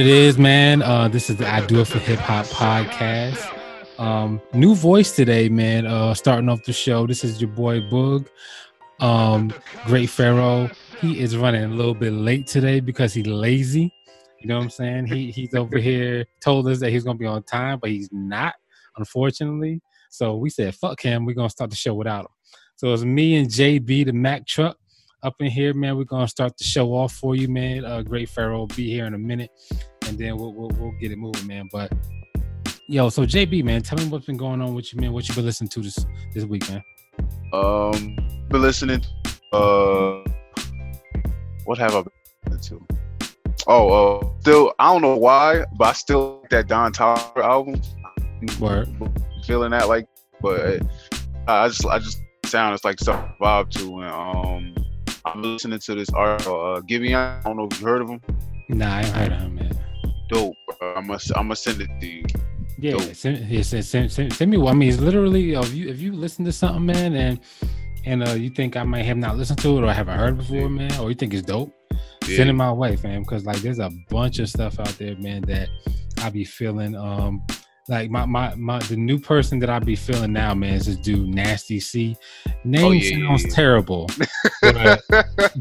it is, man. Uh, this is the I Do It for Hip Hop podcast. Um, new voice today, man. Uh, starting off the show. This is your boy Boog. Um, Great Pharaoh. He is running a little bit late today because he's lazy. You know what I'm saying? He he's over here told us that he's gonna be on time, but he's not, unfortunately. So we said, fuck him. We're gonna start the show without him. So it's me and JB, the Mac truck, up in here, man. We're gonna start the show off for you, man. Uh, Great Pharaoh will be here in a minute, and then we'll, we'll we'll get it moving, man. But yo, so JB, man, tell me what's been going on with you, man. What you been listening to this this week, man? Um, been listening. Uh, what have I been listening to? Oh, uh, still, I don't know why, but I still like that Don Toliver album. Word. Feeling that like, but I just, I just sound it's like some vibe to. And um, I'm listening to this article, uh, Giveon. I don't know if you heard of him. Nah, I heard of him, man. Dope. Bro. I'm gonna, I'm gonna send it to you. Yeah, send, yeah, send, send, send, send me. I mean, it's literally if you if you listen to something, man, and and uh, you think I might have not listened to it or I haven't heard before, man, or you think it's dope, yeah. send it my way, fam. Because like, there's a bunch of stuff out there, man, that I be feeling. Um, like my my my the new person that I be feeling now, man, is this dude Nasty C. Name oh, yeah, sounds yeah. terrible, but,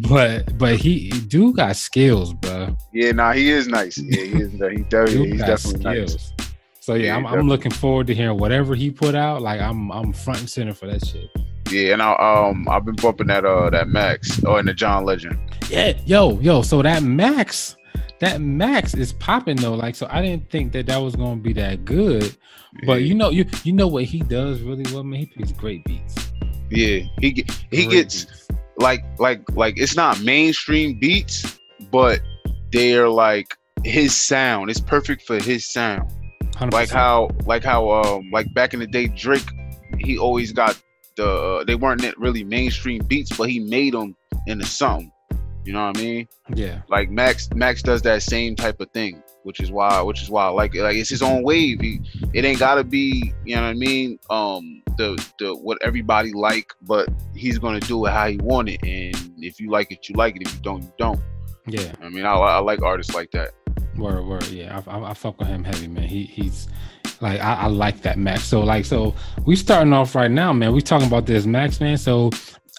but but he dude got skills, bro. Yeah, nah, he is nice. Yeah, he is. He definitely, he's definitely skills. nice. So yeah, yeah I'm, I'm, looking forward to hearing whatever he put out. Like I'm I'm front and center for that shit. Yeah, and I um I've been bumping that uh that Max or oh, in the John Legend. Yeah, yo yo. So that Max that Max is popping though. Like, so I didn't think that that was gonna be that good. But you know, you you know what he does really well, man. He picks great beats. Yeah, he get, he great gets beats. like like like it's not mainstream beats, but they're like his sound. It's perfect for his sound. 100%. Like how like how um like back in the day, Drake, he always got the uh, they weren't really mainstream beats, but he made them into something. You know what I mean? Yeah. Like Max, Max does that same type of thing, which is why, which is why, like, like it's his own wave. He, it ain't gotta be, you know what I mean? Um, the the what everybody like, but he's gonna do it how he want it, and if you like it, you like it. If you don't, you don't. Yeah. I mean, I, I like artists like that. Word, word, yeah. I, I, I fuck with him heavy, man. He he's like I, I like that Max. So like so we starting off right now, man. We talking about this Max, man. So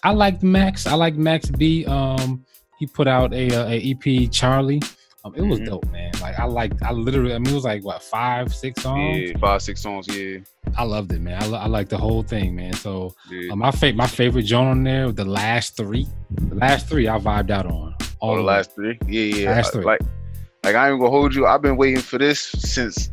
I like Max. I like Max B. Um he put out a, uh, a EP Charlie. Um, it was mm-hmm. dope, man. Like I like, I literally, I mean, it was like what five, six songs. Yeah, five, six songs. Yeah, I loved it, man. I, I like the whole thing, man. So yeah. um, my favorite, my favorite joint on there, the last three, the last three, I vibed out on. All oh, the last three, yeah, yeah. Last three. Like, like I ain't gonna hold you. I've been waiting for this since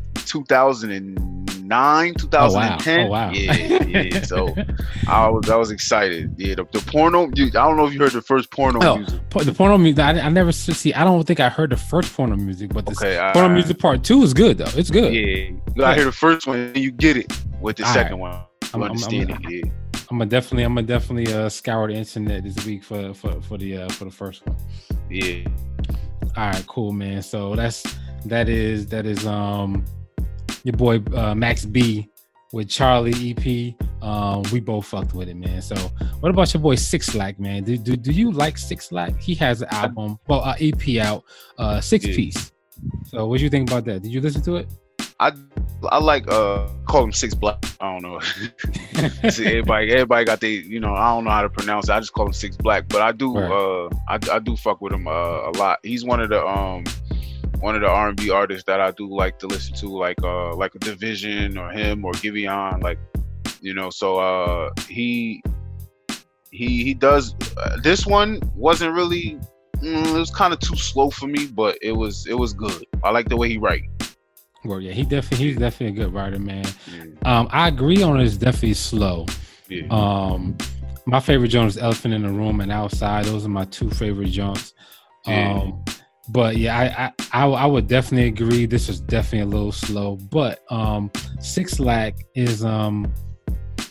2009, 2010. Oh, wow. Oh, wow. Yeah, yeah. So I was I was excited. Yeah, the, the porno. Dude, I don't know if you heard the first porno oh, music. The porno music. I, I, never see. I don't think I heard the first porno music, but the okay, porno music part two is good though. It's good. Yeah, you gotta hear the first one, you get it with the all second right. one. I'm, understand I'm, I'm, it. Yeah. I'm gonna definitely, I'm gonna definitely uh, scour the internet this week for for for the uh, for the first one. Yeah. All right, cool, man. So that's that is that is um your boy uh, Max B with Charlie EP. Um, we both fucked with it, man. So, what about your boy 6LACK, man? Do, do, do you like 6LACK? He has an album, well, uh, EP out, uh, six yeah. piece. So, what do you think about that? Did you listen to it? I I like uh call him Six Black. I don't know. See, everybody everybody got they you know I don't know how to pronounce it. I just call him Six Black, but I do right. uh I, I do fuck with him uh, a lot. He's one of the um one of the R and B artists that I do like to listen to, like uh like a Division or him or Giveon, like you know. So uh he he he does uh, this one wasn't really mm, it was kind of too slow for me, but it was it was good. I like the way he write. Well, yeah, he definitely he's definitely a good writer, man. Yeah. Um, I agree on it. It's definitely slow. Yeah. Um, my favorite joint is Elephant in the Room and Outside. Those are my two favorite joints. Yeah. But yeah, I, I I would definitely agree. This is definitely a little slow, but um, 6LACK is um,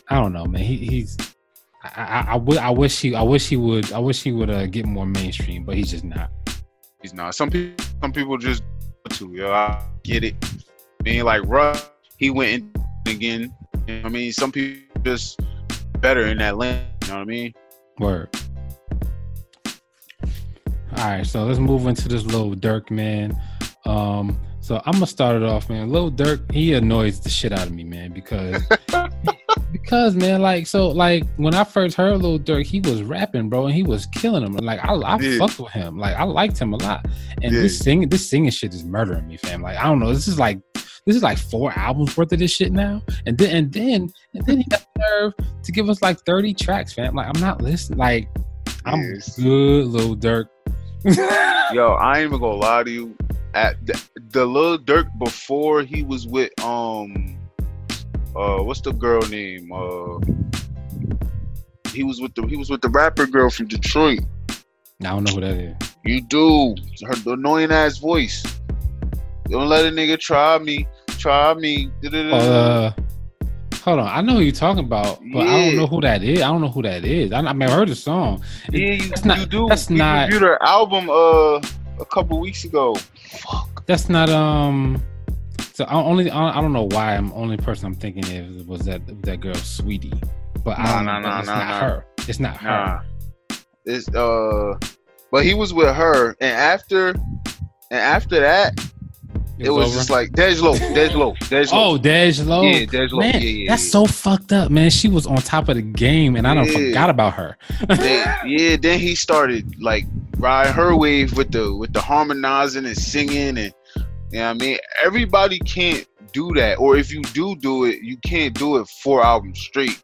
I don't know, man. He, he's I, I, I, w- I wish he I wish he would I wish he would uh, get more mainstream, but he's just not. He's not. Some people some people just to yo. I get it. Being like Russ, he went in again. You know I mean, some people just better in that lane. You know what I mean? Word. All right, so let's move into this Lil Durk man. Um, so I'm gonna start it off, man. Lil Durk, he annoys the shit out of me, man, because because man, like so, like when I first heard Lil Durk, he was rapping, bro, and he was killing him. Like I, I yeah. fucked with him, like I liked him a lot. And yeah. this singing, this singing shit is murdering me, fam. Like I don't know, this is like this is like four albums worth of this shit now, and then and then and then he got the nerve to give us like 30 tracks, fam. Like I'm not listening. Like I'm yes. good, Lil Durk. Yo, I ain't even gonna lie to you at the, the Lil Durk before he was with um uh what's the girl name uh he was with the he was with the rapper girl from Detroit. I don't know who that is. You do her annoying ass voice. Don't let a nigga try me, try me. Uh, hold on, I know who you're talking about, but yeah. I don't know who that is. I don't know who that is. I, I mean, I heard the song. Yeah, you, not, you do. That's not. Reviewed her album uh a couple weeks ago. Fuck. That's not um. So I only I don't know why I'm only person I'm thinking of was that that girl Sweetie, but I don't know. No, it's no, not her. It's not her. It's uh, but he was with her, and after and after that, it, it was, just like Dej Loaf, Dej Loaf, Dej Loaf. Oh, Dej. Yeah, Dej. Man, yeah, yeah, that's yeah. so fucked up, man. She was on top of the game, and I don't forgot about her. then, yeah, then he started like ride her wave with the with the harmonizing and singing, and you know what I mean. Everybody can't do that, or if you do do it, you can't do it four albums straight.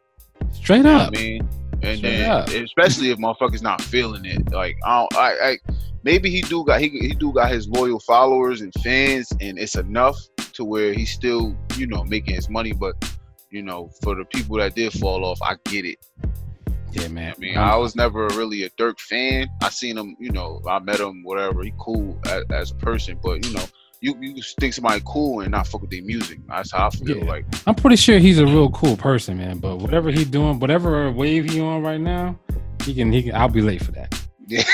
Straight you up, I mean. And Straight then, up. especially if motherfuckers not feeling it, like I, don't, I, I maybe he do got he, he do got his loyal followers and fans, and it's enough to where he's still you know making his money. But you know, for the people that did fall off, I get it. Yeah, man. I mean, I was never really a Durk fan. I seen him, you know, I met him, whatever. He cool as, as a person, but you know, you you think somebody cool and not fuck with their music. That's how I feel. Yeah. Like I'm pretty sure he's a real cool person, man. But whatever he doing, whatever wave he on right now, he can he can. I'll be late for that. Yeah.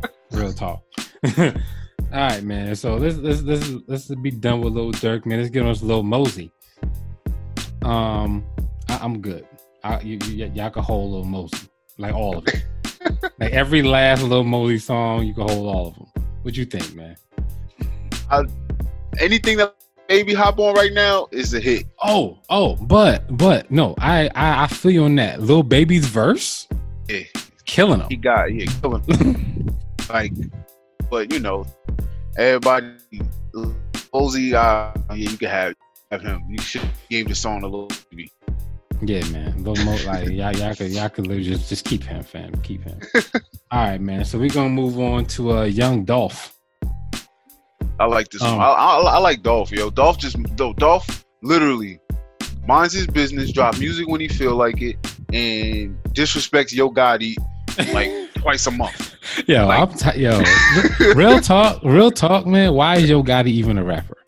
Real talk. All right, man. So let's let's let's let's be done with Lil Durk, man. Let's get on this Lil Mosey. Um, I, am good. I, you, you, y'all can hold Lil Mosey, like all of it. like every last Lil Mosey song, you can hold all of them. What you think, man? I, anything that baby hop on right now is a hit. Oh, oh, but but no, I I, I feel you on that. Lil Baby's verse, yeah, killing him. He got yeah, killing him. like, but you know, everybody, Ozzy, uh, yeah, you can have have him. You should give the song a Lil Baby. Yeah, man. More like y'all, y'all could y'all could just just keep him, fam. Keep him. All right, man. So we're gonna move on to uh Young Dolph. I like this um, I, I, I, like Dolph, yo. Dolph just though Dolph literally minds his business, drop music when he feel like it, and disrespects Yo Gotti like twice a month. Yo, like, I'm t- yo, real talk, real talk, man. Why is Yo Gotti even a rapper?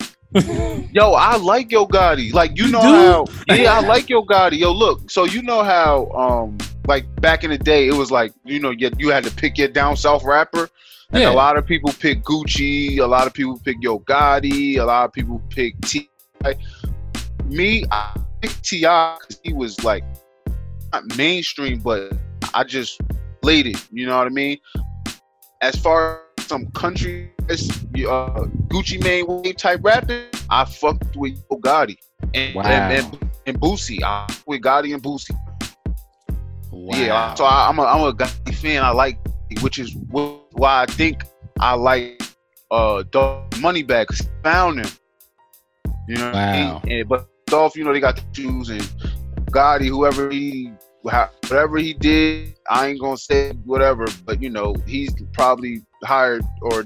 yo, I like Yo Gotti. Like you know how, yeah, I like Yo Gotti. Yo, look, so you know how, um, like back in the day, it was like you know you, you had to pick your down south rapper. And yeah. a lot of people pick Gucci, a lot of people pick Yo Gotti, a lot of people pick T. Me, I picked T.I. because he was like not mainstream, but I just it. You know what I mean? As far as some country, uh, Gucci Mane wave type rapping, I fucked with Yo Gotti and, wow. and, and, and Boosie. I with Gotti and Boosie. Wow. Yeah, so I, am a I'm a Gotti fan. I like, which is why I think I like uh Dolph Moneybagg because found him. You know, wow. and, and, but Dolph, you know, they got the shoes and Gotti, whoever he whatever he did, I ain't gonna say whatever, but you know, he's probably hired or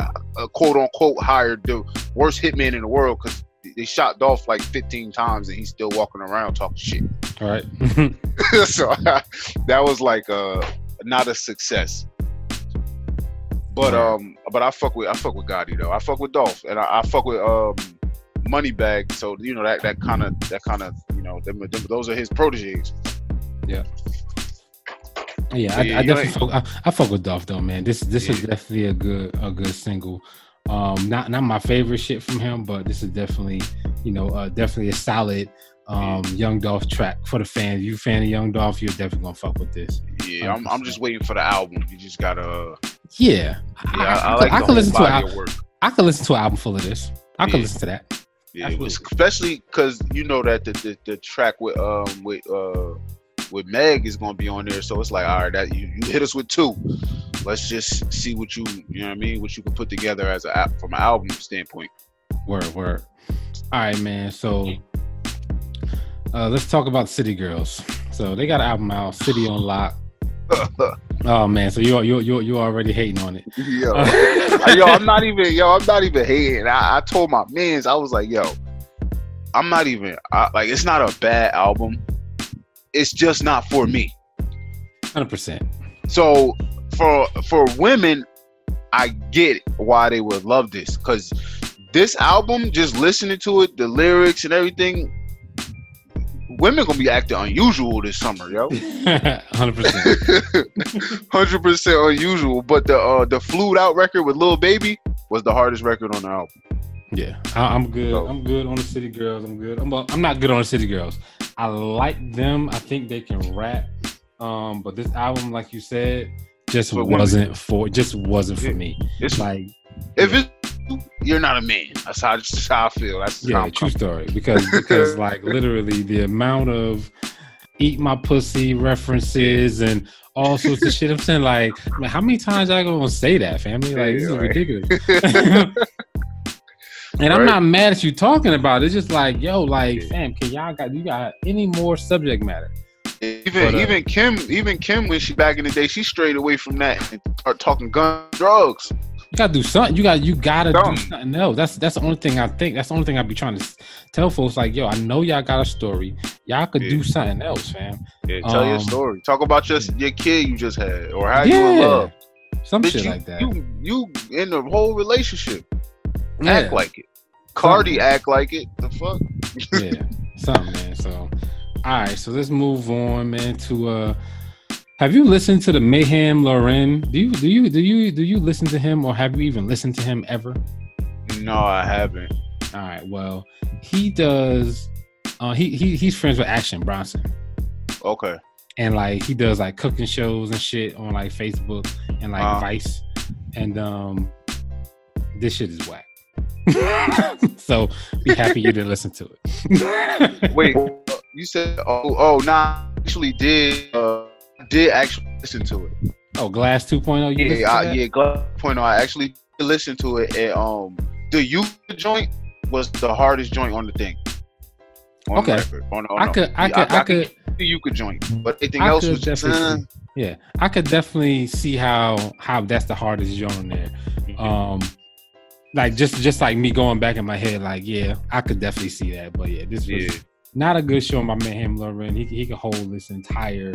uh, quote unquote hired the worst hitman in the world because they shot Dolph like 15 times and he's still walking around talking shit. All right. so that was like uh not a success. But um, but I fuck with I fuck with Gotti though. I fuck with Dolph and I, I fuck with um Moneybagg. So you know that that kind of that kind of you know them, them, those are his proteges. Yeah. Yeah, I, I definitely fuck, I, I, fuck with Dolph though, man. This this yeah. is definitely a good a good single. Um, not not my favorite shit from him, but this is definitely you know uh, definitely a solid um Young Dolph track for the fans. You fan of Young Dolph, you're definitely gonna fuck with this. Yeah, I'm, I'm just waiting for the album. You just gotta. Yeah, yeah, I, I, I like I can listen to it. I could listen to an album full of this. I could yeah. listen to that. Yeah, especially because you know that the, the, the track with um with uh with Meg is gonna be on there, so it's like all right, that you, you hit us with two. Let's just see what you you know what I mean, what you can put together as a from an album standpoint. Word, word. All right, man. So uh, let's talk about City Girls. So they got an album out, City on Lock. oh man, so you you you you already hating on it? Yo, yo, I'm not even yo, I'm not even hating. I, I told my mans, I was like, yo, I'm not even I, like it's not a bad album. It's just not for me. Hundred percent. So for for women, I get why they would love this because this album, just listening to it, the lyrics and everything, women gonna be acting unusual this summer, yo. Hundred percent. Hundred percent unusual. But the uh the Flewed Out record with Lil Baby was the hardest record on the album. Yeah, I, am good. So, I'm good on the City Girls. I'm good. I'm, I'm not good on the City Girls. I like them. I think they can rap. Um, but this album, like you said, just wasn't women. for just wasn't for me. It's like if yeah. it's you're not a man. That's how, that's how I feel. That's yeah, true story. Because because like literally the amount of eat my pussy references and all sorts of shit. I'm saying like, man, how many times I gonna say that, family? Like this is right. ridiculous. and right. I'm not mad at you talking about it. It's just like, yo, like, fam, can y'all got you got any more subject matter? Even but, uh, even Kim, even Kim, when she back in the day, she strayed away from that and start talking gun drugs. You gotta do something. You got you gotta do something else. That's that's the only thing I think. That's the only thing I be trying to tell folks. Like, yo, I know y'all got a story. Y'all could yeah. do something else, fam. Yeah, tell um, your story. Talk about your your kid you just had, or how yeah, you in love. Some shit you, like that. You you in the whole relationship. Yeah. Act like it. Cardi something. act like it. The fuck. yeah, something, man. So, all right. So let's move on, man. To uh have you listened to the Mayhem Lauren? Do you do you do you do you listen to him or have you even listened to him ever? No, I haven't. All right. Well, he does. Uh, he he he's friends with Action Bronson. Okay. And like he does like cooking shows and shit on like Facebook and like uh, Vice, and um, this shit is whack. so be happy you didn't listen to it. Wait, you said oh oh nah actually did uh did actually listen to it. Oh, Glass 2.0. yeah, I, yeah, Glass 2.0. I actually listened to it, and um, the you joint was the hardest joint on the thing. On okay. On, on, I could, I could, I, I, I could. You could joint, but anything else was just. Uh, yeah, I could definitely see how how that's the hardest joint there. Mm-hmm. Um, like just just like me going back in my head, like yeah, I could definitely see that. But yeah, this was yeah. not a good show. My man him Lauren, he he could hold this entire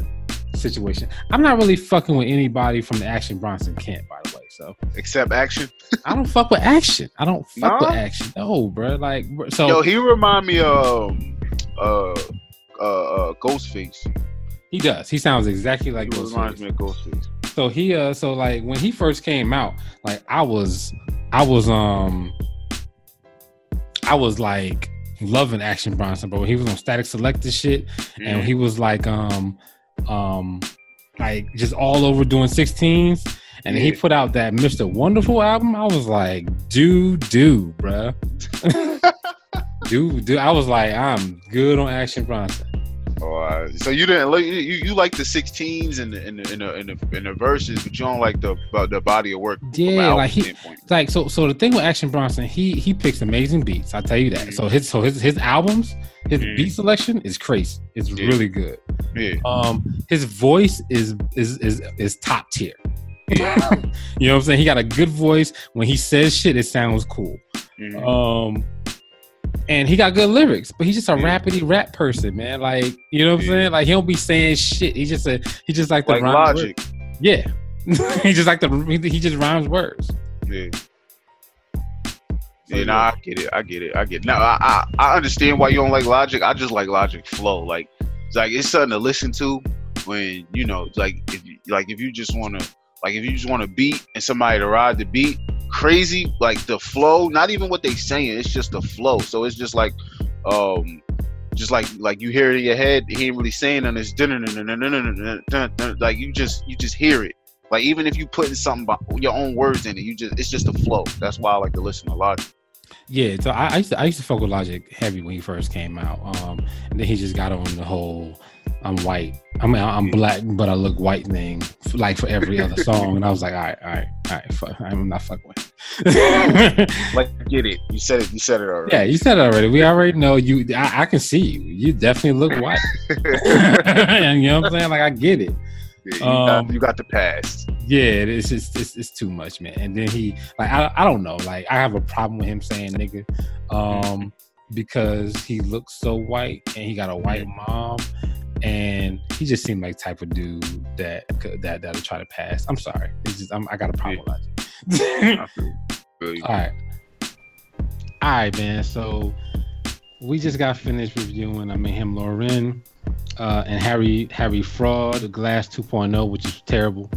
situation. I'm not really fucking with anybody from the Action Bronson camp, by the way. So except Action, I don't fuck with Action. I don't fuck with Action. No, bro. Like so. Yo, he remind me of uh, uh, uh, Ghostface. He does. He sounds exactly like he Ghostface. Reminds me of Ghostface. So he uh, so like when he first came out, like I was, I was um, I was like loving Action Bronson, bro. He was on Statik Selektah shit, mm. and he was like um um like just all over doing 16s and yeah. he put out that Mr. Wonderful album. I was like, do do, bruh. do do. I was like, I'm good on Action Bronson. Oh, so you didn't like you, you like the 16s and the in the, in the in the verses, but you don't like the the body of work. Yeah, like he standpoint. like so so the thing with Action Bronson, he he picks amazing beats. I tell you that. Mm-hmm. So his so his his albums, his mm-hmm. beat selection is crazy. It's yeah. really good. Yeah. Um, his voice is is is is top tier. Yeah. you know what I'm saying? He got a good voice. When he says shit, it sounds cool. Mm-hmm. Um, and he got good lyrics, but he's just a yeah. rapidy rap person, man. Like, you know what I'm saying? Like, he don't be saying shit. He just a he just like the like logic. Words. Yeah, he just like the he just rhymes words. Yeah. Yeah, nah, I get it. I get it. I get it. Now, I, I, I understand why you don't like Logic. I just like Logic flow. Like, it's like it's something to listen to when you know, like if you, like if you just want to, like if you just want to beat and somebody to ride the beat, crazy. Like the flow, not even what they saying. It's just the flow. So it's just like, um, just like like you hear it in your head. He ain't really saying and it's like you just you just hear it Like even if you putting something by, your own words in it, you just it's just a flow. That's why I like to listen to Logic. Yeah, so I, I used to I used to fuck with Logic heavy when he first came out. Um, and then he just got on the whole I'm white. I mean I'm black, but I look white thing like for every other song. And I was like, all right, all right, all right, fuck, I'm not fucking with. like get it. You said it. You said it already. Yeah, you said it already. We already know you. I, I can see you. You definitely look white. and you know what I'm saying? Like I get it. Yeah, you, um, got, you, got, the past. Yeah, it's just it's, it's too much, man. And then he like I, I don't know, like I have a problem with him saying nigga, um, because he looks so white and he got a white mom, and he just seemed like type of dude that that that'll try to pass. I'm sorry, it's just I'm, i got a problem yeah. with it. All right, all right, man. So we just got finished reviewing. I mean, him, Lauren uh, and Harry Harry Fraud, the Glass 2.0, which is terrible.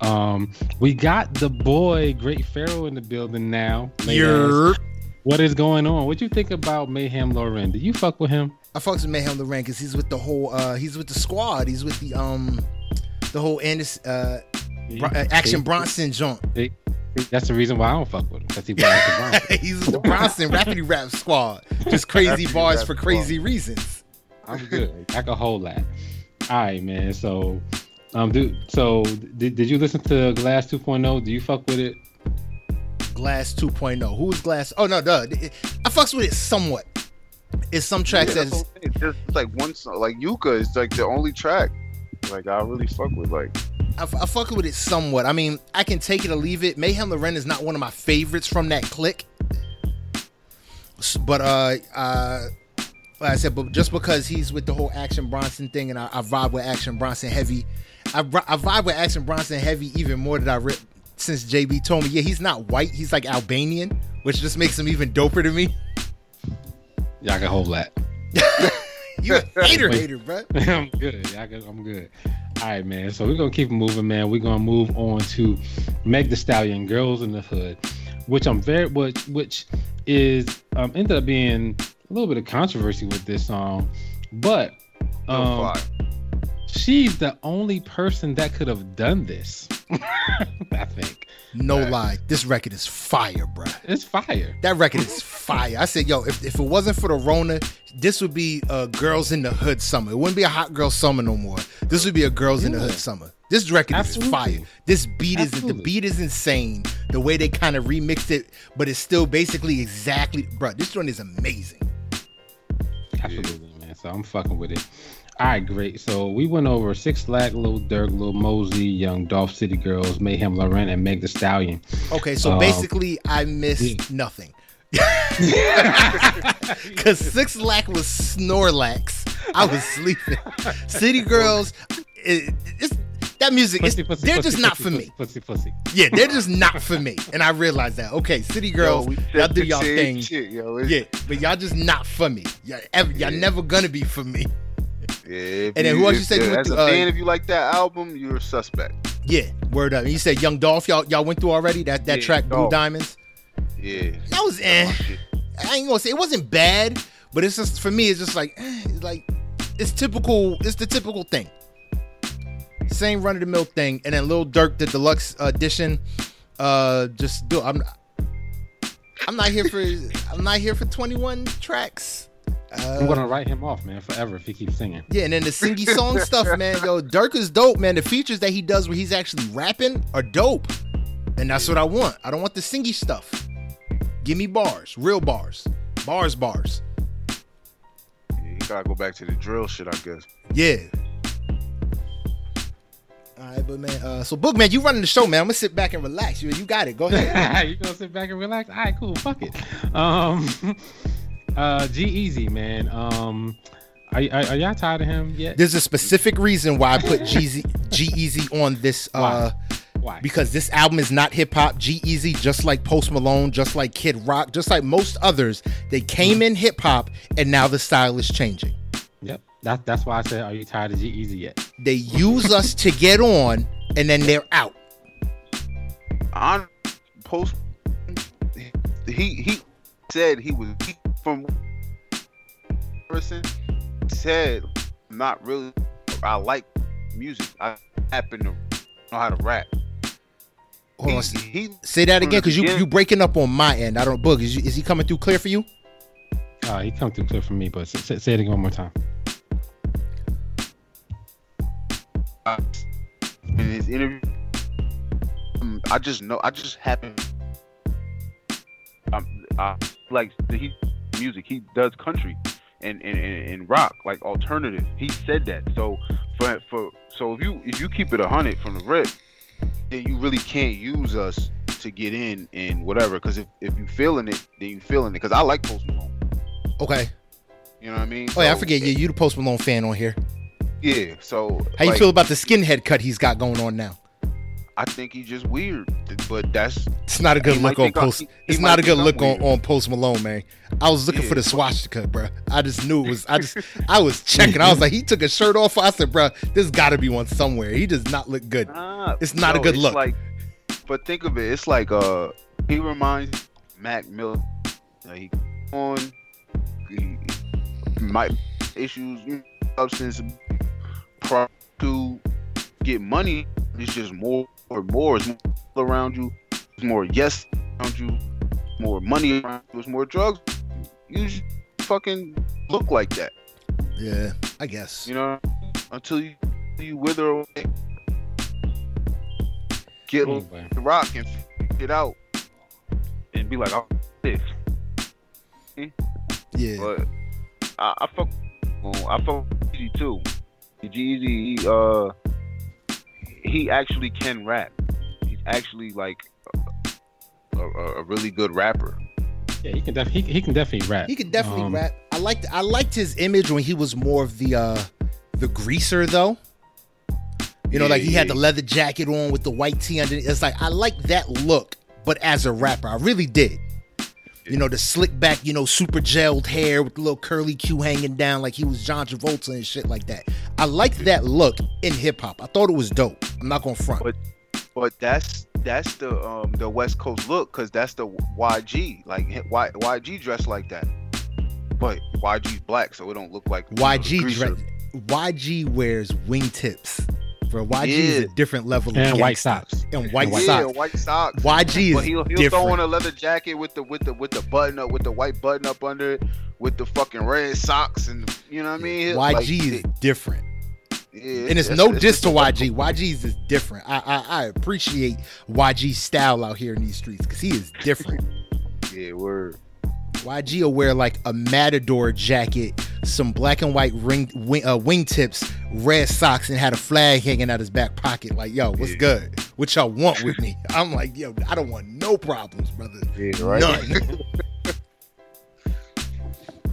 Um, we got the boy Great Pharaoh in the building now. What is going on? What do you think about Mayhem Lauren? Did you fuck with him? I fucks with Mayhem Lauren because he's with the whole. uh He's with the squad. He's with the um, the whole Anderson, uh, uh, Action Bronson joint. That's the reason why I don't fuck with him because he Bronson. he's with the Bronson Rapidy Rap Squad. Just crazy bars for crazy squad. reasons. I'm good. I can hold that. All right, man. So, um, dude. So, did, did you listen to Glass 2.0? Do you fuck with it? Glass 2.0. Who is Glass? Oh no, duh. I fucks with it somewhat. It's some tracks yeah, that's it's just like one song, like Yuka is like the only track. Like I really fuck with like. I, I fuck with it somewhat. I mean, I can take it or leave it. Mayhem Lauren is not one of my favorites from that clique. But uh, uh, like I said, but just because he's with the whole Action Bronson thing, and I, I vibe with Action Bronson heavy, I, I vibe with Action Bronson heavy even more than I rip since JB told me, yeah, he's not white, he's like Albanian, which just makes him even doper to me. I can hold that. you a hater, hater, bro. I'm good. Yeah, I'm good. All right, man. So we're gonna keep moving, man. We're gonna move on to Meg The Stallion, "Girls in the Hood," which I'm very, which which is um ended up being a little bit of controversy with this song, but um, she's the only person that could have done this. I think. No lie, this record is fire, bro. It's fire. That record is fire. I said, yo, if, if it wasn't for the Rona, this would be a girls in the hood summer. It wouldn't be a hot girl summer no more. This would be a girls yeah. in the hood summer. This record Absolutely. is fire. This beat is the beat is insane. The way they kind of remixed it, but it's still basically exactly, bro. This one is amazing. Absolutely, man. So I'm fucking with it. All right, great. So we went over 6LACK, Lil Durk, Lil Mosey, Young Dolph City Girls, Mayhem Lauren, and Meg The Stallion. Okay, so um, basically I missed yeah. nothing. Cause 6LACK was Snorlax. I was sleeping. City Girls, it, it's that music pussy, pussy, they're pussy, just not for me. Pussy, pussy. Yeah, they're just not for me. And I realized that. Okay, City Girls, yo, y'all do y'all thing. Shit, yo, yeah, but y'all just not for me. Y'all, ever, y'all never gonna be for me. Yeah, and then who else you said you went as through, a fan, uh, if you like that album, you're a suspect. Yeah, word up. And you said Young Dolph, y'all y'all went through already that that yeah, track Blue Diamonds. Yeah, that was eh. I ain't gonna say it wasn't bad, but it's just for me, it's just like eh, it's like it's typical. It's the typical thing same run of the mill thing, and then Lil Durk the deluxe edition. Uh, just do. I'm. I'm not here for. I'm not here for 21 tracks. Uh, I'm gonna write him off, man, forever if he keeps singing. Yeah, and then the singy song stuff, man. Yo, Durk is dope, man. The features that he does where he's actually rapping are dope, and that's what I want. I don't want the singy stuff. Give me bars, real bars, bars, bars. Yeah, you gotta go back to the drill shit, I guess. Yeah, all right, but man, uh, so Book man, you running the show, man. I'm gonna sit back and relax. You, you got it. Go ahead. you gonna sit back and relax? All right, cool. Fuck it. Um, uh, G-Eazy, man. Um, are, are, are, y'all tired of him yet? There's a specific reason why I put G Easy on this. Uh, why? Why? Because this album is not hip hop. G-Eazy, just like Post Malone, just like Kid Rock, just like most others, they came mm-hmm. in hip hop and now the style is changing. Yep. That, that's why I said, are you tired of G-Eazy yet? They use us to get on, and then they're out. On post, he he said he was he, from person said not really. I like music. I happen to know how to rap. hold on. He, say that again, because you you breaking up on my end. I don't book. Is, is he coming through clear for you? Uh, he come through clear for me, but say, say it again one more time. Uh, in his interview, um, I just know. I just happen. Um, I like he music. He does country and, and, and, rock, like alternative. He said that. So for for so if you if you keep it a hundred from the rip, then you really can't use us to get in and whatever. Because if, if you feeling it, then you feeling it. Because I like Post Malone. Okay. You know what I mean? Oh yeah, I forget. Yeah, you the Post Malone fan on here. Yeah. So how you feel about the skinhead cut he's got going on now? I think he's just weird, but that's it's not a good look on post. he, it's not a good look on, on Post Malone, man. I was looking yeah. for the swastika, bro. I just knew it was. I just I was checking. I was like, he took a shirt off. I said, bro, there's got to be one somewhere. He does not look good. Uh, it's not no, a good look. Like, but think of it. It's like uh, he reminds Mac Miller. Uh, he on he might issues substance to get money. It's just more or more. It's more around you. It's more yes around you. More money around you. It's more drugs. You fucking look like that. Yeah, I guess. You know, until you you wither away, get anyway. the rock and get out, and be like, "Oh, this." Yeah. But I, I fuck. I fuck G too. Jeezy, uh, he actually can rap. He's actually like a, a, a really good rapper. Yeah, he can definitely he, he, can definitely rap. He can definitely um, rap. I liked I liked his image when he was more of the uh the greaser though. You know, yeah, like he had the leather jacket on with the white tee underneath. It's like I like that look, but as a rapper, I really did. You know, the slick back, you know, super gelled hair with the little curly Q hanging down like he was John Travolta and shit like that. I liked that look in hip hop. I thought it was dope. I'm not gonna front. But but that's that's the um the West Coast look because that's the YG like y, YG dressed like that. But YG's black, so it don't look like YG. Know, YG wears wingtips. Bro, YG yeah. is a different level and white socks and white yeah, socks. white socks. YG is but he'll, he'll different. throw on a leather jacket with the with the with the button up with the white button up under it with the fucking red socks and you know what I mean. YG like, is different. Yeah, and it's no diss to YG. YG is different. I, I I appreciate YG's style out here in these streets because he is different. yeah, word. YG will wear like a matador jacket, some black and white ring wing, uh, wingtips, red socks, and had a flag hanging out his back pocket. Like, yo, what's yeah. good? What y'all want with me? I'm like, yo, I don't want no problems, brother. Yeah, right. None.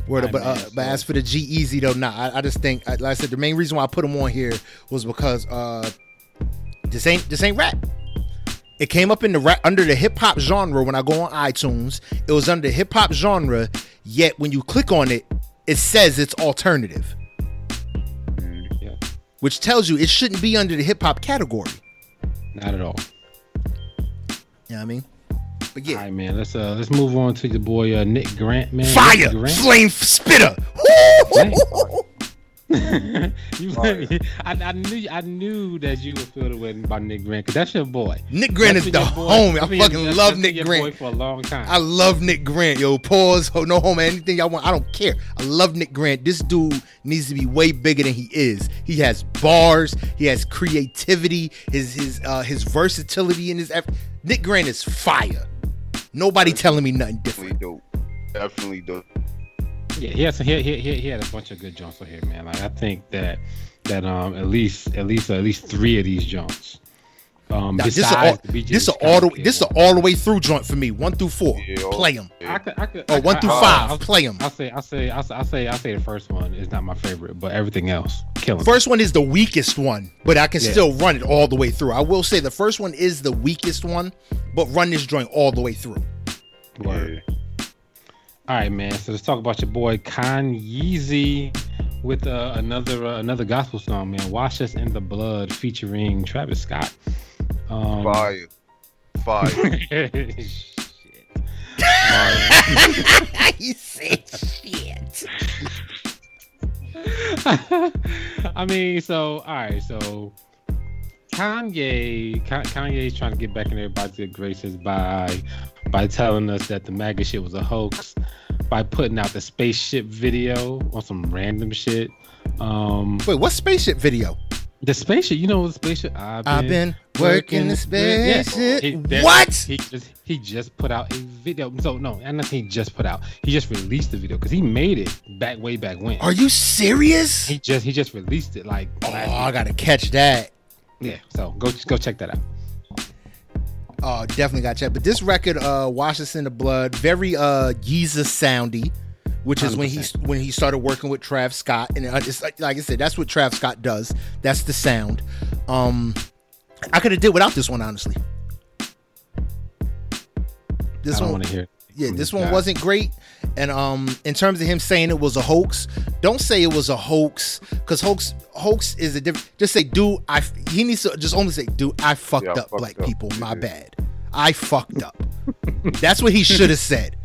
Word, but uh, but as for the G-Eazy though, nah, I, I just think, like I said, the main reason why I put him on here was because uh, this ain't this ain't rap. It came up in the under the hip hop genre when I go on iTunes. It was under hip hop genre, yet when you click on it, it says it's alternative. Mm, yeah. Which tells you it shouldn't be under the hip hop category. Not at all. Yeah, you know what I mean. But yeah. All right, man. Let's uh let's move on to the boy uh, Nick Grant, man. Fire, Grant. flame spitter. you, I, I, knew I knew that you would feel the way about Nick Grant because that's your boy. Nick Grant that's is the homie. I fucking love Nick Grant for a long time. I love Nick Grant. Yo, pause. No home, anything y'all want. I don't care. I love Nick Grant. This dude needs to be way bigger than he is. He has bars. He has creativity. His his uh his versatility in his. Nick Grant is fire. Nobody telling me nothing different. Definitely dope. Definitely dope. Yeah, he has he, he, he had a bunch of good jumps on here, man. Like I think that that um at least at least at least three of these jumps. Um, now, this is all, this all the this is all the way through joint for me. One through four, yeah, play them. I could, I could, oh, one through I, five, I, play them. I say, I say, I say, I say, I say the first one is not my favorite, but everything else, killing. First one is the weakest one, but I can yeah. still run it all the way through. I will say the first one is the weakest one, but run this joint all the way through. Word. Yeah. All right, man. So let's talk about your boy Kanye with uh, another uh, another gospel song, man. "Wash Us in the Blood" featuring Travis Scott. Um, Fire, fire. shit. you said shit. I mean, so all right, so Kanye, Kanye's trying to get back in everybody's good graces by by telling us that the MAGA shit was a hoax, by putting out the spaceship video on some random shit. Um, Wait, what spaceship video? The spaceship, you know the spaceship. I've been, I've been working the spaceship. Yeah. What? He just he just put out a video. So no, and nothing he just put out. He just released the video because he made it back way back when. Are you serious? He just he just released it like. Oh, I gotta catch that. Yeah, so go go check that out. Oh, definitely got check. But this record, uh, Wash Us in the Blood, very uh Yeezus soundy which is 100%. when he when he started working with Trav Scott, and it's like, like I said, that's what Trav Scott does. That's the sound. Um, I could have did without this one, honestly. This I one, want to hear. Yeah, this one wasn't great. And um, in terms of him saying it was a hoax, don't say it was a hoax because hoax hoax is a different. Just say, "Do I?" He needs to just only say, "Do I fucked yeah, up, fucked black up. people? My bad. I fucked up." That's what he should have said.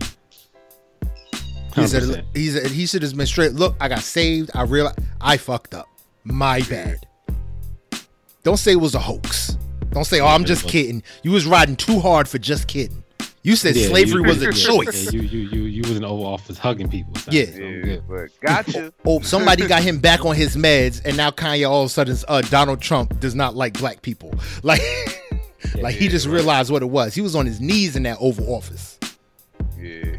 He said, he said he should have been straight. Look, I got saved. I realized I fucked up. My bad. Don't say it was a hoax. Don't say, oh, I'm just kidding. You was riding too hard for just kidding. You said yeah, slavery you, was a choice. Yeah, you, you, you, you was in Oval Office hugging people. Yeah. yeah but gotcha. Oh, somebody got him back on his meds, and now Kanye all of a sudden, uh, Donald Trump does not like black people. Like, like he just realized what it was. He was on his knees in that Oval Office. Yeah.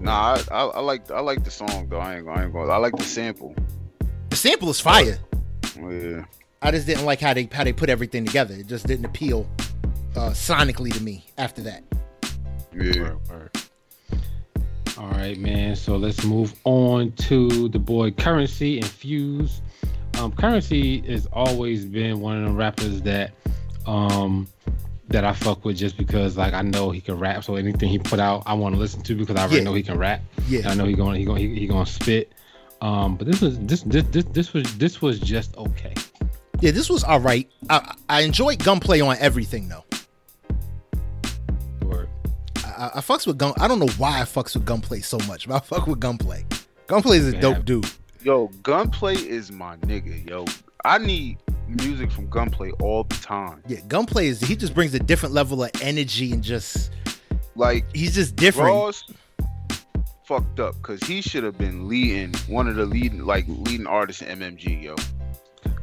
Nah, I, I, I, like I like the song though. I ain't, I ain't going. I like the sample. The sample is fire. Yeah. I just didn't like how they how they put everything together. It just didn't appeal uh, sonically to me after that. Yeah. All right, man. So let's move on to the boy Curren$y and Fuse. Um, Curren$y has always been one of the rappers that um that I fuck with just because like I know he can rap. So anything he put out, I want to listen to because I already yeah. know he can rap. Yeah, I know he going he going he, he going to spit. Um, but this was this this this this was this was just okay. Yeah, this was all right. I I enjoyed gunplay on everything though. Word. I, I fucks with gun. I don't know why I fucks with gunplay so much, but I fuck with gunplay. Gunplay is a dope dude. Yo, gunplay is my nigga. Yo, I need music from Gunplay all the time. Yeah, Gunplay is he just brings a different level of energy and just like he's just different. Ross fucked up because he should have been leading one of the leading like leading artists in MMG, yo.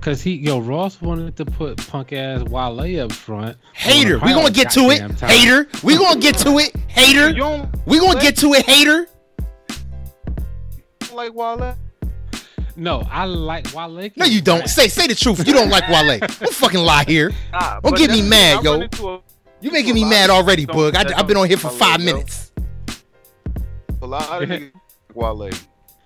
Cause he yo Ross wanted to put punk ass Wale up front. Hater, we gonna get to it. Time. Hater, we gonna get to it. Hater, we gonna get to it. Hater. Like Wale. No, I like Wale. No, you don't. Say say the truth. You don't like Wale. don't fucking lie here. Nah, don't get me mad, yo. A, you making me mad already, Bug. I, have been on here for five minutes. A lot of Wale.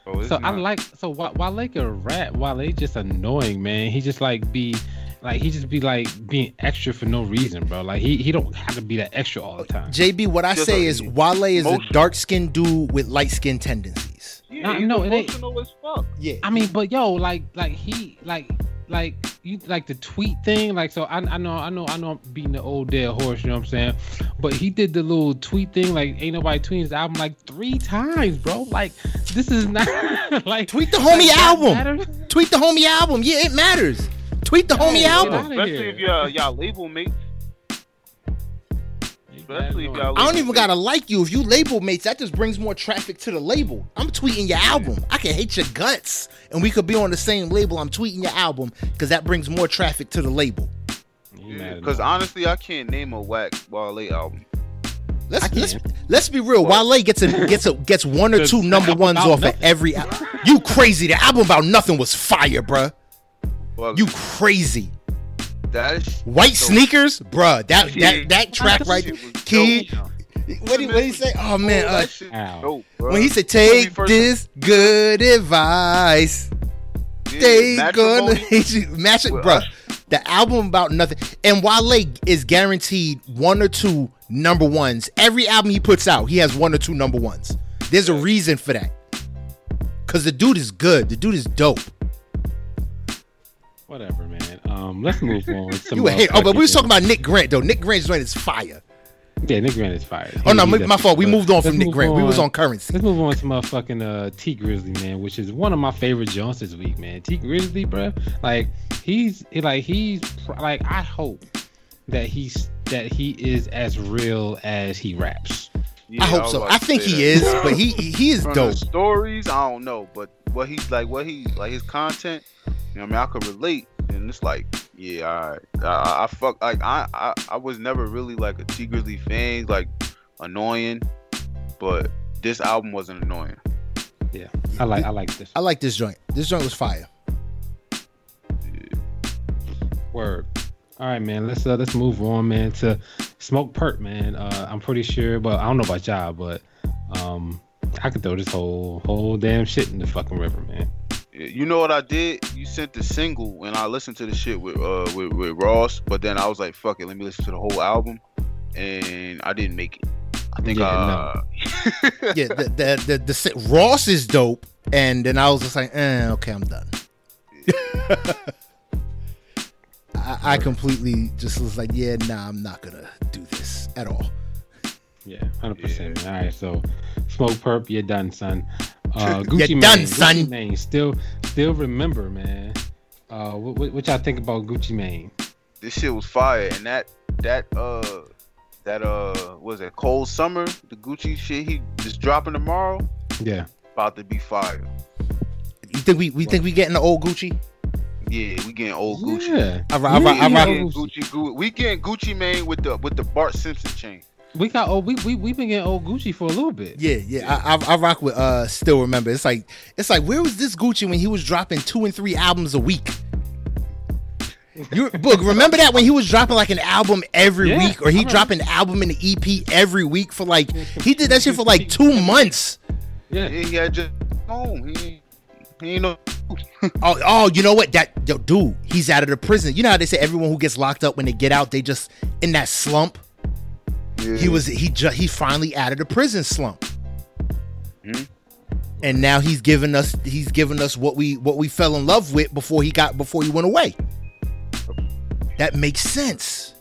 Oh, so not. I like so Wale can rap. Wale just annoying, man. He just like be like he just be like being extra for no reason, bro. Like he he don't have to be that extra all the time. JB, what I just say is Wale is a dark skinned dude with light skin tendencies. Yeah, no, it ain't. As fuck. Yeah. I mean, but yo, like, like he, like, like you, like the tweet thing. Like, so I, I know, I know, I know, I'm beating the old dead horse. You know what I'm saying? But he did the little tweet thing. Like, ain't nobody tweeting his album like three times, bro. Like, this is not like tweet the homie like, album. Tweet the homie album. Yeah, it matters. Tweet the homie album. Especially if y'all, y'all label mates. Especially if y'all I don't even gotta like you. If you label mates, that just brings more traffic to the label. I'm tweeting your album. I can hate your guts, and we could be on the same label. I'm tweeting your album because that brings more traffic to the label. Because yeah, honestly, I can't name a whack Wale album. Let's let's let's be real. What? Wale gets a gets a gets one or two number ones off nothing. of every. album. You crazy? The album about nothing was fire, bruh. Well, you crazy? That is white so, sneakers, bruh. That that that track right, kid. What did he say? Oh man, uh, dope, when he said take this good advice, yeah, they gonna hate you. Match it, bro. The album about nothing, and Wale is guaranteed one or two number ones. Every album he puts out, he has one or two number ones. There's a reason for that, cause the dude is good. The dude is dope. Whatever, man. Um, let's move on. you hate, oh, but we was talking about Nick Grant though. Nick Grant's joint is fire. Yeah, Nick Grant is fire. Oh no, my, my fault. We moved on from Nick Grant. On. We was on Curren$y. Let's move on to motherfucking uh, Tee Grizzley man, which is one of my favorite Jones this week, man. Tee Grizzley, bro, like he's like he's like I hope that he's that he is as real as he raps. Yeah, I hope I so. I think he that. is, but he he is From dope. stories, I don't know, but what he's like, what he like his content. You know, I mean, I could relate, and it's like, yeah, I, I, I fuck, like, I, I, I was never really like a Tee Grizzley fan, like, annoying, but this album wasn't annoying. Yeah, I like, I like this. I like this joint. This joint was fire. Yeah. Word. All right, man. Let's uh, let's move on, man. To Smokepurpp, man. Uh, I'm pretty sure, but I don't know about y'all, but um, I could throw this whole whole damn shit in the fucking river, man. You know what I did? You sent the single, and I listened to the shit with uh with, with Ross. But then I was like, "Fuck it, let me listen to the whole album," and I didn't make it. I think yeah, uh, no. yeah, the, the, the the Ross is dope, and then I was just like, eh, "Okay, I'm done." I, I completely just was like, "Yeah, nah, I'm not gonna do this at all." Yeah, hundred yeah. percent. All right, so Smokepurpp, you're done, son. Uh, Gucci you're Mane, done, son. Gucci Mane, still, still remember, man. Uh, what, what y'all think about Gucci Mane? This shit was fire, and that that uh that uh was it cold summer the Gucci shit he just dropping tomorrow. Yeah, about to be fire. You think we we think we getting the old Gucci? Yeah, we getting old yeah. Gucci. I, I, I, I, I, Gucci, Gucci. We getting Gucci Mane with the with the Bart Simpson chain. We got old. We we we been getting old Gucci for a little bit. Yeah, yeah. I, I, I rock with. Uh, still remember. It's like it's like where was this Gucci when he was dropping two and three albums a week? You book. Remember that when he was dropping like an album every yeah, week, or he dropped an album in the EP every week for like he did that shit for like two months. Yeah, he had just home. He, he ain't no. oh, oh, you know what? That yo, dude, he's out of the prison. You know how they say everyone who gets locked up when they get out, they just in that slump. Yeah. He was he just he finally added a prison slump. Mm-hmm. And now he's given us he's given us what we what we fell in love with before he got before he went away. That makes sense.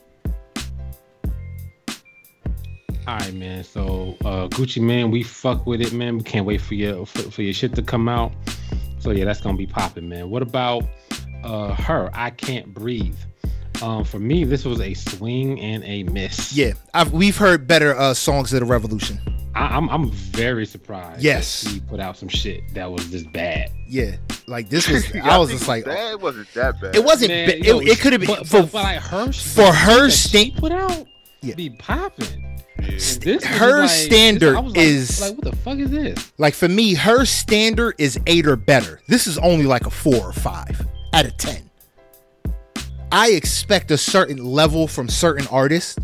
All right, man. So uh, Gucci Mane, we fuck with it, man. We can't wait for your for, for your shit to come out. So yeah, that's gonna be popping, man. What about uh her? I can't breathe. Um, for me, this was a swing and a miss. Yeah, I've, we've heard better uh, songs of the Revolution. I, am I'm, I'm very surprised. Yes, he put out some shit that was just bad. Yeah, like this was. I was just like, it wasn't that bad. It wasn't. Man, ba- it, it could have been but, for, but, but like her for her state put out. Yeah, be popping. Yeah. her like, standard like, is like what the fuck is this? Like for me, her standard is eight or better. This is only like a four or five out of ten. I expect a certain level from certain artists,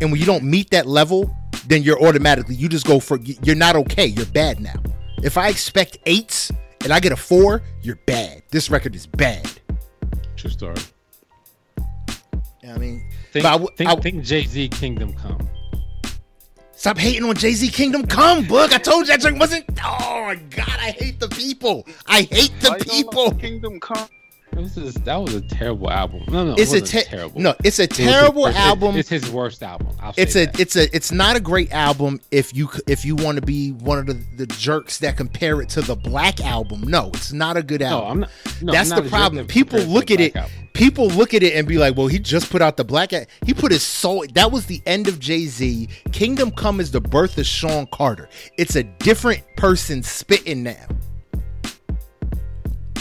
and when you don't meet that level, then you're automatically you just go for you're not okay. You're bad now. If I expect eights and I get a four, you're bad. This record is bad. True story. I mean, think, I, think, I, think Jay Z Kingdom Come. Stop hating on Jay Z Kingdom Come, book. I told you that joint wasn't. Oh my god, I hate the people. I hate the people. Kingdom Come. This is that was a terrible album. No, no, it's it a te- terrible. No, it's a terrible it album. It's his worst album. it's a that. it's a it's not a great album if you if you want to be one of the, the jerks that compare it to the Black album. No, it's not a good album. No, I'm not. No, That's I'm the problem. People look at it. Album. People look at it and be like, "Well, he just put out the Black. He put his soul. That was the end of Jay Z. Kingdom Come is the birth of Sean Carter. It's a different person spitting now."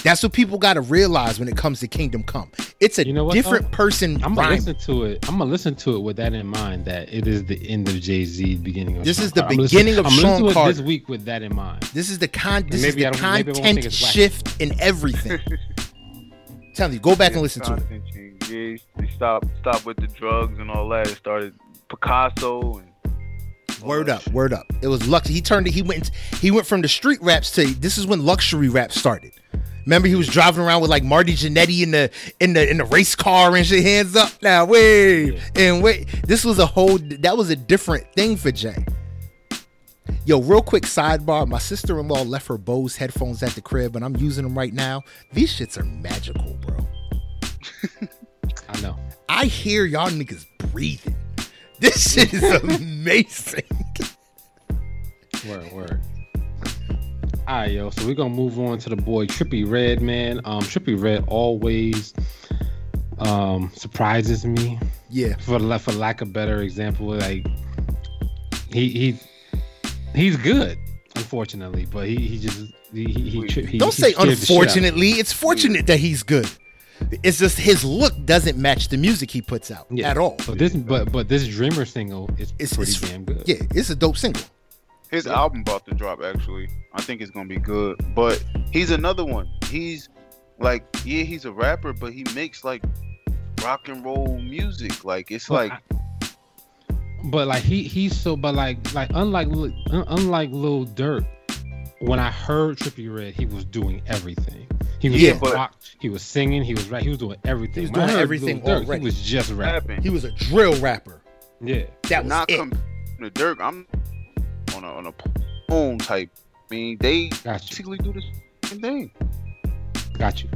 That's what people got to realize when it comes to Kingdom Come. It's a you know what, different though? person. I'm gonna listen to it. I'm gonna listen to it with that in mind. That it is the end of Jay Z, beginning of. This Sean is the Carter. beginning I'm of Sean Carter. this week with that in mind. This is the con. This is the content shift in everything. Tell you, go back yeah, and listen to it. Yeah, they stopped stop with the drugs and all that. It started Picasso and Word up, word up. It was lucky. He turned it. He went. He went from the street raps to this is when luxury rap started. Remember, he was driving around with like Marty Jannetty in the in the in the race car and shit. Hands up now, wait yeah. and wait. This was a whole. That was a different thing for Jay. Yo, real quick sidebar. My sister in law left her Bose headphones at the crib, and I'm using them right now. These shits are magical, bro. I know. I hear y'all niggas breathing. This shit is amazing. Word, word. All right, yo. So we're gonna move on to the boy Trippie Redd, man. Um, Trippie Redd always um surprises me. Yeah. For for lack of better example, like he he he's good, unfortunately, but he he just he he, he, he don't say scared the shit out of me. unfortunately. It's fortunate that he's good. It's just his look doesn't match the music he puts out Yeah. at all. But this but but this Dreamer single is It's- pretty it's- damn good. Yeah, it's a dope single. His album about to drop actually. I think it's gonna be good. But he's another one. He's like, yeah, he's a rapper, but he makes like rock and roll music. Like it's But like I- but like he he's so but like like unlike unlike Lil Durk, when I heard Trippie Redd, he was doing everything. He was Yeah, yeah, but- rock, he was singing, he was rap, he was doing everything. He was doing everything Lil Durk, already. He was just rapping. rapping. He was a drill rapper. Yeah, That was not it. come to Durk. I'm on a on a own type. I mean, they got you, basically do the same thing. got you.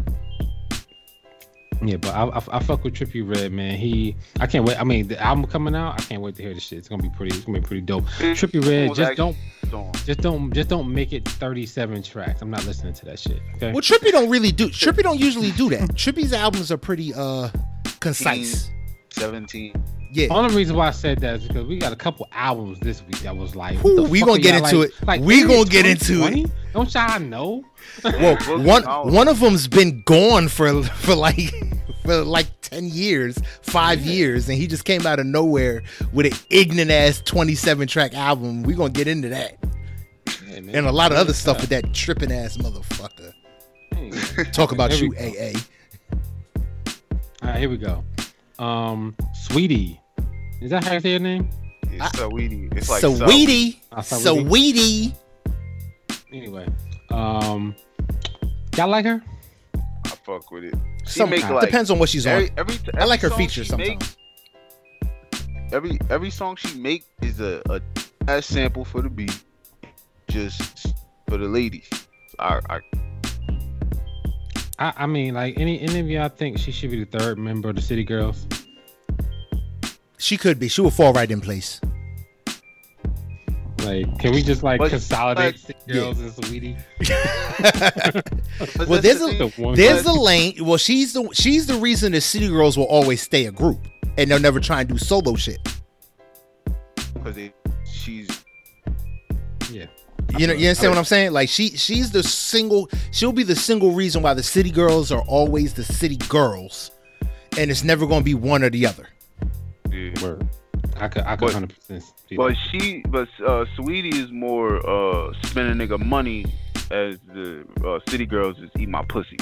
Yeah, but I, I, I fuck with Trippie Redd, man. He, I can't wait. I mean, the album coming out, I can't wait to hear this shit. It's gonna be pretty. It's gonna be pretty dope. Trippie Redd, was just actually don't, just don't, just don't make it 37 tracks. I'm not listening to that shit. Okay. Well, Trippie don't really do. Trippie don't usually do that. Trippie's albums are pretty uh concise. 17. Yeah. Only reason why I said that is because we got a couple albums this week that was like, Ooh, we fuck gonna get into like- it. Like, We ain't gonna get into it. Don't y'all know? Well, one one of them's been gone for for like for like ten years, five years, and he just came out of nowhere with an ignorant ass twenty seven track album. We gonna get into that Yeah, man. and a lot of other stuff with that tripping ass motherfucker. Hey, Talk about There you, we go. AA. All right, here we go. Um, Sweetie, is that how you say your name? It's Saweetie. It's like Sweetie, Ah, Saweetie. Sweetie. Anyway, um, y'all like her? I fuck with it. She Some make like depends on what she's on. every, every, I like her features she make- every every song she make is a a ass sample for the beat, just for the ladies. I, I I, I mean, like any any of y'all think she should be the third member of the City Girls? She could be. She will fall right in place. Like, can we just like But, consolidate like, City Girls and Sweetie? Well, there's the a- thing. The There's a lane. Well, she's the she's the reason the City Girls will always stay a group, and they'll never try and do solo shit. because she's yeah. You know, you understand what I'm saying? Like she she's the single. She'll be the single reason why the City Girls are always the City Girls, and it's never going to be one or the other. Yeah. Word. I could I could But- hundred percent. But she, but uh, Sweetie is more uh, spending nigga money as the uh, City Girls is eat my pussy.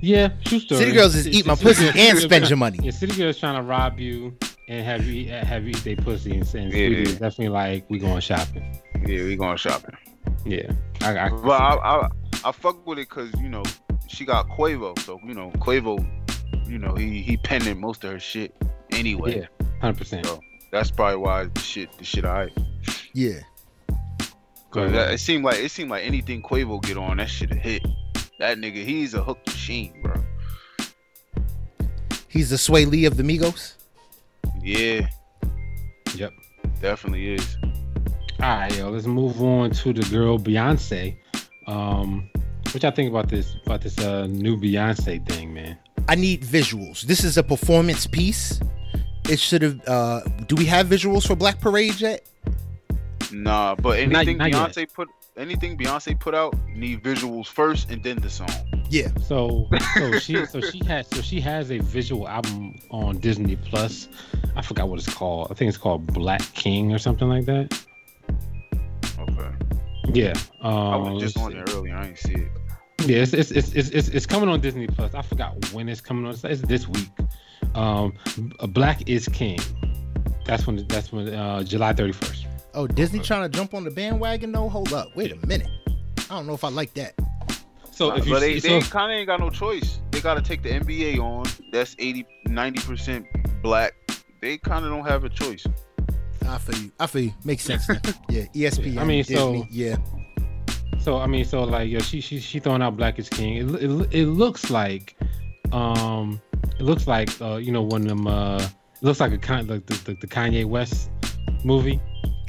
Yeah, true story. City Girls is eat my pussy and spend your money. Yeah, City Girls trying to rob you and have you eat, have you eat their pussy and, and Yeah. Sweetie is definitely like we going shopping. Yeah, we going shopping. Yeah, I, I, But I, I, I fuck with it because you know she got Quavo, so you know Quavo, you know he he penning most of her shit anyway. yeah, hundred percent. So that's probably why the shit the shit I. Yeah, Cause that, it seemed like it seemed like anything Quavo get on that shit a hit. That nigga, he's a hook machine, bro. he's the Swae Lee of the Migos. Yeah, Yep. definitely is. All right, yo, let's move on to the girl Beyonce. Um, what y'all think about this about this uh new Beyonce thing, man? I need visuals. This is a performance piece. It should have. uh Do we have visuals for Black Parade yet? Nah, but anything not yet. Beyonce put anything Beyonce put out need visuals first and then the song. Yeah. So so she so she has so she has a visual album on Disney Plus. I forgot what it's called. I think it's called Black King or something like that. Okay. Yeah. I Um, was just let's on see. there earlier. I didn't see it. Yeah, it's it's, it's it's it's it's coming on Disney Plus. I forgot when it's coming on. It's, it's this week. Um, Black is King. That's when that's when uh, July thirty first. Oh, Disney trying to jump on the bandwagon? No, hold up. Wait a minute. I don't know if I like that. So if you but they, see, they so, kind of ain't got no choice. They got to take the NBA on. That's 80, 90% black. They kind of don't have a choice. I feel you. I feel you. Makes sense. Now. Yeah, ESPN. I mean, so- yeah. So I mean, so like, yeah, she she she throwing out Black is King. It it, it looks like, um, it looks like uh, you know, one of them uh looks like a kind like the, the, the Kanye West movie.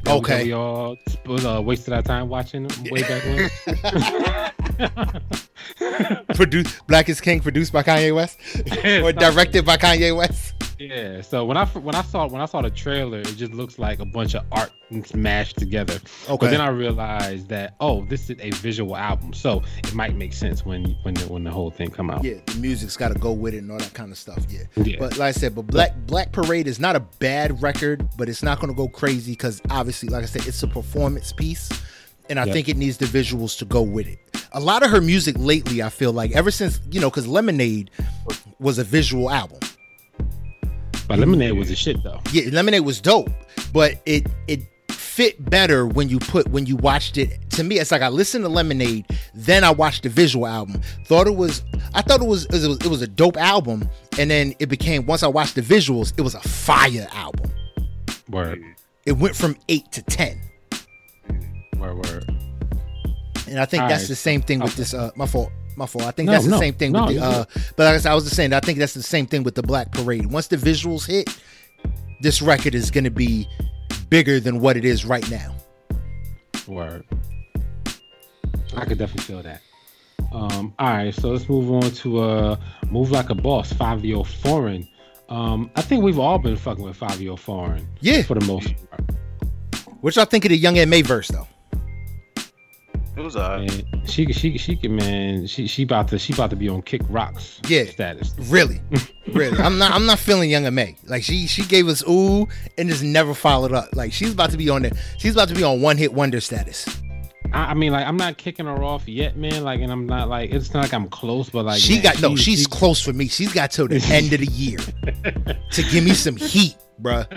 Okay. we all uh, wasted our time watching way back when. Produced Black is King, produced by Kanye West, or directed by Kanye West. Yeah. So when I when I saw when I saw the trailer, it just looks like a bunch of art smashed together. Okay. But then I realized that oh, this is a visual album, so it might make sense when when the, when the whole thing come out. yeah, the music's got to go with it and all that kind of stuff. Yeah. Yeah. But like I said, but Black Black Parade is not a bad record, but it's not going to go crazy because obviously, like I said, it's a performance piece, and I Yep. think it needs the visuals to go with it. A lot of her music lately, I feel like, ever since you know, because Lemonade was a visual album. But Lemonade was a shit though. Yeah, Lemonade was dope, but it it fit better when you put when you watched it. To me, it's like I listened to Lemonade, then I watched the visual album. Thought it was, I thought it was it was, it was a dope album, and then it became once I watched the visuals, it was a fire album. Word, It went from eight to ten, word, word. and I think All that's right. the same thing with Okay. this. Uh, my fault. My fault. I think No, that's the no, same thing no, with the. Uh, but like I, said, I was just saying, I think that's the same thing with the Black Parade. Once the visuals hit, this record is going to be bigger than what it is right now. Word. I could definitely feel that. Um, all right, so let's move on to uh move like a boss, five year foreign. Um, I think we've all been fucking with five year foreign Yeah. for the most part. What y'all think of the Young M.A verse though? It was alright. And she she she can man, she she about to she about to be on kick rocks Yeah. status. Really, really. I'm not. I'm not feeling Young and May. Like she she gave us ooh and just never followed up. Like she's about to be on the. She's about to be on one hit wonder status. I, I mean, like I'm not kicking her off yet, man. Like, and I'm not like it's not like I'm close, but like she man, got no. She's she- close for me. She's got till the end of the year to give me some heat, bruh.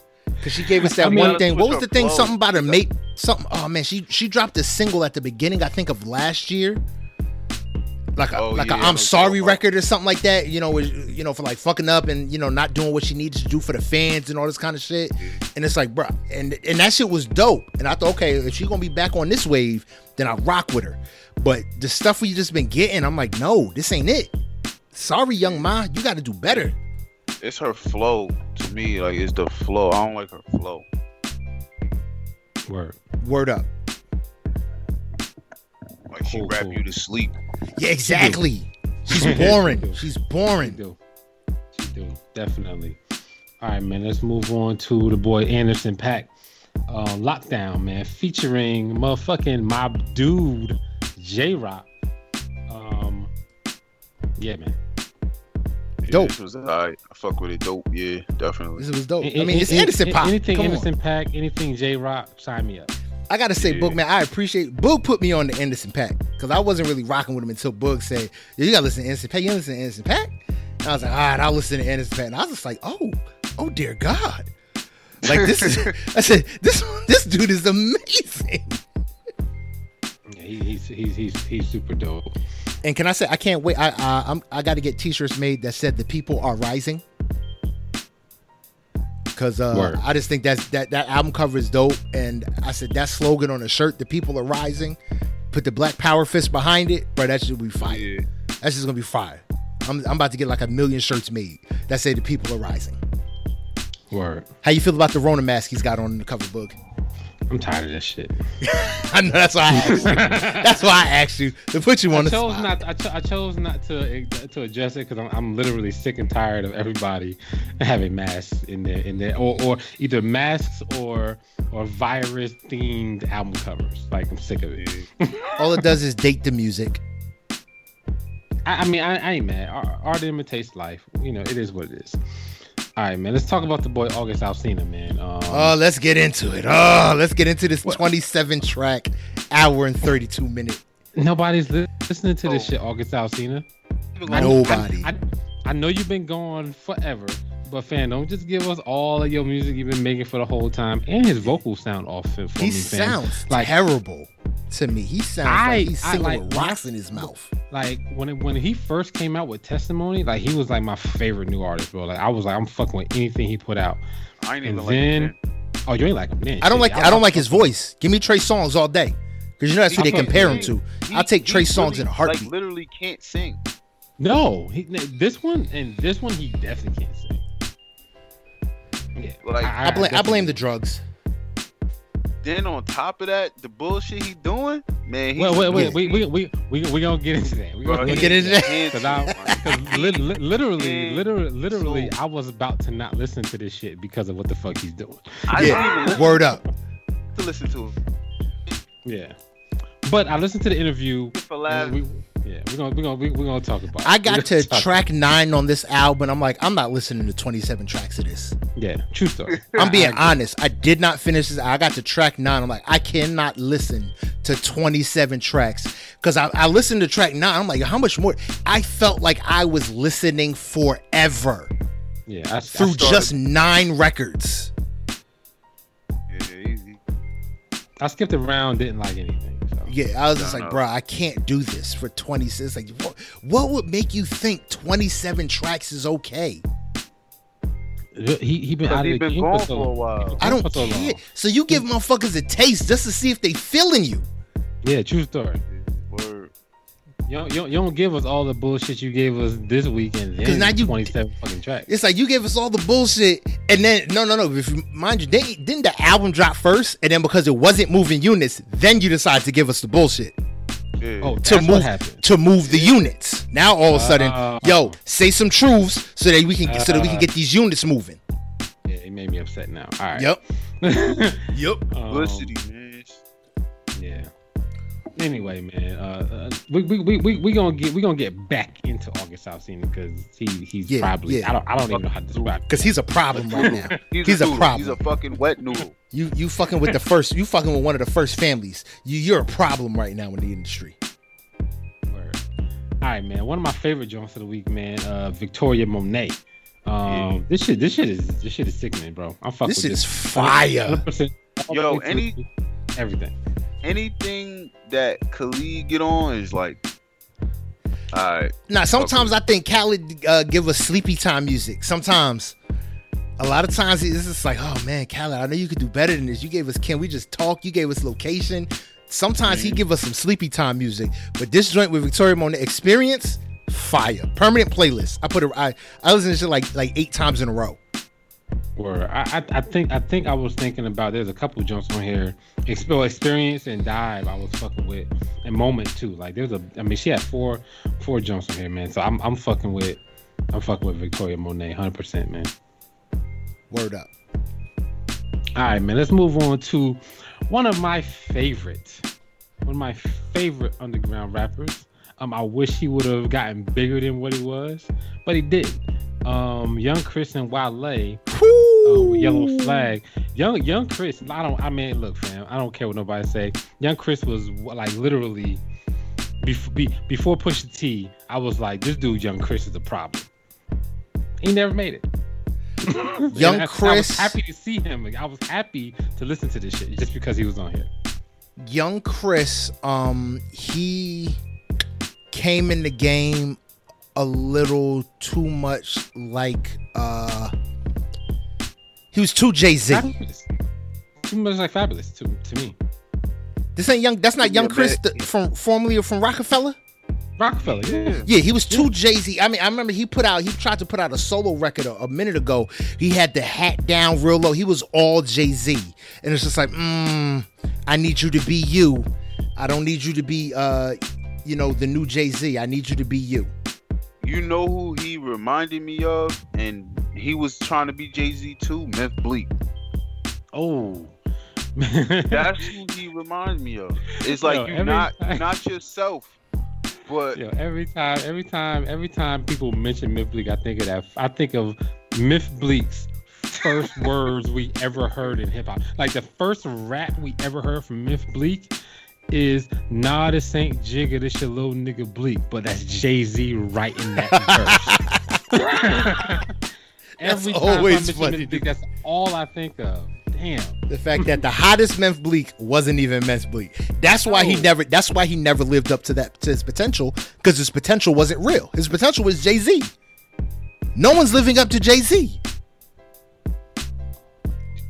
Cause she gave us that I mean, one thing. What was the thing? flow. Something about her mate. Something. Oh man, she she dropped a single at the beginning. I think of last year. Like a Oh, like yeah, a I'm sorry record or something like that. You know, was- you know for like fucking up and you know not doing what she needed to do for the fans and all this kind of shit. And it's like, bruh, and and that shit was dope. And I thought, okay, if she gonna be back on this wave, then I rock with her. But the stuff we just been getting, I'm like, no, this ain't it. Sorry, Young M.A, you got to do better. It's her flow to me. Like it's the flow. I don't like her flow. word. Word up. Like she Cool, rap cool. you to sleep. Yeah, exactly. She's boring. She's She boring. do. She do. Definitely. All right, man. Let's move on to the boy Anderson .Paak. Uh, Lockdown, man, featuring motherfucking my dude Jay Rock. Um, yeah, man. Yeah, Dope. This was alright. I fuck with it. Dope. Yeah, definitely. This was dope. I mean, a- it's a- Anderson a- Pop. Anything Come Anderson on. Pack, anything Jay Rock, sign me up. I gotta say, Yeah. Boog, man, I appreciate Boog put me on the Anderson .Paak because I wasn't really rocking with him until Boog said, "Yeah, you gotta listen to Anderson .Paak. You listen to Anderson .Paak." And I was like, "All right, I'll listen to Anderson .Paak." And I was just like, "Oh, oh dear God!" Like this is, I said, "This this dude is amazing." Yeah, he, he's he's he's he's super dope. And can I say, I can't wait. I uh, I'm, I got to get T-shirts made that said "The people are rising." Cause uh, I just think that's that that album cover is dope, and I said that slogan on a shirt, "The people are rising." Put the Black Power fist behind it, bro. That should be fire. Yeah. That's just gonna be fire. I'm, I'm about to get like a million shirts made that say "The people are rising." Word. How you feel about the Rona mask he's got on in the cover book? I'm tired of this shit. I know that's why I asked you. that's why I asked you to put you on I the chose spot. not. I, cho- I chose not to to address it because I'm, I'm literally sick and tired of everybody having masks in there, in there, or, or either masks or or virus themed album covers. Like I'm sick of it. All it does is date the music. I, I mean, I, I ain't mad. Art, art imitates life. You know, it is what it is. All right, man. Let's talk about the boy August Alsina, man. Um, Oh, let's get into it. Oh, let's get into this 27 track, hour and 32 minute. nobody's li- listening to this Oh. shit, August Alsina. Even I- though- Nobody. I, I, I know you've been gone forever, but fan, don't just give us all of your music you've been making for the whole time. And his vocals sound off for for He me, fam. sounds like terrible to me. He sounds I- like he's I like- with rocks in his mouth. like when it, when he first came out with Testimony, like he was like my favorite new artist, bro. Like I was like I'm fucking with anything he put out. I ain't And even then like it. oh, you ain't like him then. I don't like I don't like his voice. Give me Trey Songz all day. Because you know that's who I they compare him to. He- I'll take he Trey Songz really, in a heartbeat. Like literally can't sing. No, he, this one and this one he definitely can't sing. Yeah. Like I, I, I blame I blame the drugs. Then on top of that, the bullshit he doing, man. He, wait, wait, wait, we we we we we gonna get into that. We gonna get into that because li- li- literally, literally, literally, I was about to not listen to this shit because of what the fuck he's doing. I yeah, word up. To listen to him. Yeah, but I listened to the interview. For last, we, yeah, we're gonna we're gonna we're gonna talk about. I got to track nine on this album. I'm like, I'm not listening to 27 tracks of this. Yeah, true story. I'm being I honest. I did not finish this. I got to track nine. I'm like, I cannot listen to 27 tracks because I, I listened to track nine. I'm like, how much more? I felt like I was listening forever. Yeah, I, through I just nine records. Yeah, easy. I skipped around, didn't like anything. Yeah, I was just like, bro, I can't do this for 26. Like, what, what would make you think 27 tracks is okay? He he been, out he been gone for a while. I don't so care. So you give motherfuckers a taste just to see if they feeling you. Yeah, true story. You don't, you, don't, you don't give us all the bullshit you gave us this weekend. Because now you 27 fucking tracks. It's like you gave us all the bullshit, and then no, no, no. If you, mind you, they, didn't the album drop first, and then because it wasn't moving units, then you decide to give us the bullshit. Yeah. Oh, to move to move the units. Now all of a sudden, uh, yo, say some truths so that we can uh, so that we can get these units moving. Yeah, it made me upset now. All right. Yep. yep. Um, Publicity, man. Yeah anyway, man, uh, uh, we, we we we we gonna get we gonna get back into August Alsina because he he's yeah, probably yeah. I don't I don't even know how to describe because he's a problem right now. he's, he's a, a, problem. He's a fucking wet noodle. You you fucking with the first. You fucking with one of the first families. You you're a problem right now in the industry. Word. All right, man. One of my favorite joints of the week, man. Uh, Victoria Monet. Um, yeah. this shit, this shit is this shit is sickening, bro. I'm fucking. This with is this. fire. Yo, any everything anything that Khalid get on is like all right. Now, sometimes okay. I think Khalid uh, give us sleepy time music. Sometimes, a lot of times it's just like, oh man, Khalid, I know you could do better than this. You gave us, can we just talk? You gave us location. Sometimes mm-hmm. he give us some sleepy time music, but this joint with Victoria Monet experience, fire, permanent playlist. I put it, I I listen to shit like like eight times in a row. Or I, I think I think I was thinking about there's a couple jumps on here. Explore experience and dive I was fucking with and moment too. Like there's a I mean she had four four jumps on here, man. So I'm I'm fucking with I'm fucking with Victoria Monet, hundred percent, man. Word up. All right, man. Let's move on to one of my favorite, one of my favorite underground rappers. Um, I wish he would have gotten bigger than what he was, but he did um, Young Chris and Wale, uh, Yellow Flag. Young Young Chris, I don't. I mean, look, fam, I don't care what nobody say. Young Chris was like literally before be, before Pusha T. I was like, this dude, Young Chris, is a problem. He never made it. Young Chris, I was happy to see him. I was happy to listen to this shit just because he was on here. Young Chris, um, he came in the game a little too much like uh he was too Jay Z. Too much like Fabolous to to me. This ain't young. That's not young Chris the, from formerly from Roc-A-Fella. Rockefeller, yeah. Yeah, he was too yeah. Jay Z. I mean, I remember he put out, he tried to put out a solo record a, a, minute ago. He had the hat down real low. He was all Jay Z, and it's just like, mm, I need you to be you. I don't need you to be, uh, you know, the new Jay Z. I need you to be you you know who he reminded me of, and he was trying to be Jay Z too. Memphis Bleek. Oh, that's who he reminds me of. It's like Yo, you're not time. not yourself. But Yo, every time, every time, every time people mention Memphis Bleek, I think of that. I think of Memphis Bleek's first words we ever heard in hip hop. Like the first rap we ever heard from Memphis Bleek is nah this ain't Jigga, this your little nigga Bleek, but that's Jay-Z writing that verse. Every that's time always I funny. Bleek, that's all I think of. Damn. The fact that the hottest Memphis Bleek wasn't even Memphis Bleek. That's why oh. he never that's why he never lived up to that to his potential, because his potential wasn't real. His potential was Jay-Z. No one's living up to Jay-Z.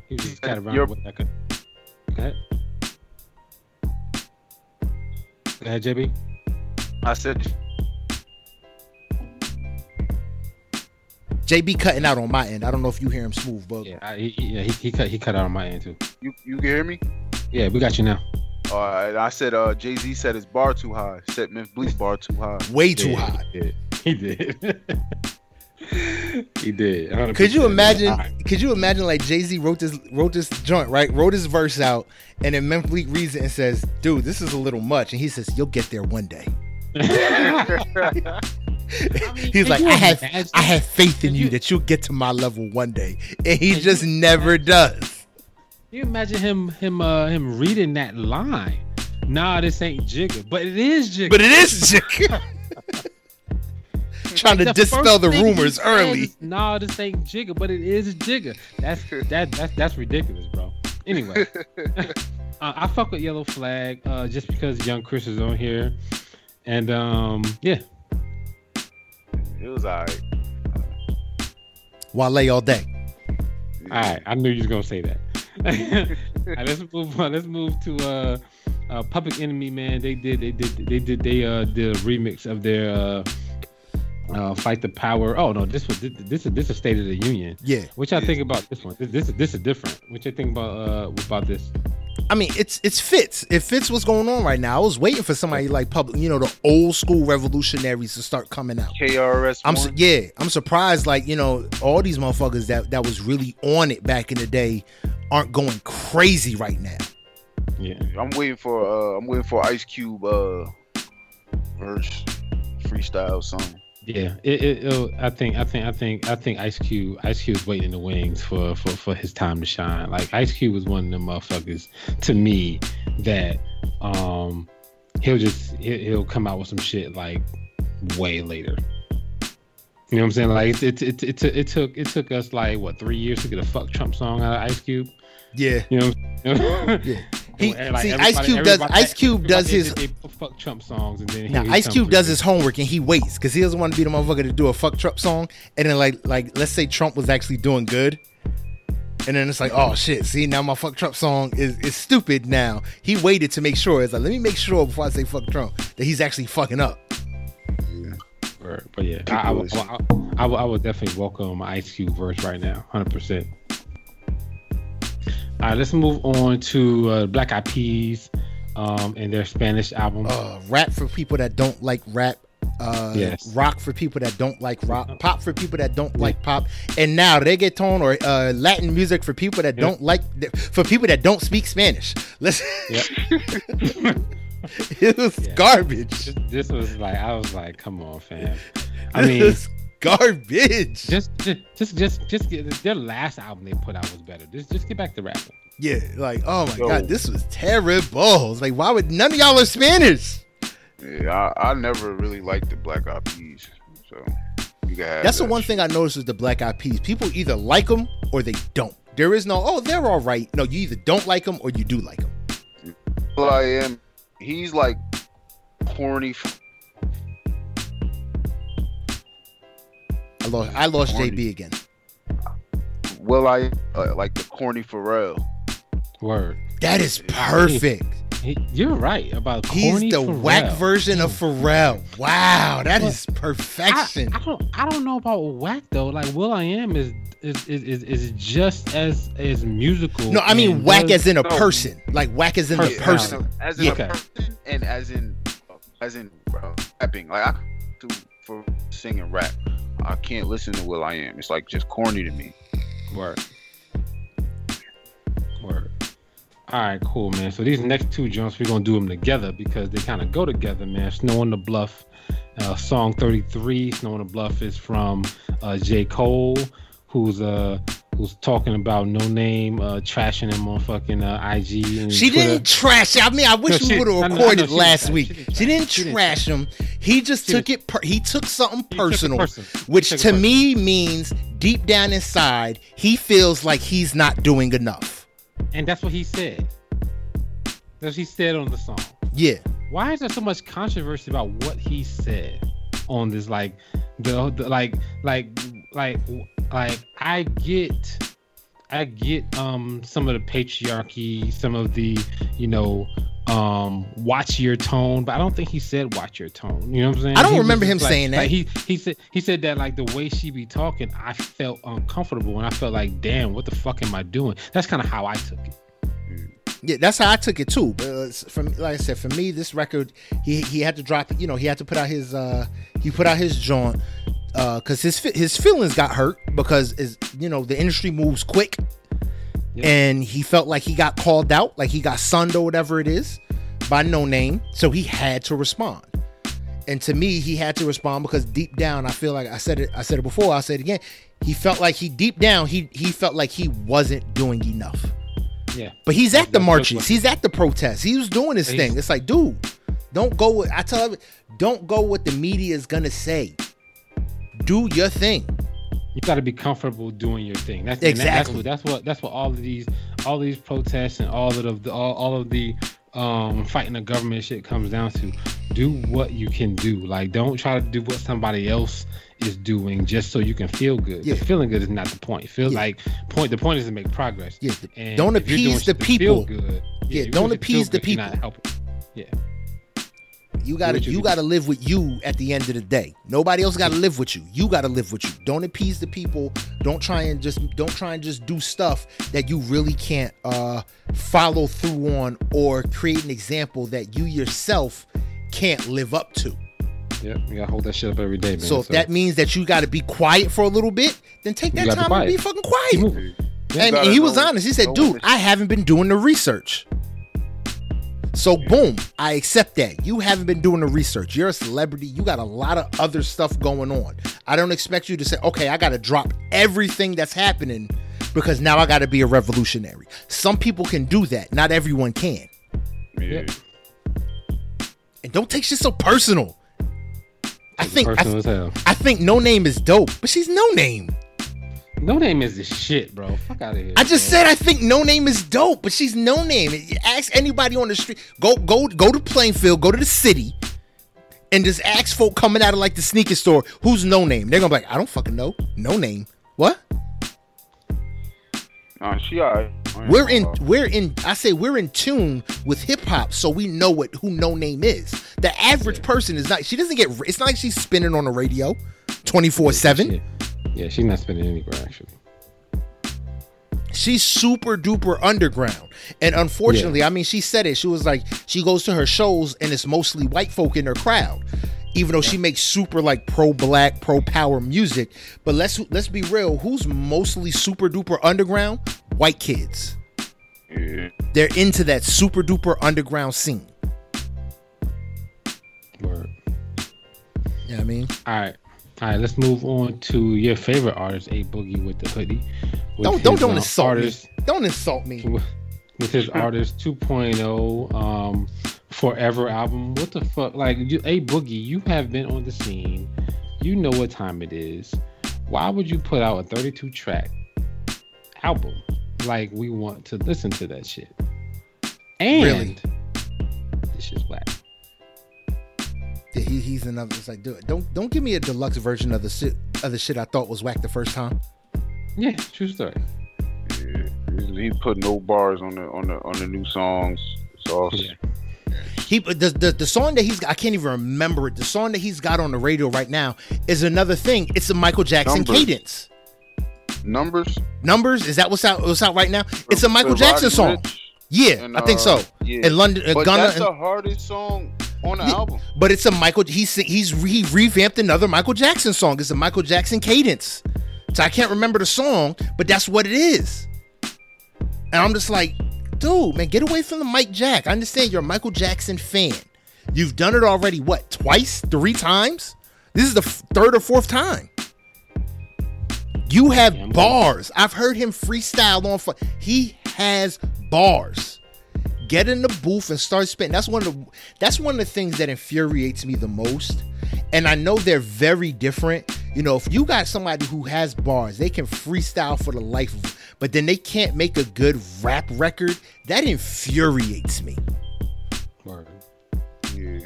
He was just kind of around with that. Go ahead. Go ahead, JB. I said. JB cutting out on my end. I don't know if you hear him smooth, but yeah, I, he, yeah, he, he cut he cut out on my end too. You you can hear me? Yeah, we got you now. All right, I said uh Jay Z set his bar too high. Set Memphis Bleek's bar too high. way too Yeah, high. He did. He did. he did. 100%. Could you imagine? All right. Could you imagine like Jay Z wrote this wrote this joint right? Wrote his verse out, and then Memphis Bleek reads it and says, "Dude, this is a little much." And he says, "You'll get there one day." He's like, "I have imagine? I have faith in you you- that you'll get to my level one day," and he just never does. Can you imagine him him uh him reading that line? Nah, this ain't Jigga, but it is Jigga. But it is Jigga. Trying to The dispel the rumors early. is, Nah, this ain't Jigga, but it is Jigga. That's that that's that's ridiculous, bro. Anyway, uh, I fuck with Yellow Flag uh, just because Young Chris is on here, and um yeah, It was alright. Wale all day. all right. I knew you was gonna say that. All right, let's move on. Let's move to uh, uh Public Enemy, man. They did they did they did they uh did a remix of their uh. Uh, fight the power. Oh no, this was this this is this is State of the Union. Yeah. What y'all think about this one? This, this is this is different. What you think about uh about this? I mean, it's it's fits. It fits what's going on right now. I was waiting for somebody like public, you know, the old school revolutionaries to start coming out. KRS I'm su- yeah, I'm surprised. Like you know, all these motherfuckers that that was really on it back in the day aren't going crazy right now. Yeah, I'm waiting for uh I'm waiting for Ice Cube uh verse freestyle song. Yeah. It, it, I think I think I think I think Ice Cube Ice Cube's waiting in the wings for for for his time to shine. Like Ice Cube was one of them motherfuckers to me that um he'll just he'll, he'll come out with some shit like way later. You know what I'm saying? Like it it, it, it, it took it took us like what three years to get a fuck Trump song out of Ice Cube. Yeah, You know. yeah. He- And, see, Ice Cube does- Ice Cube does his- they fuck Trump songs, and then Now he Ice Cube does his homework and he waits because he doesn't want to be the motherfucker to do a fuck Trump song, and then like like let's say Trump was actually doing good. And then it's like, oh shit! See now my fuck Trump song is, is stupid. Now he waited to make sure. It's like let me make sure before I say fuck Trump that he's actually fucking up. But yeah, I, I, I, I, I would definitely welcome Ice Cube verse right now, hundred percent. All right, let's move on to uh, Black Eyed Peas um, and their Spanish album. uh, rap for people that don't like rap. Uh, Yes. rock for people that don't like rock, pop for people that don't like pop, and now reggaeton or uh, Latin music for people that Yeah. don't like, for people that don't speak Spanish. Yep. it was Yeah. garbage. this, was like, I was like, come on, fam. I mean, garbage. just, just, just, just, just get their last album they put out was better. Just, just get back to rapping. yeah, like oh my Yo. god, this was terrible. It's like why would none of y'all are Spanish? Yeah, I, I never really liked the Black Eyed Peas. So you can have That's the one thing I noticed with the Black Eyed Peas. People either like them or they don't. There is no oh they're all right. No, you either don't like them or you do like them. Well, I am. He's like corny. I lost I lost Corny. JB again. Well, I uh, like the corny Pharrell. Word. That is perfect. He, you're right about corny. He's corny the Pharrell. whack version of Pharrell. Wow, that Well, is perfection. I, I don't I don't know about whack though. Like will.i.am is is, is is is just as as musical. no, I mean whack was- as in a No. person. Like whack as in the Person. person. As in Yeah. a person and as in as in uh, rapping. Like I do for singing rap. I can't listen to will.i.am. It's like just corny to me. Word. Word. All right, cool, man. So these next two jumps, we're gonna do them together because they kind of go together, man. Snow on the Bluff, uh, song 33. Snow on the Bluff is from uh, J. Cole, who's uh who's talking about Noname, uh, trashing him on fucking uh, IG and She Twitter. didn't trash. I mean, I wish No, we would I know- I have know recorded didn't last week. She She didn't trash. She didn't trash him. He just She took it. Per- he took something He took personal, personal. which to me means deep down inside he feels like he's not doing enough. and that's what he said. That's what he said on the song. Yeah, why is there so much controversy about what he said on this like the, the like like like like i get i get um some of the patriarchy some of the you know um watch your tone but i don't think he said watch your tone. You know what i'm saying? I don't He remember him like- saying that. like he he said he said that like the way she be talking i felt uncomfortable and i felt like damn what the fuck am i doing? That's kind of how i took it Yeah, that's how I took it too. But uh, from like I said, for me, this record, he he had to drop. You know, he had to put out his uh he put out his joint because his his feelings got hurt because is you know the industry moves quick, Yeah. and he felt like he got called out, like he got sunned or whatever it is by Noname, so he had to respond. And to me, he had to respond because deep down, I feel like I said it. I said it before. I'll say it again. He felt like he deep down he he felt like he wasn't doing enough. Yeah But he's at the marches. He's at the protests. He was doing his He's- thing. It's like, dude, don't go with. I tell him, don't go what the media is gonna say. Do your thing. you got to be comfortable doing your thing. That's Exactly. that's what that's what that's what all of these all these protests and all of the all, all of the um fighting the government shit comes down to. Do what you can do. Like don't try to do what somebody else is doing just so you can feel good. Yeah. Feeling good is not the point. Feel Yeah. like point the point is to make progress. Yeah, And don't if you're doing appease the people. Good, Yeah, you're don't doing shit feel appease the good, people. Yeah. You gotta you you gotta live with you at the end of the day. Nobody else gotta live with you. You gotta live with you. Don't appease the people. Don't try and just don't try and just do stuff that you really can't uh follow through on or create an example that you yourself can't live up to. Yeah, you gotta hold that shit up every day, man. So if that means that you got to be quiet for a little bit, then take that time and be fucking quiet. And, and he was know- honest. He said, know "Dude, when I haven't been doing the research." So boom, I accept that. You haven't been doing the research. You're a celebrity. You got a lot of other stuff going on. I don't expect you to say, "Okay, I got to drop everything that's happening because now I got to be a revolutionary." Some people can do that. Not everyone can. Yeah. And don't take shit so personal. I think I, hell. I think Noname is dope, but she's Noname. No name is the shit, bro. Fuck out of here. I just bro. said I think Noname is dope, but she's Noname. Ask anybody on the street. Go go go to Plainfield. Go to the city, and just ask folk coming out of like the sneaker store who's Noname. They're gonna be like, I don't fucking know. Noname. What? Nah, she alright. We're in we're in I say we're in tune with hip hop, so we know what who Noname is. The average person is not. She doesn't get. It's not like she's spinning on the radio, twenty four seven. Shit. Yeah, she's not spending anywhere actually. she's super duper underground. And unfortunately, I mean, she said it. She was like, she goes to her shows and it's mostly white folk in her crowd. Even though she makes super like pro black, pro power music, but let's let's be real. Who's mostly super duper underground? White kids. Yeah. They're into that super duper underground scene. Word. Know I mean? All right. All right, let's move on to your favorite artist, A Boogie with the hoodie. with Don't don't don't uh, insult artist, me. Don't insult me. with his artist 2.0 um forever album what the fuck like you, a boogie you have been on the scene you know what time it is why would you put out a 32 track album like we want to listen to that shit and Really? this shit's whack Yeah, he, he's another. It's like, dude, don't don't give me a deluxe version of the shit of the shit I thought was whack the first time. yeah true story Yeah. He he put no bars on the on the on the new songs. It's all yeah He the, the the song that he's I can't even remember it. The song that he's got on the radio right now is another thing. It's a Michael Jackson Numbers. cadence. numbers. Numbers is that what's out what's out right now? It's a Michael Jackson song. Ricch Yeah, and, I think uh, so. Yeah. And London, uh, but Gunna, that's and- the hardest song on the Yeah. album. but it's a Michael. He's he's he revamped another Michael Jackson song. It's a Michael Jackson cadence. So I can't remember the song, but that's what it is. And I'm just like, dude, man, get away from the Mike Jack. I understand you're a Michael Jackson fan. You've done it already. What twice, three times? This is the f- third or fourth time. You have Yeah, bars. I've heard him freestyle on. He has bars. Get in the booth and start spitting. That's one of the. That's one of the things that infuriates me the most. And I know they're very different. You know, if you got somebody who has bars, they can freestyle for the life of. But then they can't make a good rap record. That infuriates me. Word. Yeah.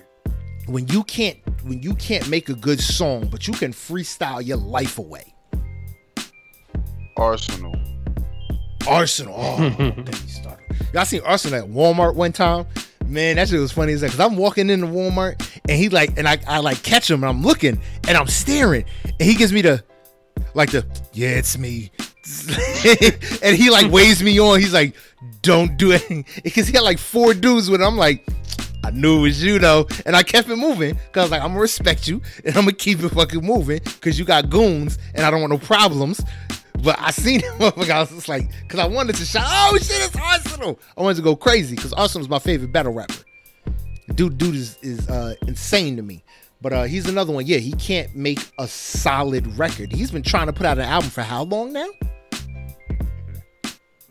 When you can't, when you can't make a good song, but you can freestyle your life away. Arsonal. Arsonal. Oh, then he started. Y'all seen Arsonal at Walmart one time? Man, that shit was funny as that. Cause I'm walking into Walmart and he like, and I, I like catch him and I'm looking and I'm staring and he gives me the, like the, yeah, it's me. and he like waves me on. He's like, don't do it. Because he had like four dudes with him. I'm like, I knew it was you though. And I kept it moving. Cause like, I'm gonna respect you and I'm gonna keep it fucking moving. Cause you got goons and I don't want no problems. But I seen him, I was just like, cause I wanted to shout, oh shit, it's Arsonal. I wanted to go crazy because Arsonal's my favorite battle rapper. Dude, dude is is uh, insane to me. But uh, he's another one. Yeah, he can't make a solid record. He's been trying to put out an album for how long now?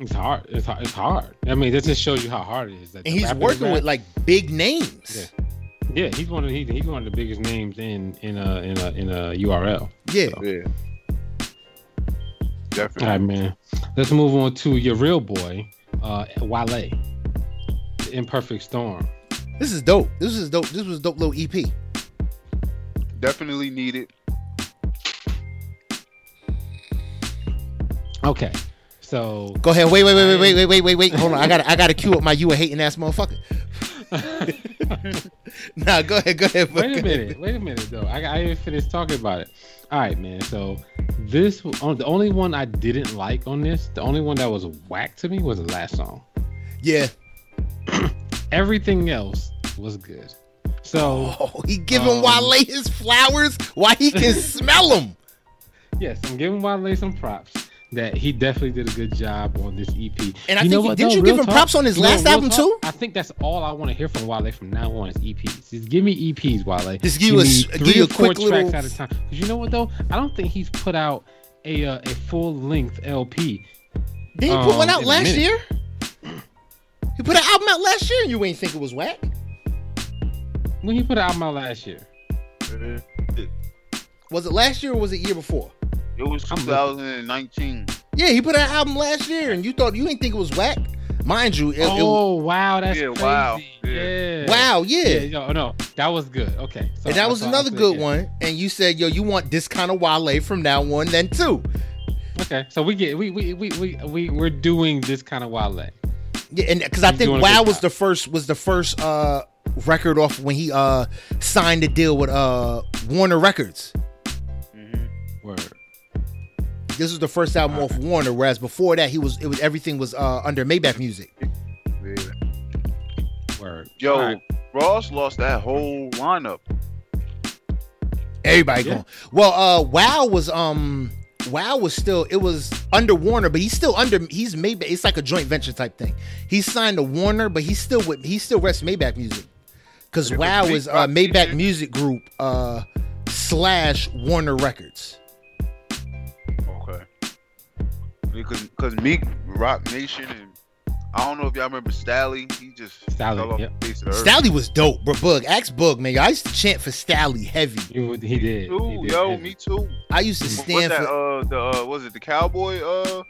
It's hard. It's hard. It's hard. I mean, this just shows you how hard it is. That and he's working rap, with like big names. Yeah. yeah, he's one of he, he's one of the biggest names in in a in a in uh, a URL. Yeah, so. yeah. Definitely. All right, man. Let's move on to your real boy, uh, Wale. The Imperfect Storm. This is dope. This is dope. This was dope little EP. Definitely needed. Okay. So go ahead. Wait, wait, wait, wait, wait, wait, wait, wait, Hold on. I got I got to cue up my you a hating ass motherfucker. nah, go ahead, go ahead. Wait a minute. Wait a minute though. I I even finished talking about it. All right, man. So this oh, the only one I didn't like on this, the only one that was whack to me was the last song. Yeah. Everything else was good. So oh, he giving um, Wale his flowers. Why he can smell them? Yes, I'm giving Wale some props that he definitely did a good job on this EP. And I you think, didn't you give him talk? props on his last album talk? too? I think that's all I want to hear from Wale from now on is EPs. Just give me EPs, Wale. Just give, give you a, three give you a quick tracks little... at a time. Because you know what though, I don't think he's put out a uh, a full length LP. Did he um, put one um, out last year? He put an album out last year, and you ain't think it was whack. When he put an album out last year, was it last year or was it year before? It was 2019. Yeah, he put out an album last year, and you thought you didn't think it was whack. Mind you, it, oh it, wow, that's yeah, crazy. wow, yeah. wow, yeah. yeah no, no, that was good. Okay, so and that was another good one. And you said, yo, you want this kind of Wale from now on, then too. Okay, so we get we we we we, we we're doing this kind of Wale. Yeah, and because I think Wow was the first was the first uh record off when he uh signed a deal with uh Warner Records. Mm-hmm. Word. This was the first album off Warner, whereas before that he was it was everything was uh under Maybach Music. Yeah. Word. Yo, right. Ross lost that whole lineup. Everybody yeah. going. Well, uh Wow was um Wow was still it was under Warner, but he's still under he's Maybach. It's like a joint venture type thing. He signed to Warner, but he's still with he still rests Maybach Music. Because Wow is uh, Maybach Music Group uh, slash Warner Records. Because because Meek Roc Nation and I don't know if y'all remember Stalley. He just Stalley, fell off yep. the face of the earth. Stalley was dope, bro. Bug, ask Bug, man. I used to chant for Stalley heavy. He, he did. Too, he did yo, heavy. me too. I used to stand that, for uh, the uh, was it the cowboy? Uh,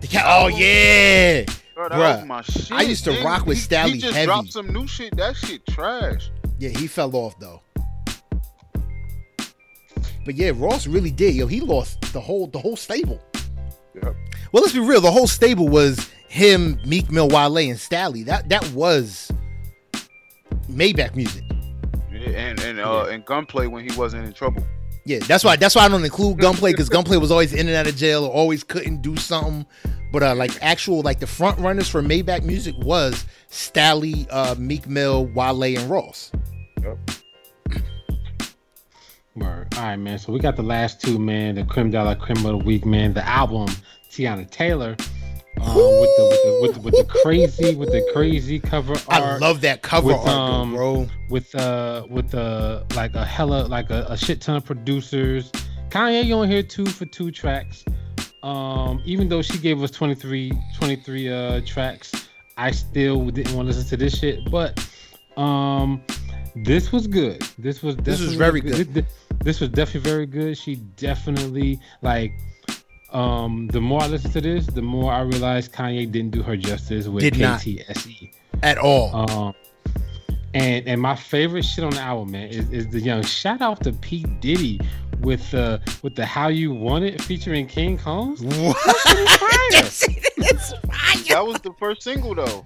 the cow. Oh yeah. Bro, Bruh, my shit. I used to man. rock with he, Stalley he just heavy. dropped some new shit. That shit trash. Yeah, he fell off though. But yeah, Ross really did. Yo, he lost the whole the whole stable. Yep. Well, let's be real. The whole stable was him, Meek Mill, Wale, and Stalley. That that was Maybach music. Yeah, and and uh, yeah. and Gunplay when he wasn't in trouble. Yeah, that's why that's why I don't include Gunplay because Gunplay was always in and out of jail or always couldn't do something. But uh, like actual like the front runners for Maybach music was Stalley, uh, Meek Mill, Wale, and Ross. Yep. Word. All right, man. So we got the last two, man. The creme de la creme of the week, man. The album, Teyana Taylor um, with, the, with, the, with, the, with the crazy with the crazy cover art. I love that cover with, art, um, bro. With uh with uh like a hella like a, a shit ton of producers. Kanye you on here two for two tracks. Um, even though she gave us 23, 23 uh tracks, I still didn't want to listen to this shit. But um, this was good. This was this was very good. This, this was definitely very good. She definitely like um, the more I listen to this, the more I realize Kanye didn't do her justice with Did KTSE at all. Um, and and my favorite shit on the album, man, is, is the young shout out to P. Diddy with uh with the How You Want It featuring King Combs. What? that was the first single though.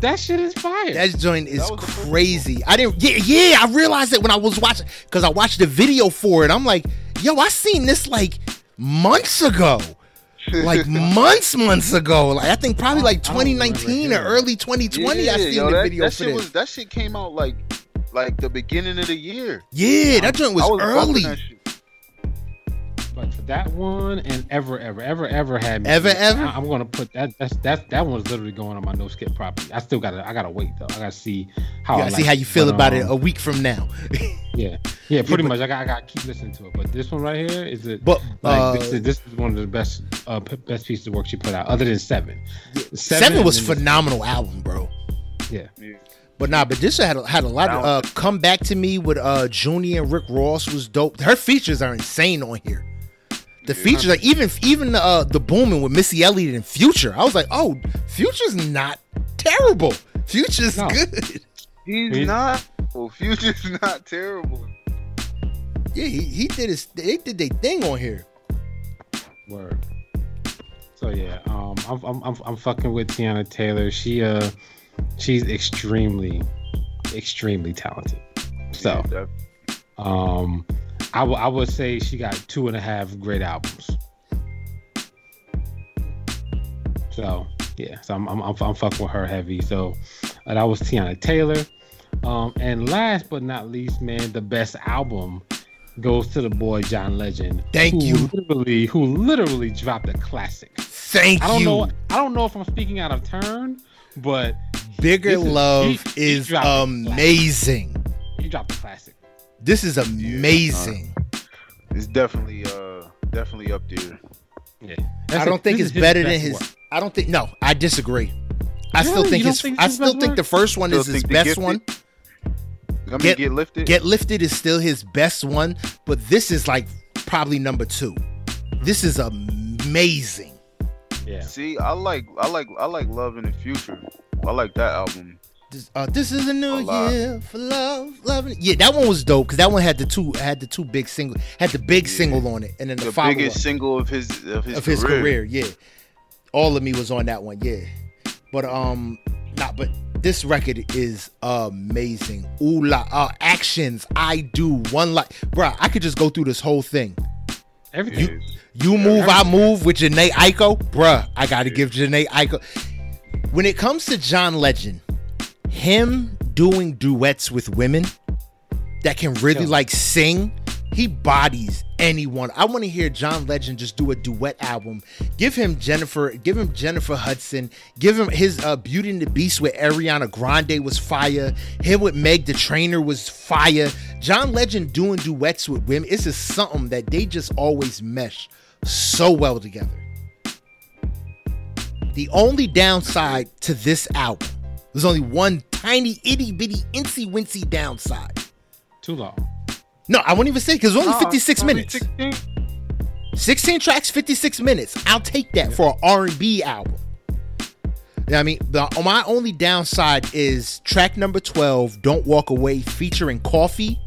That shit is fire. That joint is crazy. I didn't. Yeah, yeah. I realized it when I was watching because I watched the video for it. I'm like, yo, I seen this like months ago. like months, months ago. Like I think probably like 2019 or early 2020. Yeah, I seen yo, the video that for shit this. Was, that shit came out like like the beginning of the year. Yeah, that joint was, was early. But for that one and ever, ever, ever, ever had me. Ever, ever. I, am gonna put that. That's that. That one's literally going on my no skip property. I still gotta. I gotta wait though. I gotta see how. You gotta like see how you feel about um, it a week from now. yeah, yeah, pretty yeah, much. I got. I got to keep listening to it. But this one right here is it. But like uh, this, is, this, is, one of the best uh, best pieces of work she put out, other than Seven. Seven, Seven was phenomenal album, bro. Yeah. yeah. But nah, but this had a, had a lot of uh, come back to me with uh Junie and Rick Ross was dope. Her features are insane on here. The yeah. features, like even even uh the booming with Missy Elliott and Future, I was like, oh, Future's not terrible. Future's no. good. He's, He's not. Well, Future's not terrible. Yeah, he, he did his they did their thing on here. Word. So yeah, um, I'm I'm I'm, I'm fucking with Teyana Taylor. She uh she's extremely, extremely talented. So, um, I, w- I would say she got two and a half great albums. So yeah, so I'm I'm, I'm, I'm fucking with her heavy. So uh, that was Teyana Taylor. Um, and last but not least, man, the best album goes to the boy John Legend. Thank who you. Literally, who literally dropped a classic. Thank I don't you. Know, I don't know if I'm speaking out of turn, but Bigger is, Love he, is he amazing. He dropped a classic. This is amazing. Yeah, uh, it's definitely uh definitely up there. Yeah. I don't think it's better than his work. I don't think no, I disagree. I really? still think his think I still think work? the first one still is his best gifted? one. I mean, get, get lifted. Get lifted is still his best one, but this is like probably number two. This is amazing. Yeah. See, I like I like I like Love in the Future. I like that album. This, uh, this is a new a year for love, love. Yeah, that one was dope because that one had the two had the two big single had the big yeah. single on it, and then the, the biggest single of his of his of his career. career. Yeah, all of me was on that one. Yeah, but um, not but this record is amazing. Ooh la, uh, actions. I do one like, bruh. I could just go through this whole thing. Everything. You, you move, I move with Jhené Aiko, bruh. I got to give Jhené Aiko. When it comes to John Legend, him doing duets with women that can really like sing, he bodies anyone. I want to hear John Legend just do a duet album. Give him Jennifer, give him Jennifer Hudson, give him his uh, Beauty and the Beast with Ariana Grande was fire. Him with Meghan Trainor was fire. John Legend doing duets with women. It's just something that they just always mesh so well together. The only downside to this album, there's only one tiny itty bitty incy wincy downside. Too long. No, I won't even say because it's only 56 minutes. 16? 16 tracks, 56 minutes. I'll take that for an R&B album. You know I mean, the, my only downside is track number 12, Don't Walk Away, featuring Koffee.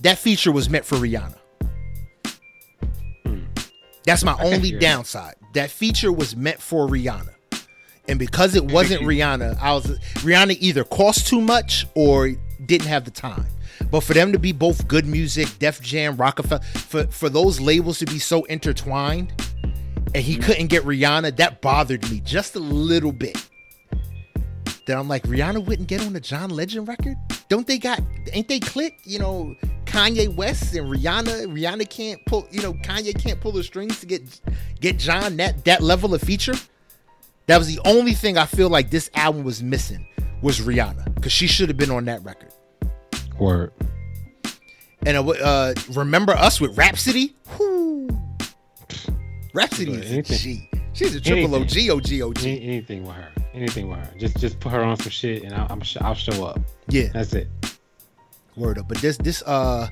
That feature was meant for Rihanna. Hmm. That's my only downside. That feature was meant for Rihanna. And because it wasn't Rihanna, I was Rihanna either cost too much or didn't have the time. But for them to be both G.O.O.D. Music, Def Jam, Roc-A-Fella, for for those labels to be so intertwined, and he couldn't get Rihanna, that bothered me just a little bit. That I'm like, Rihanna wouldn't get on the John Legend record? Don't they got ain't they click? You know, Kanye West and Rihanna. Rihanna can't pull, you know, Kanye can't pull the strings to get get John that that level of feature. That was the only thing I feel like this album was missing was Rihanna because she should have been on that record. Word. And uh, uh remember us with Rapsody? Whoo. Rapsody is anything, a G. She's a triple anything, OG, OG, OG. Anything with her. Anything with her. Just just put her on some shit, and I'll, I'm I'll show up. Yeah, that's it. Word up. But this this uh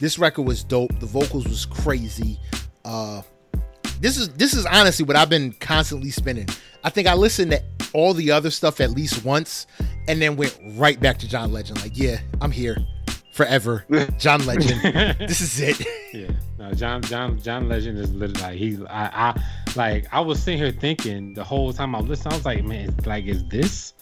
this record was dope. The vocals was crazy. Uh, this is this is honestly what I've been constantly spinning. I think I listened to all the other stuff at least once, and then went right back to John Legend. Like, yeah, I'm here forever. John Legend. this is it. yeah. No, John John John Legend is literally like he I, I like I was sitting here thinking the whole time I was listening, I was like, man, like is this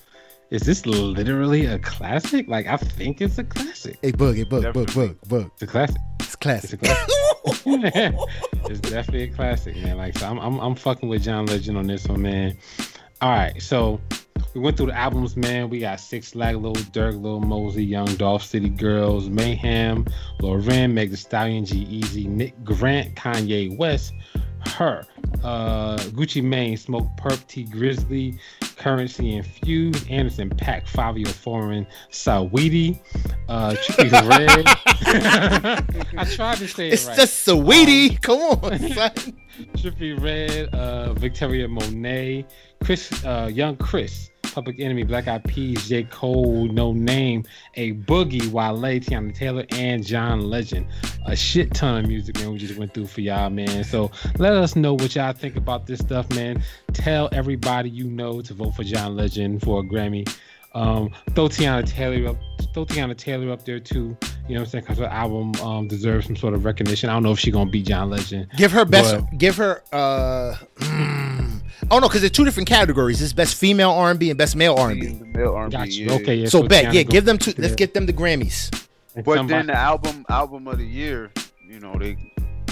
is this literally a classic? Like I think it's a classic. Hey, Boog, hey, Boog, Boog, Boog, Boog. It's a classic. It's classic. It's a classic. it's definitely a classic, man. Like so I'm, I'm I'm fucking with John Legend on this one, man. All right, so we went through the albums, man. We got Six Flag, Lil Durk, Lil Mosey, Young Dolph, City Girls, Mayhem, Lauren, Meg Thee Stallion, G-Eazy, Nick Grant, Kanye West, H.E.R., uh, Gucci Mane, Smokepurpp, Tee Grizzley, Curren$y Infused, Anderson .Paak, Fivio Foreign, Saweetie, uh, Trippie Redd. I tried to say it It's right. just Saweetie. Come on, son. Trippie Redd, uh, Victoria Monet, Chris, uh, Young Chris, Public Enemy, Black Eyed Peas, J. Cole, Noname, A Boogie, Wale, Teyana Taylor, and John Legend. A shit ton of music, man. We just went through for y'all, man. So let us know what y'all think about this stuff, man. Tell everybody you know to vote for John Legend for a Grammy. Um, throw Teyana Taylor up, throw Teyana Taylor up there too. You know what I'm saying? Because her album um, deserves some sort of recognition. I don't know if she's gonna beat John Legend. Give her best. But- give her. uh mm, Oh no, because there's two different categories. It's best female R&B and best male R&B. Male R&B, Got you. yeah. Okay, yeah. So bet, yeah, give them two. to Let's get them the Grammys. and But somebody- then the album album of the year, you know, they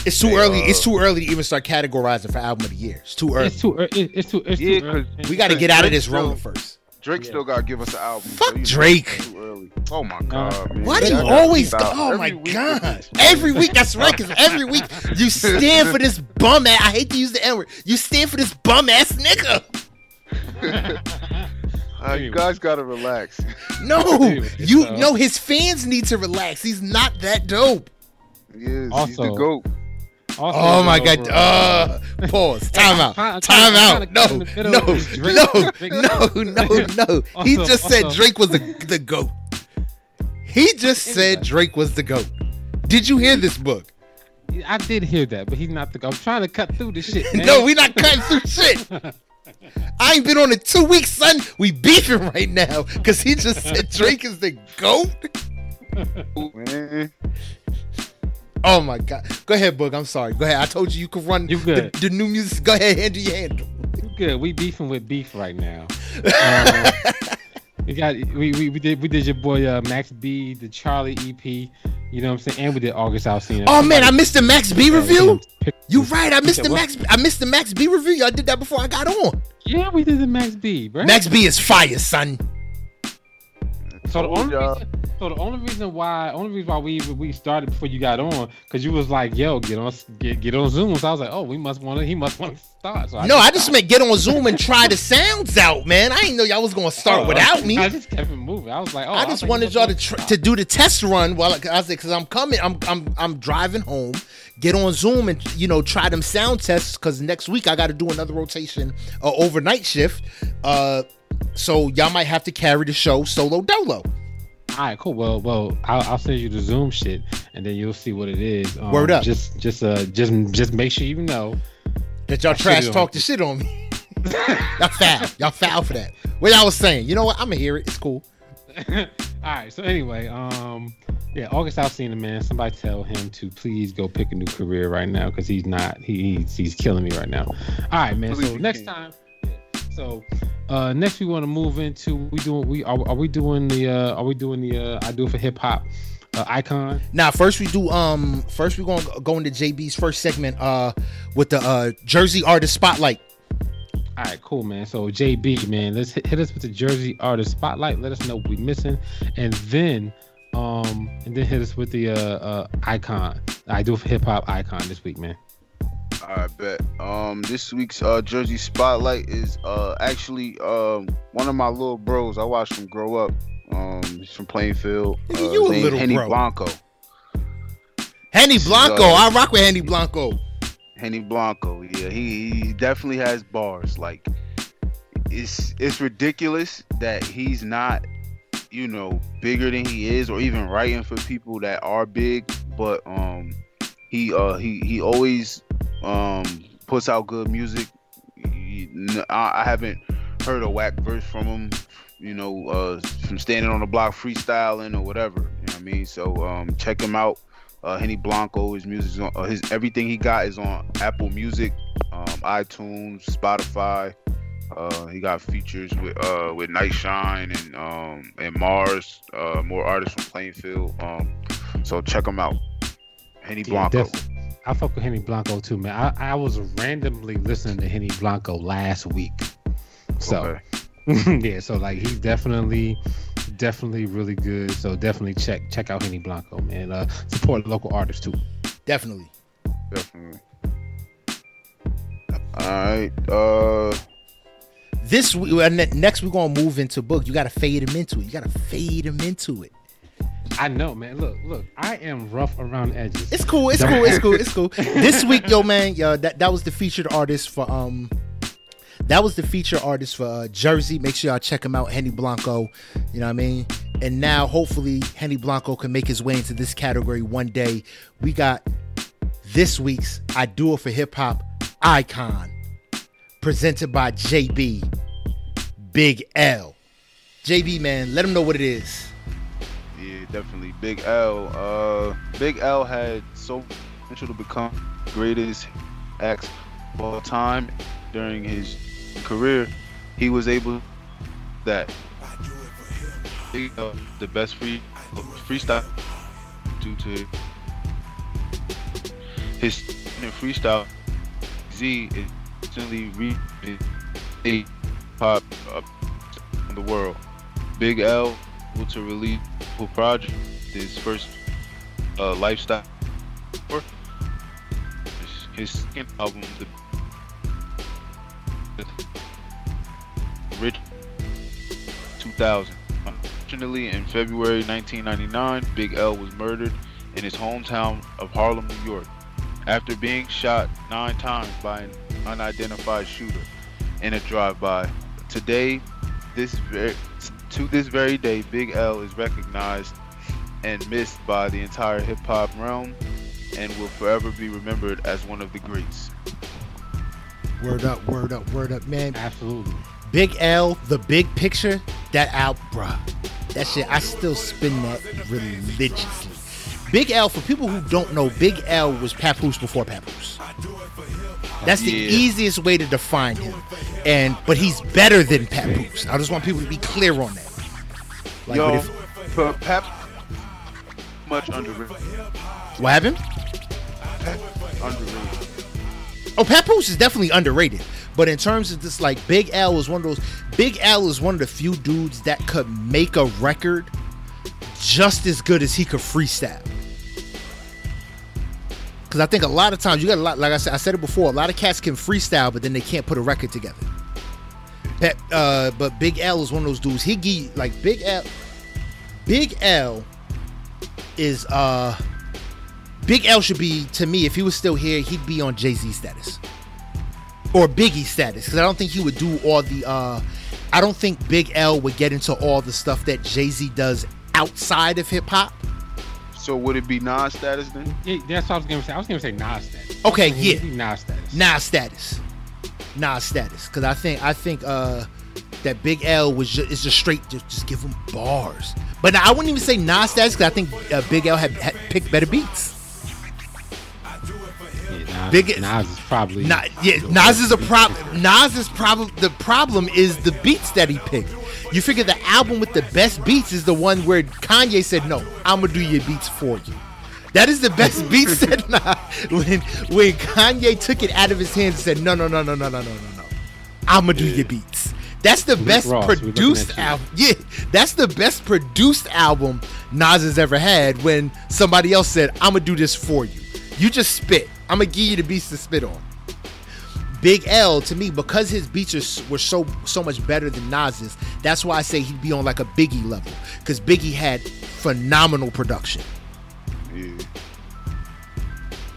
It's too They, early. uh, It's too early to even start categorizing for album of the year. It's too early. it's too. ear- it- It's too. It's Yeah, too. early. 'cause we got to get out of this Drake rolling first. Drake Yeah. still gotta give us an album. Fuck you know, Drake. too early. Oh my god, man. Why do you Y'all always go? Oh Every my week god! Every week, that's right. Because every week you stand for this bum ass. I hate to use the N word. You stand for this bum ass nigga. Uh, you guys gotta relax. No, you so- know his fans need to relax. He's not that dope. Yes, he's Also, the goat. Also, Oh my god! over, Uh, pause. Time out. I'm Time out. No, to get in the no, middle of this Drake- no, no, no, no. He Also- just said Drake was the the goat. He just said Drake was the goat. Did you hear this book? I did hear that, but he's not the. Goat. I'm trying to cut through the shit. Man. No, we not cutting through shit. I ain't been on it two weeks, son. We beefing right now because he just said Drake is the goat. Man. Oh my god. Go ahead, Book. I'm sorry. Go ahead. I told you you could run You good. The, the new music. Go ahead, handle your handle. You good. We beefing with beef right now. Uh, we got we, we, we did we did your boy uh, Max B, the Charlie EP. You know what I'm saying? And we did August Alsina. Oh man, I missed the Max B review. You right. I missed the? Max. I missed the Max B review. Y'all did that before I got on. Yeah, we did the Max B, bro. Max B is fire, son. So the only y'all. reason, so the only reason why, only reason why we even we started before you got on, because you was like, "Yo, get on, get, get on Zoom." So I was like, "Oh, we must want to, he must want to start." So No, I just meant get on Zoom and try the sounds out, man. I didn't know y'all was gonna start Oh, without me. I just kept it moving. I was like, "Oh, I just like, wanted y'all to tr- to do the test run while I said, because I'm coming, I'm I'm I'm driving home. Get on Zoom and you know try them sound tests because next week I got to do another rotation, uh, overnight shift. Uh, so y'all might have to carry the show solo dolo. All right, cool. Well, well, I'll, I'll send you the Zoom shit, and then you'll see what it is. Um, Word up. Just, just, uh, just, just make sure you know. That y'all I trash talk the shit on me. y'all foul. Y'all foul for that. What y'all was saying? You know what? I'ma hear it. It's cool. All right. So anyway, um, yeah, August i seen Alsina, man. Somebody tell him to please go pick a new career right now because he's not. He, he's he's killing me right now. All right, man. Believe So next can. time. So uh next we want to move into we doing we are, are we doing the uh are we doing the uh I do it for hip hop uh, icon Now, first we do um first we gonna go into JB's first segment uh with the uh Jersey artist spotlight. All right, cool, man. So JB, man, let's hit, hit us with the Jersey artist spotlight. Let us know what we missing, and then, um, and then hit us with the uh, uh icon. I do for hip hop icon this week, man. I bet. Um, this week's uh Jersey Spotlight is uh actually um one of my little bros. I watched him grow up. Um, he's from Plainfield. Uh, you a little Henny bro. Blanco. Henny Blanco. So- I rock with Henny Blanco. Henny Blanco. Yeah, he, he definitely has bars. Like it's it's ridiculous that he's not, you know, bigger than he is, or even writing for people that are big. But um, he uh he he always um puts out good music. I, haven't heard a whack verse from him. You know, uh, from standing on the block freestyling or whatever. You know what I mean? So um, check him out uh, Henny Blanco. His music's on uh, his everything he got is on Apple Music, um, iTunes, Spotify. Uh, he got features with uh with Night Shine and um and Mars. Uh, more artists from Plainfield. Um, so check him out. Henny Blanco. Yeah, I fuck with Henny Blanco too, man. I, I was randomly listening to Henny Blanco last week. So okay. yeah, so like he's definitely definitely really good. So definitely check check out Henny Blanco, man. Uh, support local artists too. Definitely. Definitely. All right. Uh this week, next we're gonna move into book. You gotta fade him into it. You gotta fade him into it. I know, man. Look, look. I am rough around edges. It's cool. It's cool. It's cool. It's cool. this week, yo, man, yo, that that was the featured artist for um. That was the feature artist for uh, Jersey. Make sure y'all check him out, Henny Blanco. You know what I mean? And now, hopefully, Henny Blanco can make his way into this category one day. We got this week's I Do It for Hip Hop icon, presented by JB Big L. JB, man, let him know what it is definitely. Big L. Uh, Big L had so potential to become greatest acts of all time during his career. He was able that the best free freestyle due to his freestyle. Z is instantly re pop up in the world. Big L to release project, his first uh, lifestyle. Or his, second album, the Rich 2000. Unfortunately, in February 1999, Big L was murdered in his hometown of Harlem, New York, after being shot nine times by an unidentified shooter in a drive-by. Today, this very to this very day, Big L is recognized and missed by the entire hip hop realm and will forever be remembered as one of the greats. Word up, word up, word up, man. Absolutely. Big L, the big picture, that out, bruh. That shit, I still spin that religiously. Big L, for people who don't know, Big L was Papoose before Papoose. That's the yeah. easiest way to define him. And but he's better than Papoose. I just want people to be clear on that. Like, Yo, if, for Pap, much underrated. What happened? underrated. Oh, Papoose is definitely underrated. But in terms of this, like Big L was one of those. Big L is one of the few dudes that could make a record just as good as he could freestyle. Because I think a lot of times you got a lot, like I said, I said it before, a lot of cats can freestyle, but then they can't put a record together. Pep, uh, but Big L is one of those dudes. He give like Big L. Big L is uh Big L should be to me if he was still here, he'd be on Jay Z status or Biggie status because I don't think he would do all the. uh I don't think Big L would get into all the stuff that Jay Z does outside of hip hop. So would it be Nas status then? Yeah, that's what I was gonna say. I was gonna say Nas status. Okay, yeah, Nas status. Nas status. Nas status. Because I think I think uh that Big L was just, is just straight just just give him bars. But I wouldn't even say Nas status because I think uh, Big L had, had picked better beats. Yeah, Nas, Big Nas is probably Na, yeah. Nas is a problem. Nas is problem. The problem is the beats that he picked. You figure the album with the best beats is the one where Kanye said, "No, I'm gonna do your beats for you." That is the best beat said nah. when when Kanye took it out of his hands and said, "No, no, no, no, no, no, no, no, no, I'm gonna do your beats." That's the Rick best Ross, produced album. Yeah, that's the best produced album Nas has ever had. When somebody else said, "I'm gonna do this for you," you just spit. I'm gonna give you the beats to spit on. Big L to me because his beats were so so much better than Nas's. That's why I say he'd be on like a Biggie level because Biggie had phenomenal production. Yeah.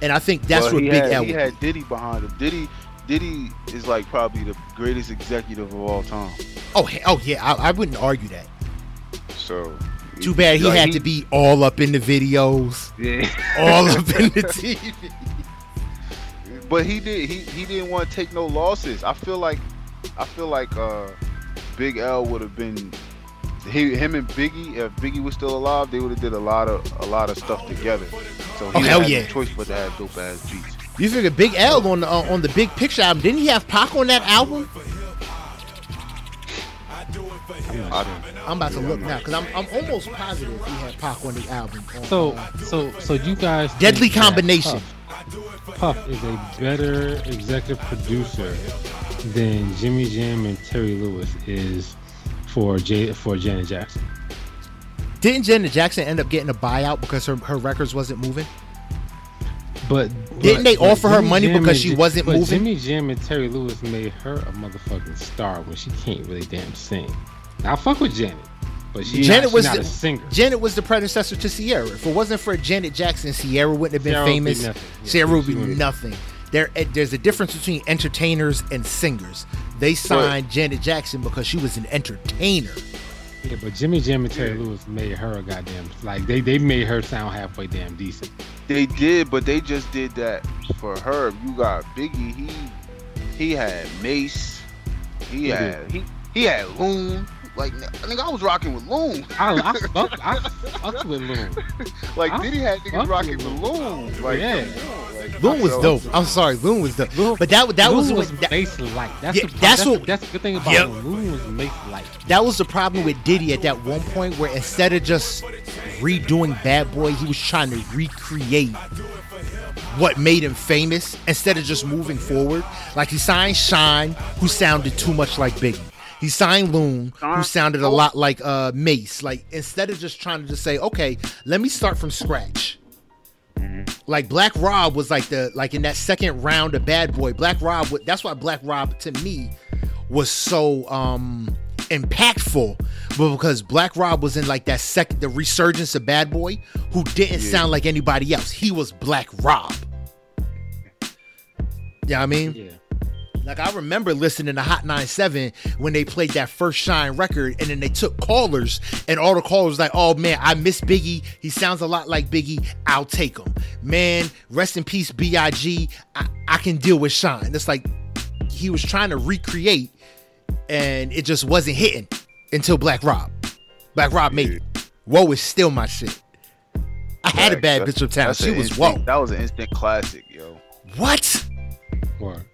And I think that's well, what Big had, L. He had Diddy behind him. Diddy Diddy is like probably the greatest executive of all time. Oh, oh yeah, I, I wouldn't argue that. So too bad he like had he, to be all up in the videos, yeah, all up in the TV. But he did he he didn't want to take no losses. I feel like I feel like uh, Big L would have been he him and Biggie if Biggie was still alive, they would have did a lot of a lot of stuff together. So he oh, hell had yeah. no choice but to have dope ass beats. You figure Big L on the uh, on the Big Picture album? Didn't he have Pac on that album? I'm about to look now because I'm, I'm almost positive he had Pac on the album. On, So uh, so so you guys Deadly think that Combination. Puff, is a better executive producer than Jimmy Jam and Terry Lewis is for J for Janet Jackson. didn't Janet Jackson end up getting a buyout because her, her records wasn't moving? But Didn't but- they offer her Jimmy money Jam because she J- wasn't moving? Jimmy Jam and Terry Lewis made her a motherfucking star when she can't really damn sing. Now I fuck with Janet, but she Janet not, she was not the- a singer. Janet was the predecessor to Ciara. If it wasn't for Janet Jackson, Ciara wouldn't have been Ciara would be famous. nothing. Yeah, Ciara would be wouldn't. nothing. There, eh, there's a difference between entertainers and singers. They signed Janet Jackson because she was an entertainer. Yeah, but Jimmy Jam and Terry Lewis made her a goddamn like they they made her sound halfway damn decent. They did, but they just did that for her. You got Biggie. He he had Mase. He He had he he had Loon. Like nigga, I was rocking with Loon. I I fuck I fuck with Loon. Like I Diddy had fuck niggas rocking with with Loon. Like Yeah. like, Loon was so- dope. I'm sorry, Loon was dope. Loon- but that that Loon was, was that, Mase light. That's Yeah, the, that's that's, what- the, that's the good thing about Yep. Loon. Loon was Mase light. that was the problem with Diddy at that one point where instead of just redoing Bad Boy, he was trying to recreate what made him famous instead of just moving forward. Like he signed Shyne, who sounded too much like Biggie. He signed Loon, who sounded a lot like uh, Mase. Like instead of just trying to just say, okay, let me start from scratch. Like Black Rob was like the like in that second round of Bad Boy. Black Rob, that's why Black Rob to me was so um impactful but because black rob was in like that second the resurgence of bad boy who didn't Yeah. sound like anybody else he was black rob yeah i mean Yeah. Like i remember listening to hot 97 when they played that first Shyne record and then they took callers and all the callers like oh man i miss biggie he sounds a lot like biggie i'll take him man rest in peace big I, I can deal with Shyne it's like he was trying to recreate and it just wasn't hitting until Black Rob. Black Rob made it. Whoa is still my shit. I had a bad bitch uptown. that's She was instant- whoa. That was an instant classic, yo. What? Word.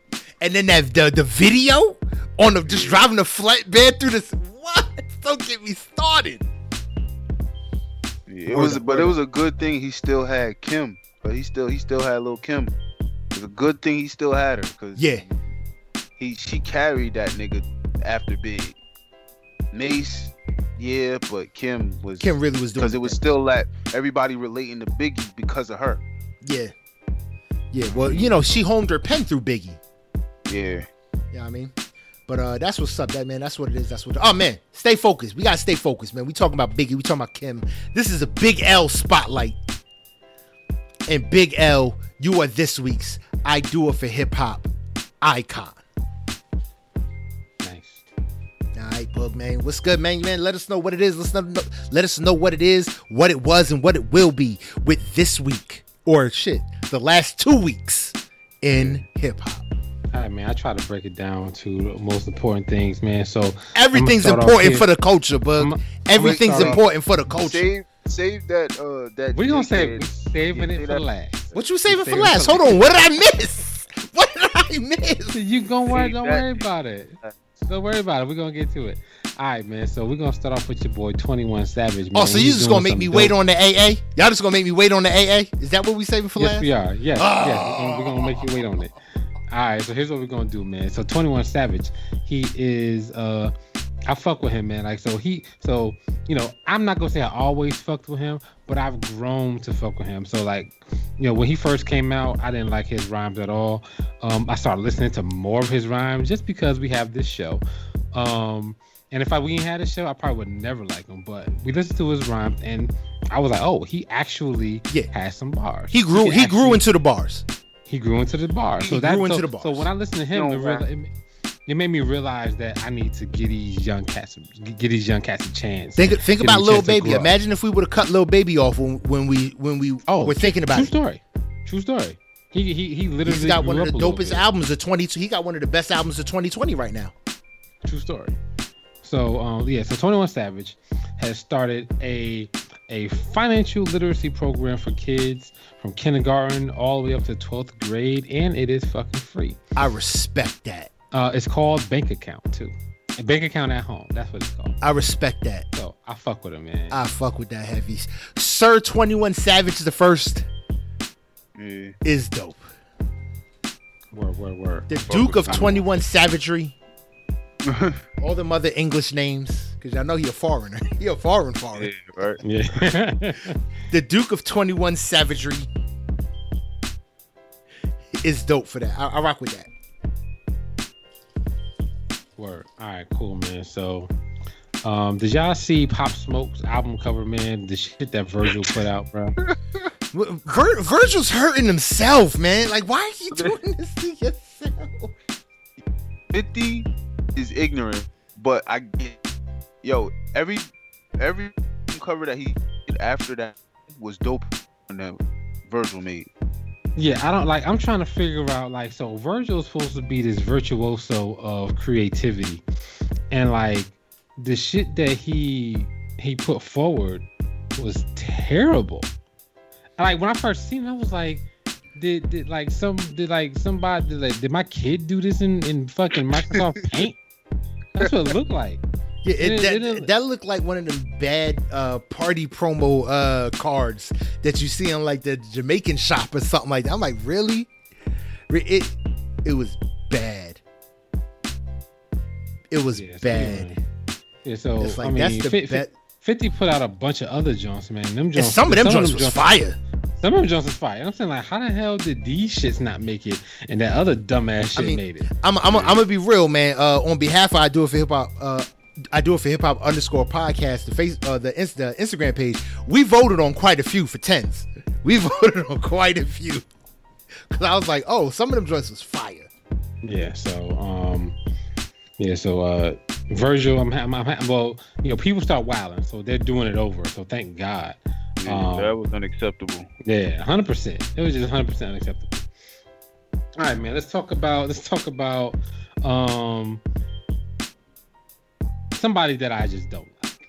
And then that the the video on the just driving the flatbed through this. What? Don't get me started. Yeah, it was, but it was a good thing he still had Kim. But he still he still had Lil Kim. It was a good thing he still had her because Yeah. he she carried that nigga after Big. Mase, yeah, but Kim was Kim really was doing because it was still like everybody relating to Biggie because of her. Yeah. Yeah. Well, you know, she homed her pen through Biggie. Yeah. You know what I mean? But uh that's what's up, that man. That's what it is. That's what oh man, stay focused. We gotta stay focused, man. We talking about Biggie, we talking about Kim. This is a big L spotlight. And Big L, you are this week's I do it for hip hop icon. Nice. All right, Bug man. What's good, man? Man, let us know what it is. Let's know, let us know what it is, what it was, and what it will be with this week. Or shit, the last two weeks in hip hop. All right, man. I try to break it down to the most important things, man. So Everything's important for the culture, Bug. I'ma- I'ma Everything's off- important for the culture. Save save that uh that we're gonna dickhead- save saving it for that- last. What you saving for last? Hold on. What did I miss? What did I miss? You don't worry, don't worry about it. Don't worry about it. We're gonna get to it. All right, man. So we're gonna start off with your boy Twenty One Savage. Man. Oh, so you He's just gonna make some me wait on the AA? Y'all just gonna make me wait on the AA? Is that what we saving for Yes, last? we are. Yes, Ah. yes. We're gonna, we're gonna make you wait on it. All right. So here's what we're gonna do, man. So 21 Savage, he is. uh I fuck with him, man. Like so he. So you know, I'm not gonna say I always fucked with him, but I've grown to fuck with him. So like, you know, when he first came out, I didn't like his rhymes at all. Um, I started listening to more of his rhymes just because we have this show. Um, and if I we had a show, I probably would never like him. But we listened to his rhymes, and I was like, oh, he actually Yeah. has some bars. He grew. can He grew into the bars. He grew into the bar. He So that grew into so, the bars. so when I listen to him, No, it, real- it, it made me realize that I need to get these young cats, get these young cats a chance. Think think about him a Lil Baby. Imagine if we would have cut Lil Baby off when, when we when we Oh, were thinking about True it. story. True story. He he he literally He's got one of the up a little dopest albums of 22. He got one of the best albums of 2020 right now. True story. So um yeah, so 21 Savage has started a a financial literacy program for kids from kindergarten all the way up to 12th grade, and it is fucking free. I respect that. Uh, it's called Bank Account too. A bank account at home. That's what it's called. I respect that. So I fuck with him, man. I fuck with that heavy. Sir Twenty One Savage the first Yeah. is dope. Word, word, word. The Duke of. Twenty One Savagery. All them other English names, because I know he a foreigner. he a foreign foreigner. yeah, right. Yeah. The Duke of 21 Savagery is dope for that. I, I rock with that. Word. All right, cool, man. So, um, did y'all see Pop Smoke's album cover, man? The shit that Virgil put out, bro. Vir- Virgil's hurting himself, man. Like, why are you doing this to yourself? 50 is ignorant, but I get yo, every every cover that he did after that was dope and that Virgil made. Yeah, I don't like. I'm trying to figure out like, so Virgil's supposed to be this virtuoso of creativity, and like the shit that he he put forward was terrible. And, like when I first seen it, I was like, did, did like some did like somebody did, like did my kid do this in in fucking Microsoft Paint? That's what it looked like. Yeah, it, It- that, it that looked like one of them bad uh, party promo uh, cards that you see in like the Jamaican shop or something like that. I'm like, really? It it was bad. It was Yeah, bad. Yeah, so It's like I mean, that's the Fif- bet. 50 put out a bunch of other joints, man. Them joints, some of them joints was fire. Some of them joints was fire. I'm saying like, how the hell did these shits not make it, and that other dumbass shit I mean, made it? I'm I'm I'm gonna be real, man. Uh, on behalf of I do it for hip hop. Uh, I do it for hip hop underscore podcast. The face, uh, the, Inst- the Instagram page. We voted on quite a few for tens. We voted on quite a few because I was like, oh, some of them joints was fire. Yeah. So um, yeah. So uh, Virgil, I'm, ha- I'm, well, you know, people start wilding, so they're doing it over. So thank God. Yeah, Um, that was unacceptable. Yeah, hundred percent. It was just hundred percent unacceptable. All right, man. Let's talk about let's talk about um somebody that I just don't like.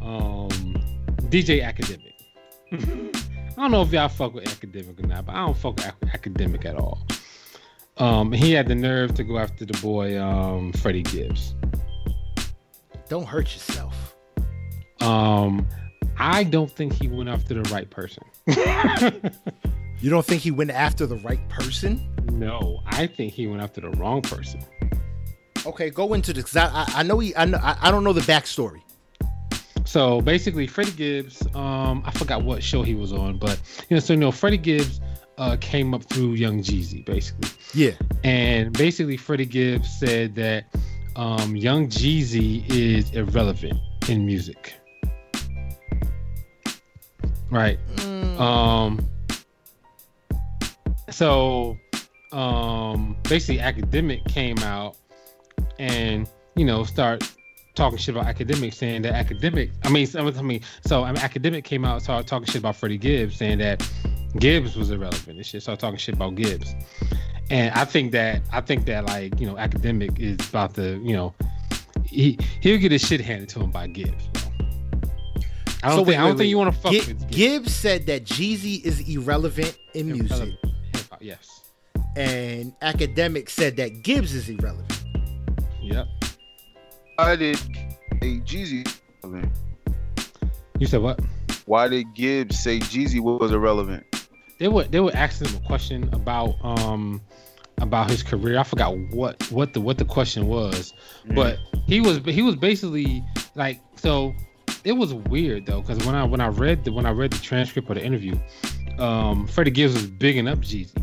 Um, DJ Akademiks. I don't know if y'all fuck with Akademiks or not, but I don't fuck with Ac- Akademiks at all. Um, he had the nerve to go after the boy um Freddie Gibbs. Don't hurt yourself. Um, I don't think he went after the right person. You don't think he went after the right person? no, I think he went after the wrong person. Okay, go into this. I, I I know he. I know. I, I don't know the backstory. So basically, Freddie Gibbs, um, I forgot what show he was on, but you know, so you know, Freddie Gibbs uh, came up through Young Jeezy, basically, Yeah. and basically, Freddie Gibbs said that um, Young Jeezy is irrelevant in music, right? Um, so um, basically, Akademiks came out and you know start talking shit about Akademiks, saying that Akademiks. I mean, I mean, so I mean, Akademiks came out started talking shit about Freddie Gibbs, saying that Gibbs was irrelevant and shit. Started talking shit about Gibbs, and I think that I think that like you know, Akademiks is about to you know he he'll get his shit handed to him by Gibbs, bro. I don't So think wait, I don't wait, think you want to fuck Gi- with Gibbs. Gibbs said that Jeezy is irrelevant in music, Irrelevant. Hip-hop, Yes. and Akademiks said that Gibbs is irrelevant. Yep. Why did a Jeezy? You said what? Why did Gibbs say Jeezy was irrelevant? they were they were asking him a question about um about his career. I forgot what what the what the question was, but he was he was basically like so. It was weird though because when I when I read the when I read the transcript of the interview, um, Freddie Gibbs was bigging up Jeezy,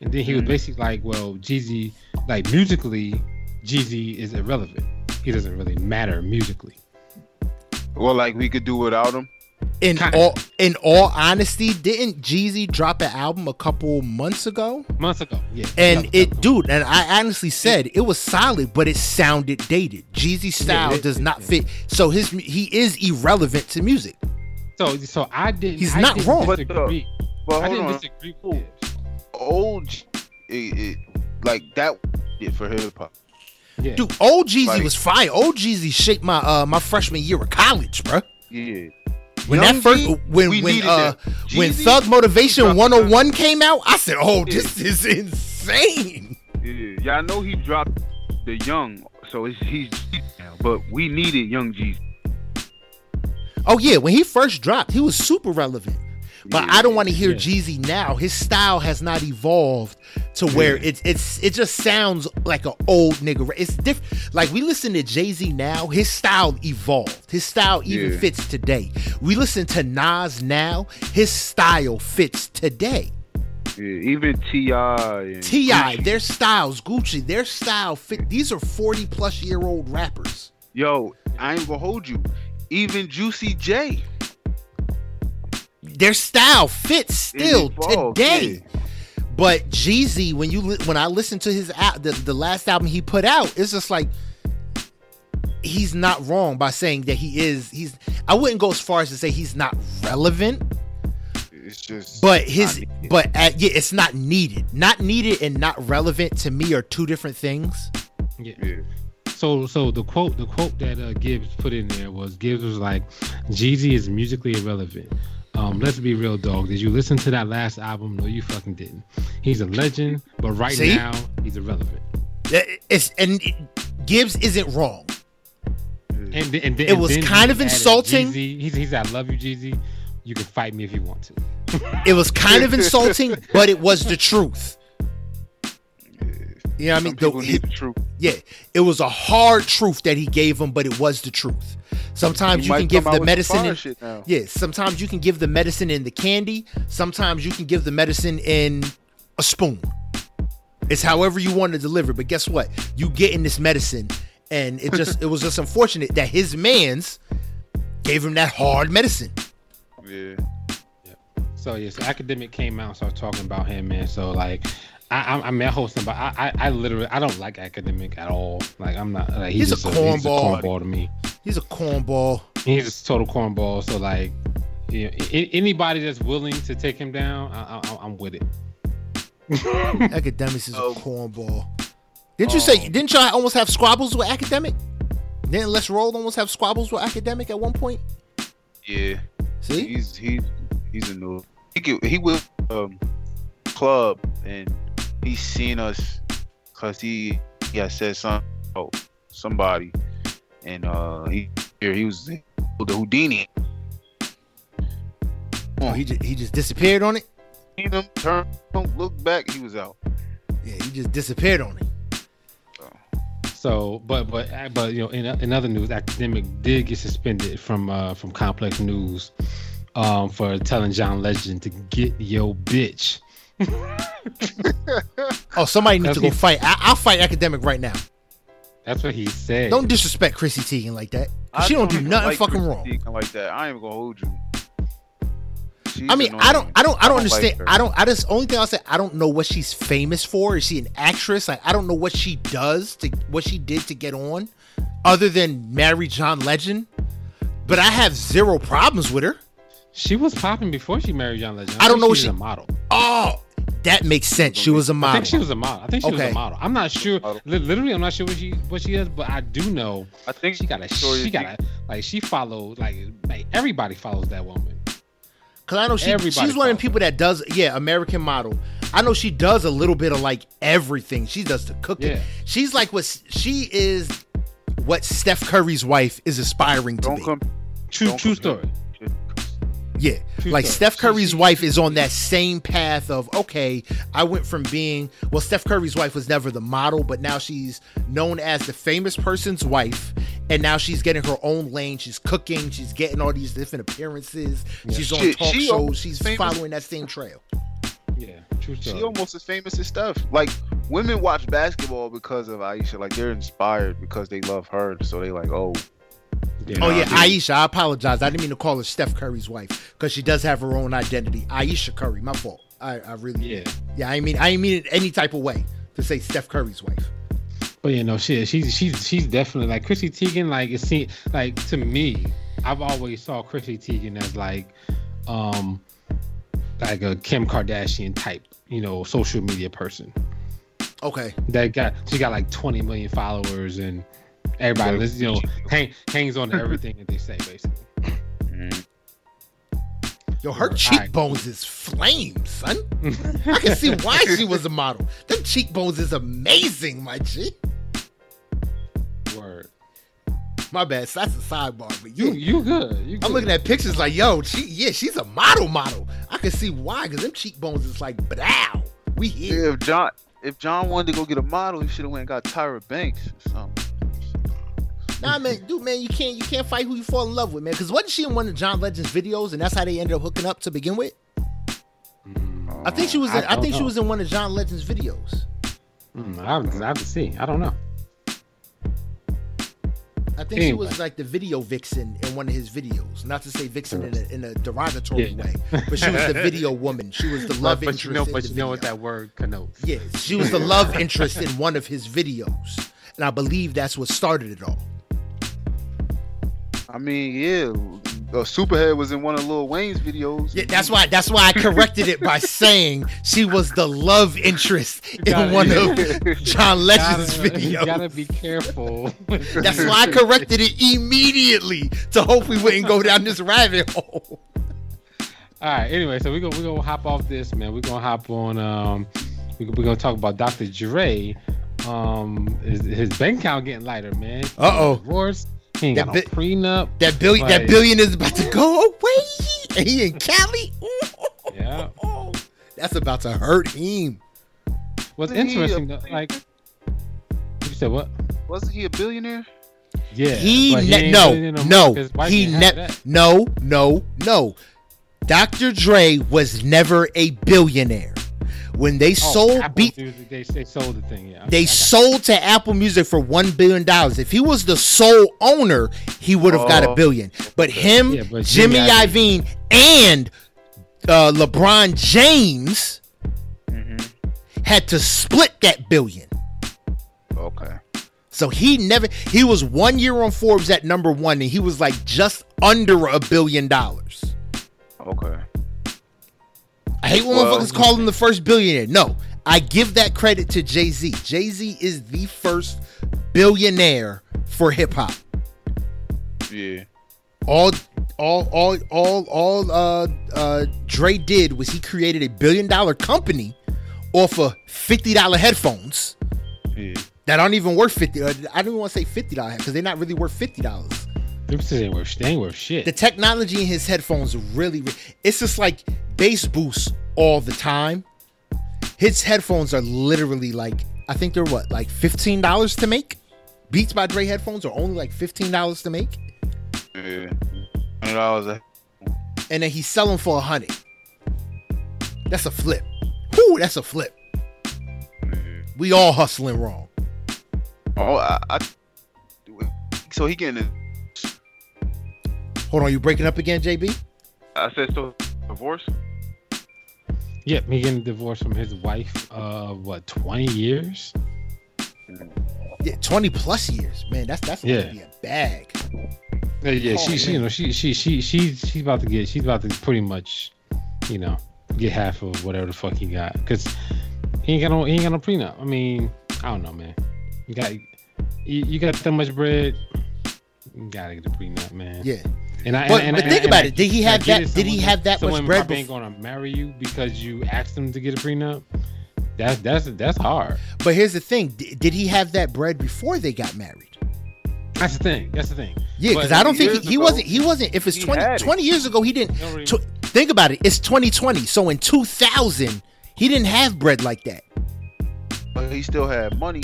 and then he was Mhm. basically like, well, Jeezy like musically, Jeezy is irrelevant. He doesn't really matter musically. Well, like we could do without him. In Kinda. all in all honesty, didn't Jeezy drop an album a couple months ago? Months ago, yeah. And Yeah, it, dude, and I honestly said it was solid, but it sounded dated. Jeezy style it- does not fit. So his he is irrelevant to music. So so I didn't. He's I not didn't wrong. But, uh, Disagree. But I hold didn't on, disagree with Gibbs. old, it, it, like that, it for hip hop. Yeah. Dude, old Jeezy Like- was fire. Old Jeezy shaped my uh my freshman year of college, bro. Yeah. When Young that first G, when when uh when Thug Motivation 101 came out, I said, "Oh, this is insane." Yeah, yeah, I know he dropped the young, so it's, he's but we needed Young Jeezy. Oh yeah, when he first dropped, he was super relevant. But Yeah. I don't want to hear Yeah. Jeezy now. His style has not evolved to where it's it's it just sounds like an old nigga. It's different. Like we listen to Jay Z now, his style evolved. His style even Yeah. fits today. We listen to Nas now, his style fits today. Yeah, even Ti Ti, their styles, Gucci, their style fit. These are forty plus year old rappers. Yo, I ain't gonna hold you. Even Juicy J. Their style fits still evolved, today. yeah. But Jeezy, when you li- when I listen to his al- the, the last album he put out, it's just like he's not wrong by saying that he is. He's. I wouldn't go as far as to say he's not relevant, It's just but his. But at, yeah, it's not needed. Not needed and not relevant to me are two different things. Yeah. yeah. So so the quote the quote that uh, Gibbs put in there was Gibbs was like, Jeezy is musically irrelevant. Um, let's be real, dog. Did you listen to that last album? No, you fucking didn't. He's a legend, but right See? now he's irrelevant. It's and Gibbs isn't wrong. And, and, It was kind of insulting. Jeezy. He's, he's I love you, Jeezy. You can fight me if you want to. It was kind of insulting, but it was the truth. You know what I Some mean? people The- need the truth. Yeah, it was a hard truth that he gave him, but it was the truth. Sometimes He you can give the medicine. fire In, shit now. yeah, sometimes you can give the medicine in the candy. Sometimes you can give the medicine in a spoon. It's however you want to deliver. But guess what? You get in this medicine, and it just it was just unfortunate that his man's gave him that hard medicine. Yeah. So yeah, so Akademiks came out and started talking about him, man. So like, I I, I mean I host him, but I, I I literally I don't like Akademiks at all. Like I'm not. Like, He's a just He's a cornball. cornball to me. He's a cornball. He's a total cornball. So like, you know, anybody that's willing to take him down, I, I, I'm with it. Akademiks is Oh. a cornball. Didn't you say? Oh. Didn't y'all almost have squabbles with Akademiks? Didn't Let's Roll almost have squabbles with Akademiks at one point? Yeah. See, He's he he's a new. He could, he will um club and he's seen us because he he had said something oh somebody and uh he here he was the Houdini. oh, he just he just disappeared on it. Seen him turn don't look back he was out. Yeah, he just disappeared on it. So, but but but you know, in, in other news, Akademiks did get suspended from uh from Complex News, um for telling John Legend to get yo bitch. Oh, somebody needs That's to go he- fight. I, I'll fight Akademiks right now. That's what he said. Don't disrespect Chrissy Teigen like that. I She don't do even nothing like fucking Chrissy wrong. Teigen Like that, I ain't even gonna hold you. She's I mean, I don't, annoying. I don't, I don't like understand. her. I don't. I just only thing I'll say, I don't know what she's famous for. Is she an actress? Like, I don't know what she does to what she did to get on, other than marry John Legend. But I have zero problems with her. She was popping before she married John Legend. I don't think know She's she- a model. Oh, that makes sense. She was a I model. I think she was a model. I think she was a model. I'm not sure. Literally, I'm not sure what she what she is, but I do know I think she got a Victoria's she got a like she followed like like everybody follows that woman. Cause I know she, Everybody she's one of the people that does, yeah, American model. I know she does a little bit of like everything. She does the cooking. Yeah. She's like what she is, what Steph Curry's wife is aspiring to don't be. come. True Don't true compare. story. Yeah, True like story. Steph Curry's she- wife is on that same path of okay, I went from being well, Steph Curry's wife was never the model, but now she's known as the famous person's wife, and now she's getting her own lane. She's cooking, she's getting all these different appearances. She's on She- talk she shows. She's famous. following that same trail. Yeah, true She almost as famous as Steph. Like women watch basketball because of Aisha. Like they're inspired because they love her. So they like, oh, Yeah. Oh Nah, yeah, dude. Aisha. I apologize. I didn't mean to call her Steph Curry's wife because she does have her own identity. Aisha Curry. My fault. I, I really. Yeah. Yeah. I mean, I didn't mean it any type of way to say Steph Curry's wife. But you know, shit, she's she's she's definitely like Chrissy Teigen. Like it seems like to me, I've always saw Chrissy Teigen as like, um, like a Kim Kardashian type, you know, social media person. Okay. That got she got like 20 million followers and everybody, Yeah. listens, you know, hang, hangs on to everything that they say basically. mm, Yo, her Alright. cheekbones is flame, son. I can see why she was a model. Them cheekbones is amazing, my G. Word. My bad. So that's a sidebar, but You yeah. you good. You I'm good. looking at pictures like, yo, she yeah, she's a model model. I can see why, cause them cheekbones is like, blow. We here. Yeah, if John if John wanted to go get a model, he should have went and got Tyra Banks or something. Nah, man, dude, man, you can't you can't fight who you fall in love with, man. Cause wasn't she in one of John Legend's videos, and that's how they ended up hooking up to begin with? Mm, I think she was. In, I I, think don't she was in one of John Legend's videos. mm, I have, I have to see. I don't know. I think she was like the video vixen in one of his videos. Not to say vixen in a, in a derogatory Yeah. way, but she was the video woman. She was the love but interest. you know, but you know what that word connotes. Yeah, she was the love interest in one of his videos, and I believe that's what started it all. I mean, yeah, uh, Superhead was in one of Lil Wayne's videos. Yeah, that's why. That's why I corrected it by saying she was the love interest in Gotta- one of John Legend's Gotta, you gotta be careful. That's why I corrected it immediately to hope we wouldn't go down this rabbit hole. All right. Anyway, so we're gonna we're gonna hop off this, man. We're gonna hop on. Um, we, we're gonna talk about Dr. Dre. Um, his, his bank account getting lighter, man. Uh-oh. Divorced. He ain't That got no bit- prenup. That billion, that billion is about to go away, and he in Cali. Yeah. That's about to hurt him. What's Wasn't interesting, though, like you said, what? Wasn't he a billionaire? Yeah. He but ne- ain't no really no he ain't never no no no. Dr. Dre was never a billionaire. When they Oh, sold Apple beat Music, they, they sold the thing. Yeah. they I sold to Apple Music for one billion dollars. If he was the sole owner, he would have got a Oh. billion. But him, Yeah, but Jimmy Jimmy Iovine, and uh, LeBron James Mm-hmm. had to split that billion. Okay. So he never he was one year on Forbes at number one, and he was like just under a billion dollars. Okay. I hate when Well- motherfuckers call him the first billionaire. No, I give that credit to Jay Z. Jay Z is the first billionaire for hip hop. Yeah. All, all, all, all, all. Uh, uh, Dre did was he created a billion dollar company off of fifty dollar headphones Yeah. that aren't even worth fifty. Uh, I don't even want to say fifty dollars because they're not really worth fifty dollars. Them shit ain't worth, they ain't worth shit. The technology in his headphones really, it's just like bass boosts all the time. His headphones are literally like, I think they're what, like fifteen dollars to make. Beats by Dre headphones are only like fifteen dollars to make, Yeah. Hundred dollars. and then he's selling for a hundred. That's a flip. Whoo, that's a flip. Yeah. We all hustling wrong. Oh, I, I. So he getting. A, Hold on, you breaking up again, JB? I said so. Divorce. Yep, me getting divorced from his wife. Uh, what, twenty years? Yeah, twenty plus years, man. That's that's Yeah. gonna be a bag. Yeah, yeah. Oh, she, she, you know, she, she, she, she, she's about to get, she's about to pretty much, you know, get half of whatever the fuck he got, cause he ain't got no, he ain't got no prenup. I mean, I don't know, man. You got, you, you got that much bread, you gotta get a prenup, man. Yeah. And I, But- and, but and think I- about and it. Did he have that- it, did he have that much someone bread probably ain't gonna marry you because you asked them to get a prenup. That's that's that's hard. But here's the thing: D- did he have that bread before they got married? That's the thing. That's the thing. Yeah, because I don't think he, years he ago, wasn't. He wasn't. If it's he 20, 20 years ago, he didn't. Don't really- tw- think about it. It's 2020. So in 2000, he didn't have bread like that. But he still had money.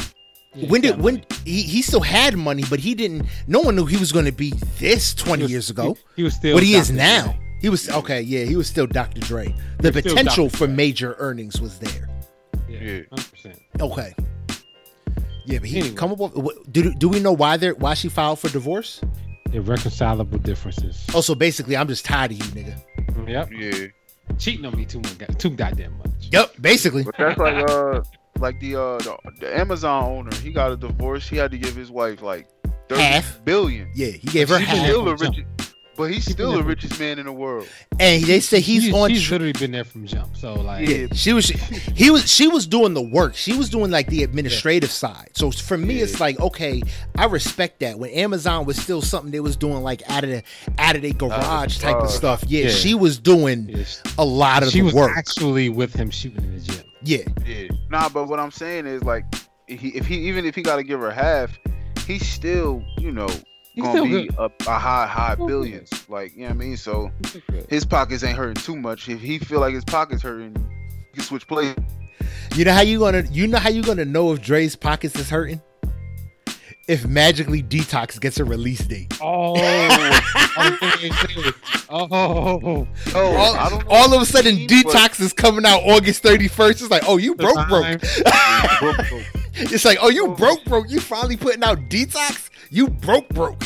Yeah, when did when he, he still had money, but he didn't. No one knew he was going to be this 20 was- years ago. he, he was still What he is now. Dre. He was okay. Yeah, he was still Dr. Dre. The was still potential Dr. for Dre. major earnings was there. Yeah, Yeah. hundred percent. Okay. Yeah, but he Anyway. come up with. what- Do do we know why they are why she filed for divorce? Irreconcilable differences. Oh, so basically, I'm just tired of you, nigga. Yep. Yeah. Cheating on me too much, too goddamn much. Yep, basically. But that's like uh like the uh the, the Amazon owner. He got a divorce. He had to give his wife like thirty Half. billion. Yeah, he gave her He's half. still the from jump. richest, but he's He's still the richest man in the world. and they say he's She- on. She's tr- literally been there from jump. So like, Yeah. she was. He was. She was doing the work. She was doing like the administrative side. So for me, Yeah. it's like okay, I respect that. When Amazon was still something they was doing like out of the out of the garage type of stuff. Yeah, Yeah. she was doing yes. a lot of she the was work. actually with him shooting in the gym. Yeah, Yeah. Nah, but what I'm saying is like, if he, if he even if he got to give her half, he's still you know gonna be a, a, high high billions. Like you know what I mean. So his pockets ain't hurting too much. If he feel like his pockets hurting, he can switch places. You know how you gonna you know how you gonna know if Dre's pockets is hurting? If magically Detox gets a release date. Oh, oh, oh, oh all, all, of a sudden Detox is coming out August 31st. It's like, oh, you broke, broke. it's like, oh, you broke, broke. You finally putting out Detox? You broke, broke.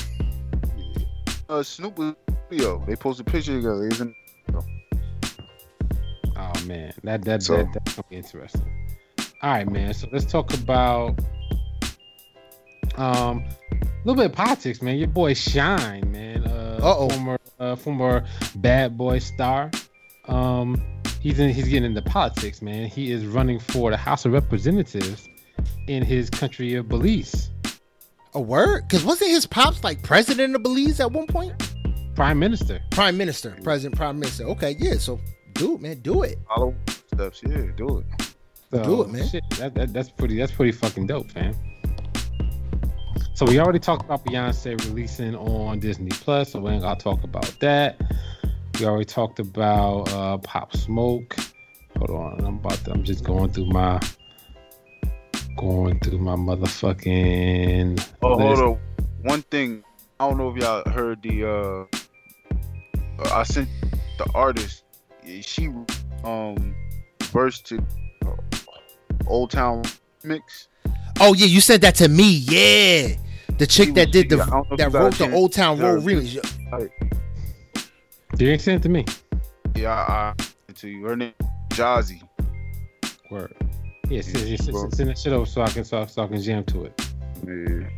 Uh, Snoop video. They posted a picture together. Even. Oh man, that that, so, that that's gonna be interesting. All right, man. So let's talk about um a little bit of politics, man. Your boy Shyne, man. Uh oh former uh, former bad boy star. Um he's in he's getting into politics, man. He is running for the House of Representatives in his country of Belize. A word? Because wasn't his pops like president of Belize at one point? Prime Minister. Prime Minister. President, Prime Minister. Okay, yeah. So do it, man. Do it. Follow steps. Yeah, do it. So, do it, man. Shit, that, that, that's pretty. That's pretty fucking dope, fam. So we already talked about Beyonce releasing on Disney Plus, so we ain't gotta talk about that. We already talked about uh, Pop Smoke. Hold on, I'm about to, I'm just going through my going through my motherfucking. Oh, list. hold on. One thing, I don't know if y'all heard the. uh I sent the artist. She um burst to uh, Old Town mix. Oh yeah, you sent that to me. Yeah, the chick that did the that wrote the Old Town Road remix. You ain't sent it to me. Yeah, I, I to you. Her name Jazzy. Word. Yeah, send, yeah, send, send that shit over so I can so, so I can jam to it. Yeah.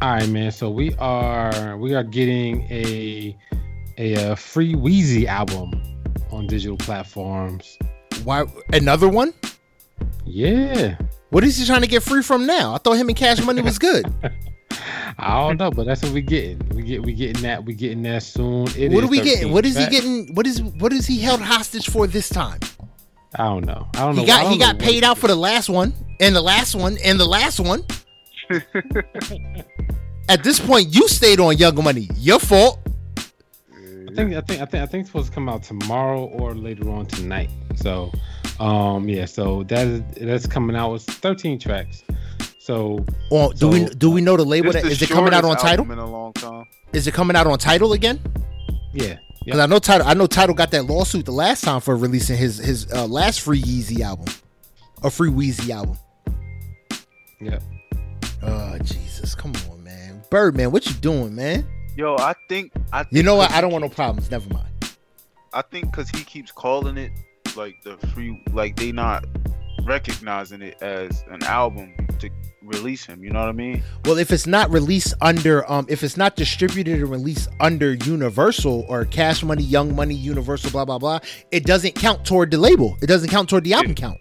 All right, man. So we are we are getting a a, a uh, free Weezy album on digital platforms. Why another one? Yeah. What is he trying to get free from now? I thought him and Cash Money was good. I don't know, but that's what we getting. We get we getting that. We getting that soon. It what are we getting? What is he getting? What is what is he held hostage for this time? I don't know. I don't know. He got he got paid out for the last one, and the last one, and the last one. At this point, you stayed on Young Money. Your fault. I think I think I think I think it's supposed to come out tomorrow or later on tonight. So, um, yeah. So that is that's coming out with 13 tracks. So, well, do so, we do we know the label? That, is it coming out on Tidal? In a long time. Is it coming out on Tidal again? Yeah. Because yep. I know Tidal. I know Tidal got that lawsuit the last time for releasing his his uh, last free Yeezy album, a free Weezy album. Yeah. Oh Jesus, come on, man, Birdman, what you doing, man? Yo, I think I. Think you know what? I don't want no problems. Never mind. I think because he keeps calling it like the free, like they not recognizing it as an album to release him. You know what I mean? Well, if it's not released under, um, if it's not distributed and released under Universal or Cash Money, Young Money, Universal, blah blah blah, it doesn't count toward the label. It doesn't count toward the album yeah. count.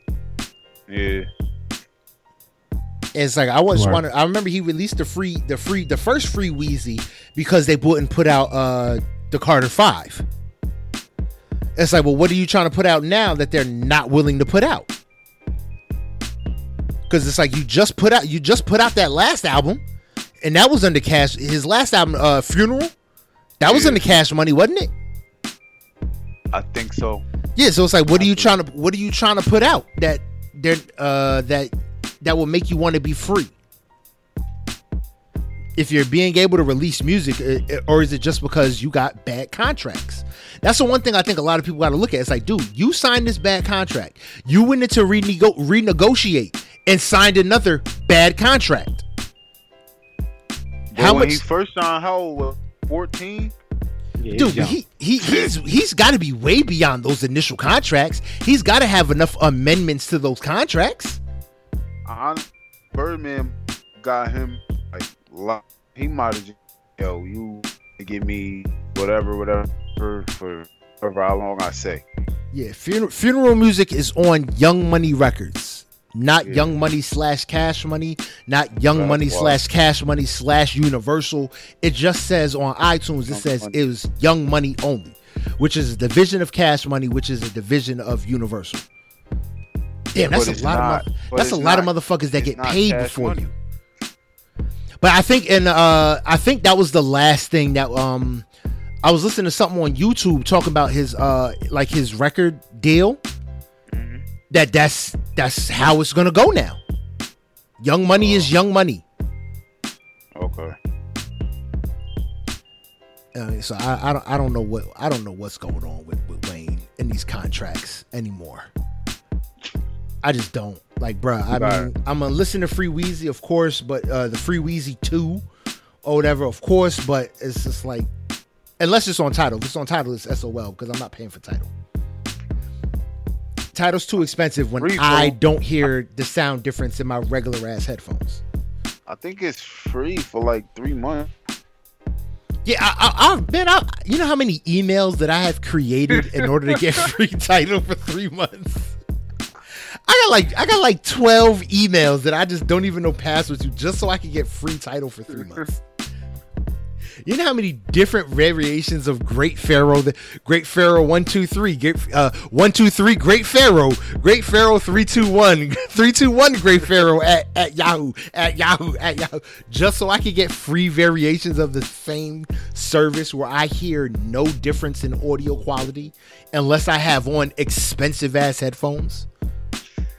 Yeah. It's like I was right. I remember he released the free, the free, the first free Weezy because they wouldn't put out uh the Carter Five. It's like, well, what are you trying to put out now that they're not willing to put out? because it's like you just put out you just put out that last album, and that was under cash. His last album, uh, Funeral, that was under Cash Money, wasn't it? I think so. Yeah, so it's like, what are you trying to what are you trying to put out that there uh that that will make you want to be free? If you're being able to release music, uh, uh, or is it just because you got bad contracts? That's the one thing I think a lot of people got to look at. It's like, dude, you signed this bad contract. You went into renego- renegotiate and signed another bad contract. how much? he first signed, how old? Fourteen. Yeah, Dude, he, he he's he's got to be way beyond those initial contracts. He's got to have enough amendments to those contracts. I, Birdman got him like he might have just yo you give me whatever whatever for for how long I say. Yeah, funeral funeral music is on Young Money Records not yeah. Young Money slash Cash Money, not Young That's Money wild. slash Cash Money slash Universal. It just says on iTunes, it says money. it was Young Money only, which is a division of Cash Money, which is a division of Universal. Damn, that's a lot not, of that's a lot of motherfuckers that get paid before money. you. But I think and uh I think that was the last thing that um I was listening to something on YouTube talking about his uh like his record deal. Mm-hmm. That that's that's how it's gonna go now. Young money oh. is young money. Okay. Uh, so I, I don't I don't know what I don't know what's going on with, with Wayne in these contracts anymore. I just don't like, bruh. I mean, I'm gonna listen to Free Weezy, of course, but uh, the Free Weezy two or whatever, of course. But it's just like, unless it's on Tidal. If it's on Tidal, it's SOL because I'm not paying for Tidal. Tidal's too expensive when free, I don't hear the sound difference in my regular ass headphones. I think it's free for like three months. Yeah, I, have been out. You know how many emails that I have created in order to get free Tidal for three months? I got like I got like twelve emails that I just don't even know passwords to, just so I can get free Tidal for three months. You know how many different variations of Great Pharaoh, the Great Pharaoh one two three, uh, one two three, Great Pharaoh, Great Pharaoh three two one, three two one, Great Pharaoh at, at Yahoo, at Yahoo, at Yahoo, just so I could get free variations of the same service where I hear no difference in audio quality unless I have on expensive ass headphones.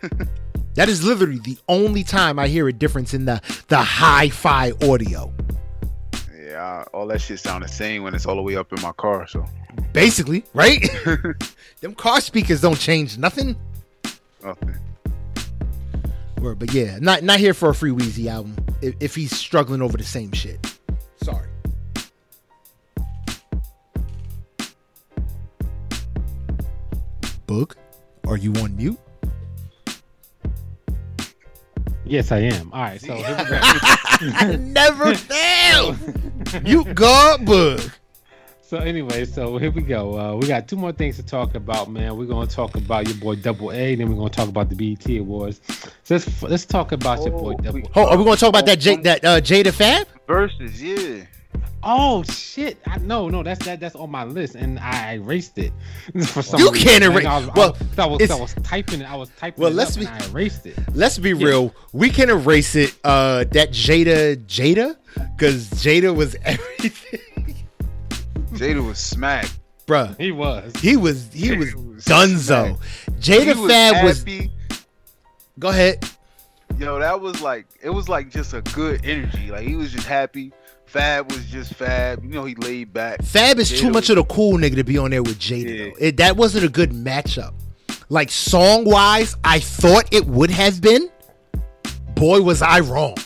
that is literally the only time I hear a difference in the the hi-fi audio yeah, all that shit sound the same when it's all the way up in my car. So basically, right? Them car speakers don't change nothing. Nothing. Word, but yeah, not not here for a free Weezy album. If, if he's struggling over the same shit, sorry. Boog, are you on mute? Yes, I am. All right, so here we go. Never fail. you God book. So anyway, so here we go. Uh, we got two more things to talk about, man. We're gonna talk about your boy Double A, then we're gonna talk about the BET Awards. So let's let's talk about oh, your boy oh, Double. We, oh, are we gonna talk about that J, that uh, Jada Fab versus? Yeah. Oh shit! I, no, no, that's that. That's on my list, and I erased it for some. You reason. can't erase. Well, I was, I was, I was typing it. I was typing. Well, let's be. I erased it. Let's be yeah. real. We can erase it. Uh, that Jada, Jada, because Jada was everything. Jada was smack, bruh. He was. He was. He was, was Dunzo. Jada was Fab happy. was. Go ahead. Yo, that was like it was like just a good energy. Like he was just happy Fab was just Fab. You know, he laid back. Fab is Jada too much was, of the cool nigga to be on there with Jada. Yeah. It, that wasn't a good matchup. Like song wise, I thought it would have been. Boy, was I wrong.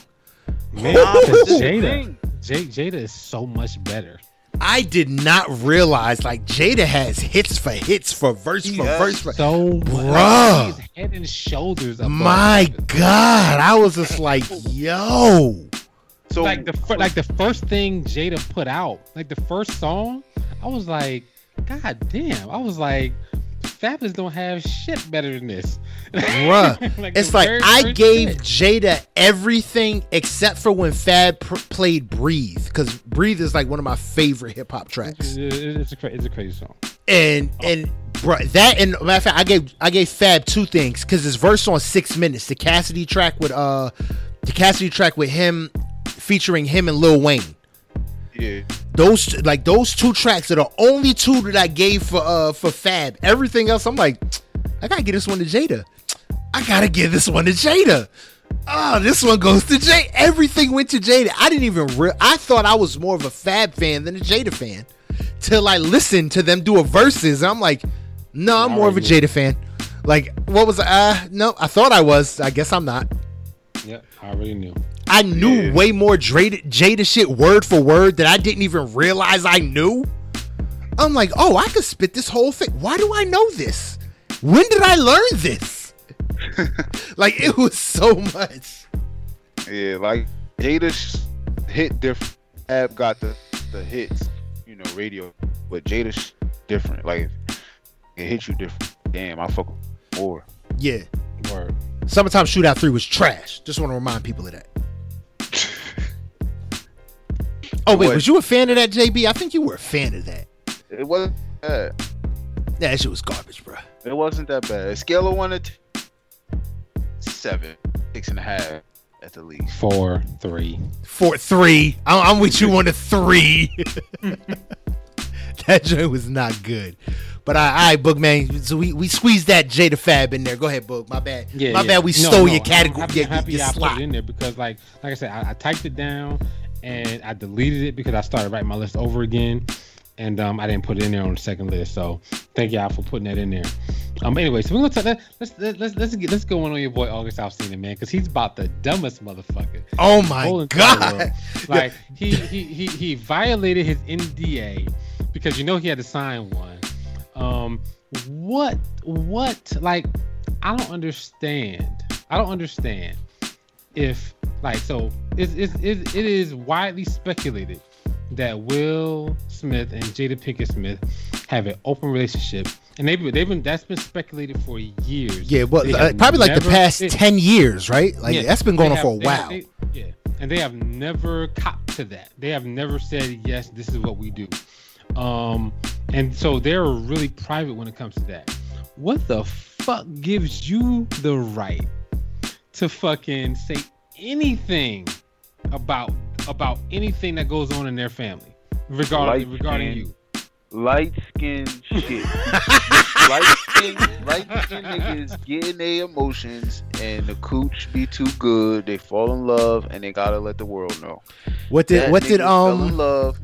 Man, Jada, Jada is so much better. I did not realize like Jada has hits for hits for verse for verse for so bruh. head and shoulders. My God, I was just like, yo. So like the fir- like the first thing Jada put out, like the first song, I was like, God damn! I was like, Fabolous don't have shit better than this. Bruh, like it's like I gave shit. Jada everything except for when Fab pr- played "Breathe" because "Breathe" is like one of my favorite hip hop tracks. It's, it's, a cra- it's a crazy song. And oh. and bro, that and matter of fact, I gave I gave Fab two things because his verse on six minutes, the Cassidy track with uh, the Cassidy track with him featuring him and Lil Wayne. Yeah. Those like those two tracks are the only two that I gave for uh for Fab. Everything else, I'm like, I gotta get this one to Jada. I gotta give this one to Jada. Oh, this one goes to Jada. Everything went to Jada. I didn't even. Re- I thought I was more of a Fab fan than a Jada fan, till I listened to them do a verses. I'm like, no, I'm more of a Jada fan. Like, what was? Uh, no, I thought I was. I guess I'm not. Yeah, I already knew. I knew yeah. way more Jada, Jada shit word for word that I didn't even realize I knew. I'm like, oh, I could spit this whole thing. Why do I know this? When did I learn this? like it was so much. Yeah, like Jada hit different. Ab got the the hits, you know, radio, but Jada different. Like it hit you different. Damn, I fuck more. Yeah. Word. Summertime Shootout 3 was trash. Just want to remind people of that. oh wait, was you a fan of that, JB? I think you were a fan of that. It wasn't bad. Yeah, that shit was garbage, bro. It wasn't that bad. A scale of one to t- seven, six and a half. at the least. Four, three. Four, three. I'm, I'm with you on the three. that joint was not good. But I, all right, Boog man. So we, we squeezed that Jada Fab in there. Go ahead, Boog. My bad. Yeah, my yeah. bad. We no, stole no, your category. I'm happy, your, happy your I slot. put it in there because, like, like I said, I, I, typed it down and I deleted it because I started writing my list over again, and um, I didn't put it in there on the second list. So thank y'all for putting that in there. Um, anyway, so we're gonna talk, let's let's let's get let's go on on your boy August Alsina, man, because he's about the dumbest motherfucker. Oh my god! Like he, he he he violated his NDA because you know he had to sign one. Um, what what like I don't understand. I don't understand if like so it's, it's, it's it is widely speculated that Will Smith and Jada Pinkett Smith have an open relationship, and they've they've been that's been speculated for years. Yeah, well, uh, probably like the past they, ten years, right? Like yeah, that's been going on have, for a while. They, yeah, and they have never copped to that. They have never said yes, this is what we do. Um, and so they're really private when it comes to that. What the fuck gives you the right to fucking say anything about about anything that goes on in their family regarding light regarding skin, you. Light skin shit. light skin light skin niggas getting their emotions and the cooch be too good. They fall in love and they gotta let the world know. What did that what did um fell in love?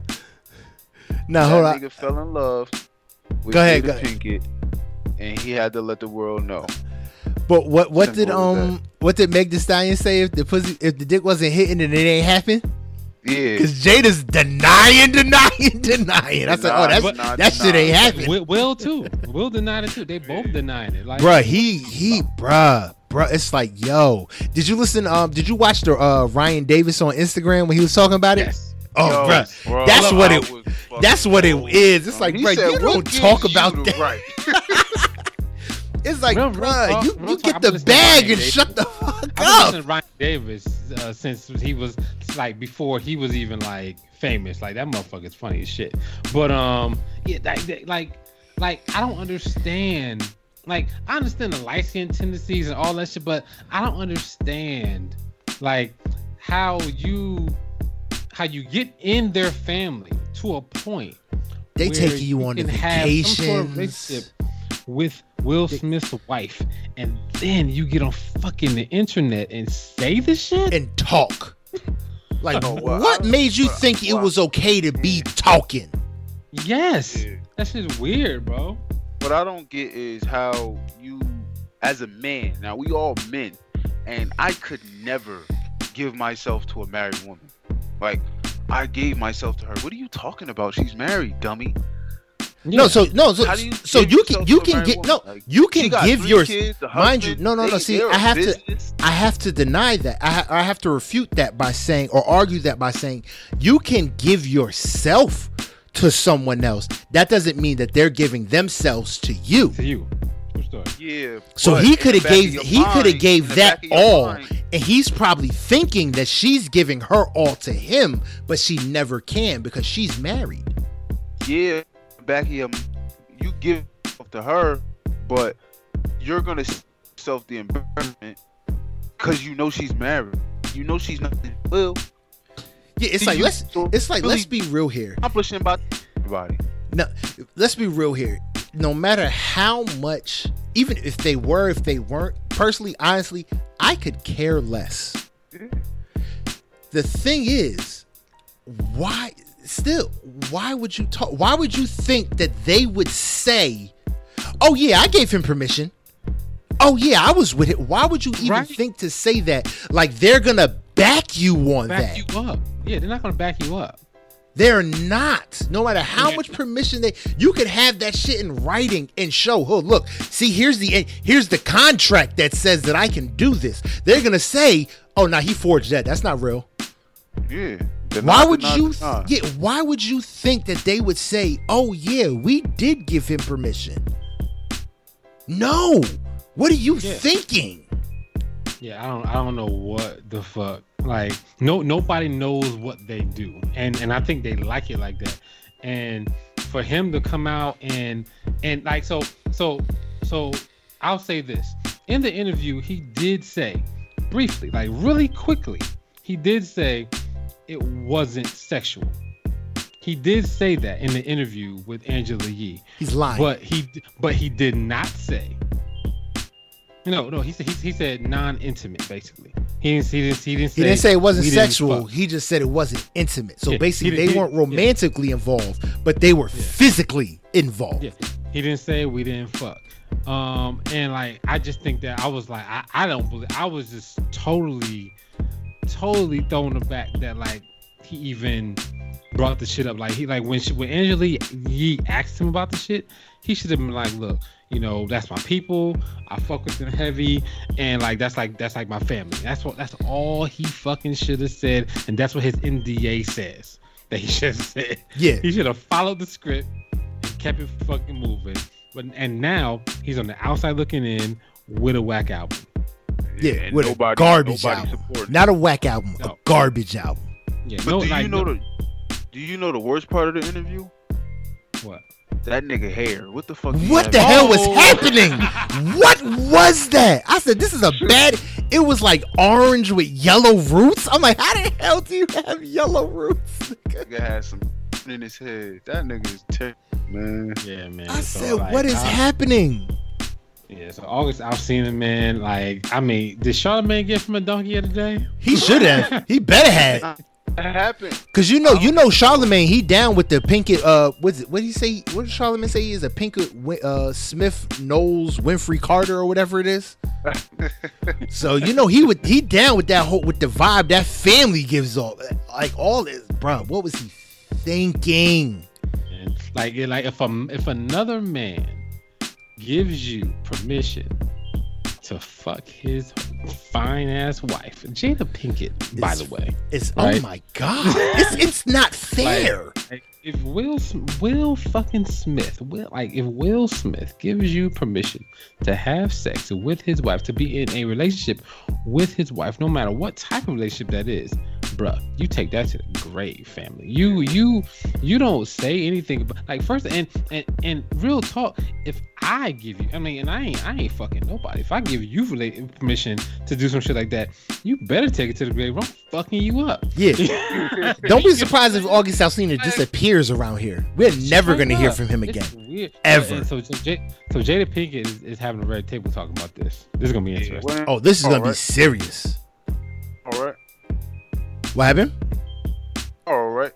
Now that hold on. Nigga fell in love with go ahead, go Pinkett, and he had to let the world know. But what what Simple did um what did Meg Thee Stallion say if the pussy if the dick wasn't hitting and it ain't happen? Yeah, because Jada's denying, denying, denying. I said, oh, that's that denying. shit ain't happening. Will, Will, too. Will denied it too. They both denying it. Like, bruh, he he, bruh, bruh. It's like, yo, did you listen? Um, did you watch the uh Ryan Davis on Instagram when he was talking about it? Yes. Oh, Yo, bruh, bro, that's what it. That's what it is. It's like, bro, you don't talk about that. Right. It's like, real, bro, you, you get the bag and Davis. shut the fuck I've up. Ryan Davis uh, since he was like before he was even like famous. Like that motherfucker's funny as shit. But um, yeah, like like like I don't understand. Like I understand the light skin tendencies and all that shit, but I don't understand like how you how you get in their family to a point. They take you on vacations. Sort of with Will Smith's wife, and then you get on fucking the internet and say the shit and talk. Like, oh, well, what made you think it was okay to be talking? Yes, yeah. that's just weird, bro. What I don't get is how you, as a man, now we all men, and I could never give myself to a married woman. Like, I gave myself to her. What are you talking about? She's married, dummy. Yeah. No, so no, so you so you can you can get no, like, you can give your kids, mind you. No, no, no. See, I have business. to I have to deny that. I ha- I have to refute that by saying or argue that by saying you can give yourself to someone else. That doesn't mean that they're giving themselves to you. To you. Yeah. So he could have gave he could have gave that all, mind. and he's probably thinking that she's giving her all to him, but she never can because she's married. Yeah, back here, you give to her, but you're gonna self the embarrassment because you know she's married. You know she's not will. Yeah, it's like let's it's like really let's be real here. Accomplishing about everybody. No, let's be real here. No matter how much, even if they were, if they weren't, personally, honestly, I could care less. The thing is, why still, why would you talk? Why would you think that they would say, "Oh yeah, I gave him permission." Oh yeah, I was with it. Why would you even right? think to say that? Like they're gonna back you on back that. you up. Yeah, they're not gonna back you up. They're not. No matter how much permission they, you could have that shit in writing and show. Oh, look, see, here's the here's the contract that says that I can do this. They're gonna say, oh, now he forged that. That's not real. Yeah. Why would you? yeah. Why would you think that they would say, "Oh yeah, we did give him permission"? No. What are you yeah. thinking? Yeah, I don't. I don't know what the fuck. Like, no, nobody knows what they do, and and I think they like it like that. And for him to come out and and like so so so, I'll say this in the interview, he did say briefly, like really quickly, he did say it wasn't sexual. He did say that in the interview with Angela Yee. He's lying. But he but he did not say. No, no, he said he, he said non-intimate basically. He didn't, he didn't, he didn't say he didn't say it wasn't sexual. He just said it wasn't intimate. So Yeah, basically, he- they he- weren't yeah. romantically involved, but they were Yeah. physically involved. Yeah, he didn't say we didn't fuck. Um, and like I just think that I was like I, I don't believe I was just totally, totally thrown aback that like he even brought the shit up. Like he like when she, when Angela Yee asked him about the shit, he should have been like, look, you know that's my people. I fuck with them heavy, and like that's like that's like my family. That's what that's all he fucking should have said, and that's what his NDA says that he should have said. Yeah. He should have followed the script and kept it fucking moving. But and now he's on the outside looking in with a whack album. Yeah, and with nobody, a garbage nobody album. supported. Not a whack album, a garbage album. Yeah, But no, do like, you know no- the do you know the worst part of the interview? what? That nigga hair. What the fuck? What the hell was Oh. happening? What was that? I said, this is a bad. It was like orange with yellow roots. I'm like, how the hell do you have yellow roots? Nigga had some in his head. That nigga is terrible, man. Yeah, man. I So, said, like, what is I- happening? Yeah, so August I've seen him, man. Like, I mean, did Charlamagne get from a donkey of the day? He should have. He better have. That happened. Cause you know, you know, Charlamagne, he down with the Pinkett. Uh, what's it? What did he say? What did Charlamagne say? He is a Pinkett, uh, Smith, Knowles, Winfrey Carter, or whatever it is. so you know, he would he down with that whole with the vibe that family gives off. Like all this, bro. What was he thinking? Like, it- like if a, if another man gives you permission to fuck his fine ass wife, Jada Pinkett, by It's- the way. It's oh my god, it's it's not fair. Like, if Will Will fucking Smith, Will like if Will Smith gives you permission to have sex with his wife, to be in a relationship with his wife, no matter what type of relationship that is, bruh, you take that to the grave, family. You you you don't say anything about like first and and and real talk. If I give you, I mean, and I ain't I ain't fucking nobody. If I give you rela- permission to do some shit like that, you better take it to the grave. I'm fucking you up. Yeah. Don't be surprised if August Alsina disappears around here. We're never Straight gonna hear from him again. Ever. And so, so, J- so Jada Pinkett is, is having a red table talking about this. This is gonna be interesting. Oh, this is gonna be serious. all right, What happened? all right.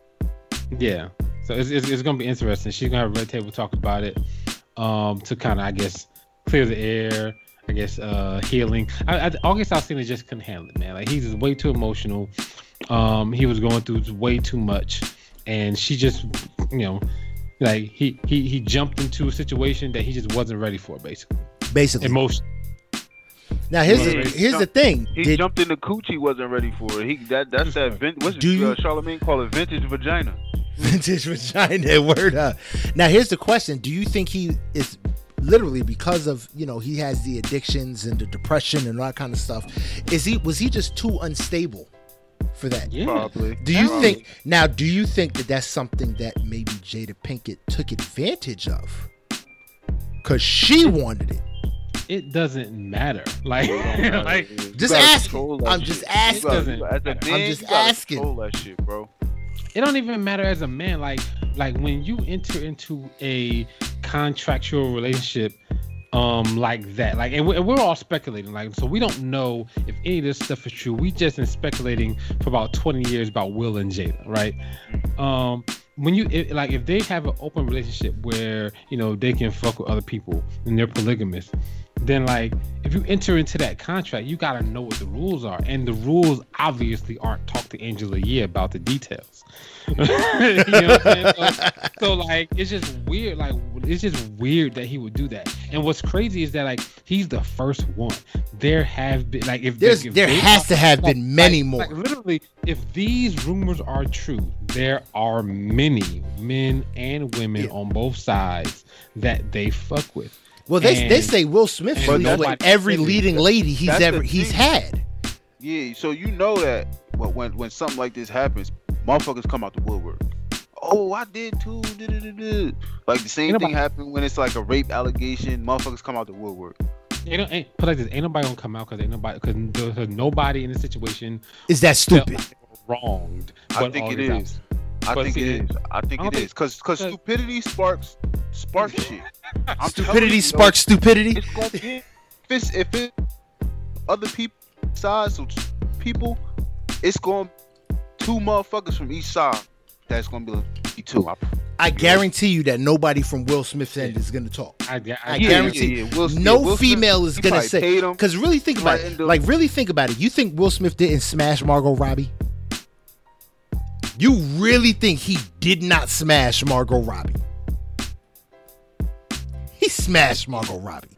Yeah. So it's, it's, it's gonna be interesting. She's gonna have a red table talk about it, um, to kind of I guess clear the air. I guess uh healing. I, I August Alsina just couldn't handle it, man. Like he's just way too emotional. Um, he was going through way too much, and she just, you know, like he he he jumped into a situation that he just wasn't ready for, basically. Basically. Emotion. Now here's Yeah, the, he here's the thing. He Did, jumped in the coochie, wasn't ready for it. He that that's that. Vin, what's Do you- uh, Charlamagne call it? Vintage vagina. vintage vagina word up. Now here's the question: Do you think he is literally because of you know he has the addictions and the depression and all that kind of stuff? Is he was he just too unstable for that? Yeah. Probably. Do you Probably. think now? Do you think that that's something that maybe Jada Pinkett took advantage of? Cause she wanted it. It doesn't matter. Like, like Just gotta asking. that I'm shit. just You gotta- asking. you gotta- As a I'm just asking. Control that shit, bro. it don't even matter as a man. Like, like when you enter into a contractual relationship, um, like that, like, and we're, and we're all speculating, like, so we don't know if any of this stuff is true. We just been speculating for about 20 years about Will and Jada, right? Um, when you it, like, if they have an open relationship where you know they can fuck with other people and they're polygamous, then like if you enter into that contract, you gotta know what the rules are, and the rules obviously aren't talk to Angela Yee about the details. you know what I'm saying? So, so, like it's just weird. Like it's just weird that he would do that. And what's crazy is that like he's the first one. There have been like if There's if there has are- to have like- been many like- more. like, literally, if these rumors are true, there are many men and women Yeah. on both sides that they fuck with. Well, they they say Will Smith and sleeps that's with like- every leading lady he's that's ever he's had. Yeah, so you know that when when, when something like this happens, motherfuckers come out the woodwork. Oh, I did too. duh-duh-duh-duh. Like the same You know, thing but- happened when it's like a rape allegation. Motherfuckers come out the woodwork. Ain't, ain't, put like this, ain't nobody gonna come out because ain't nobody because nobody in the situation is that stupid. wronged. I think it is. I think it is. I think it is. Cause cause stupidity sparks sparks shit. stupidity sparks stupidity. It's gonna be, if it's if it other people sides of people, it's going two motherfuckers from each side that's gonna be like two. I, I guarantee you that nobody from Will Smith's end is gonna talk. I, I, I yeah, guarantee yeah, yeah. Will, no Will female Smith, is gonna say because really think about it. Like really think about it. You think Will Smith didn't smash Margot Robbie? You really think he did not smash Margot Robbie? He smashed Margot Robbie.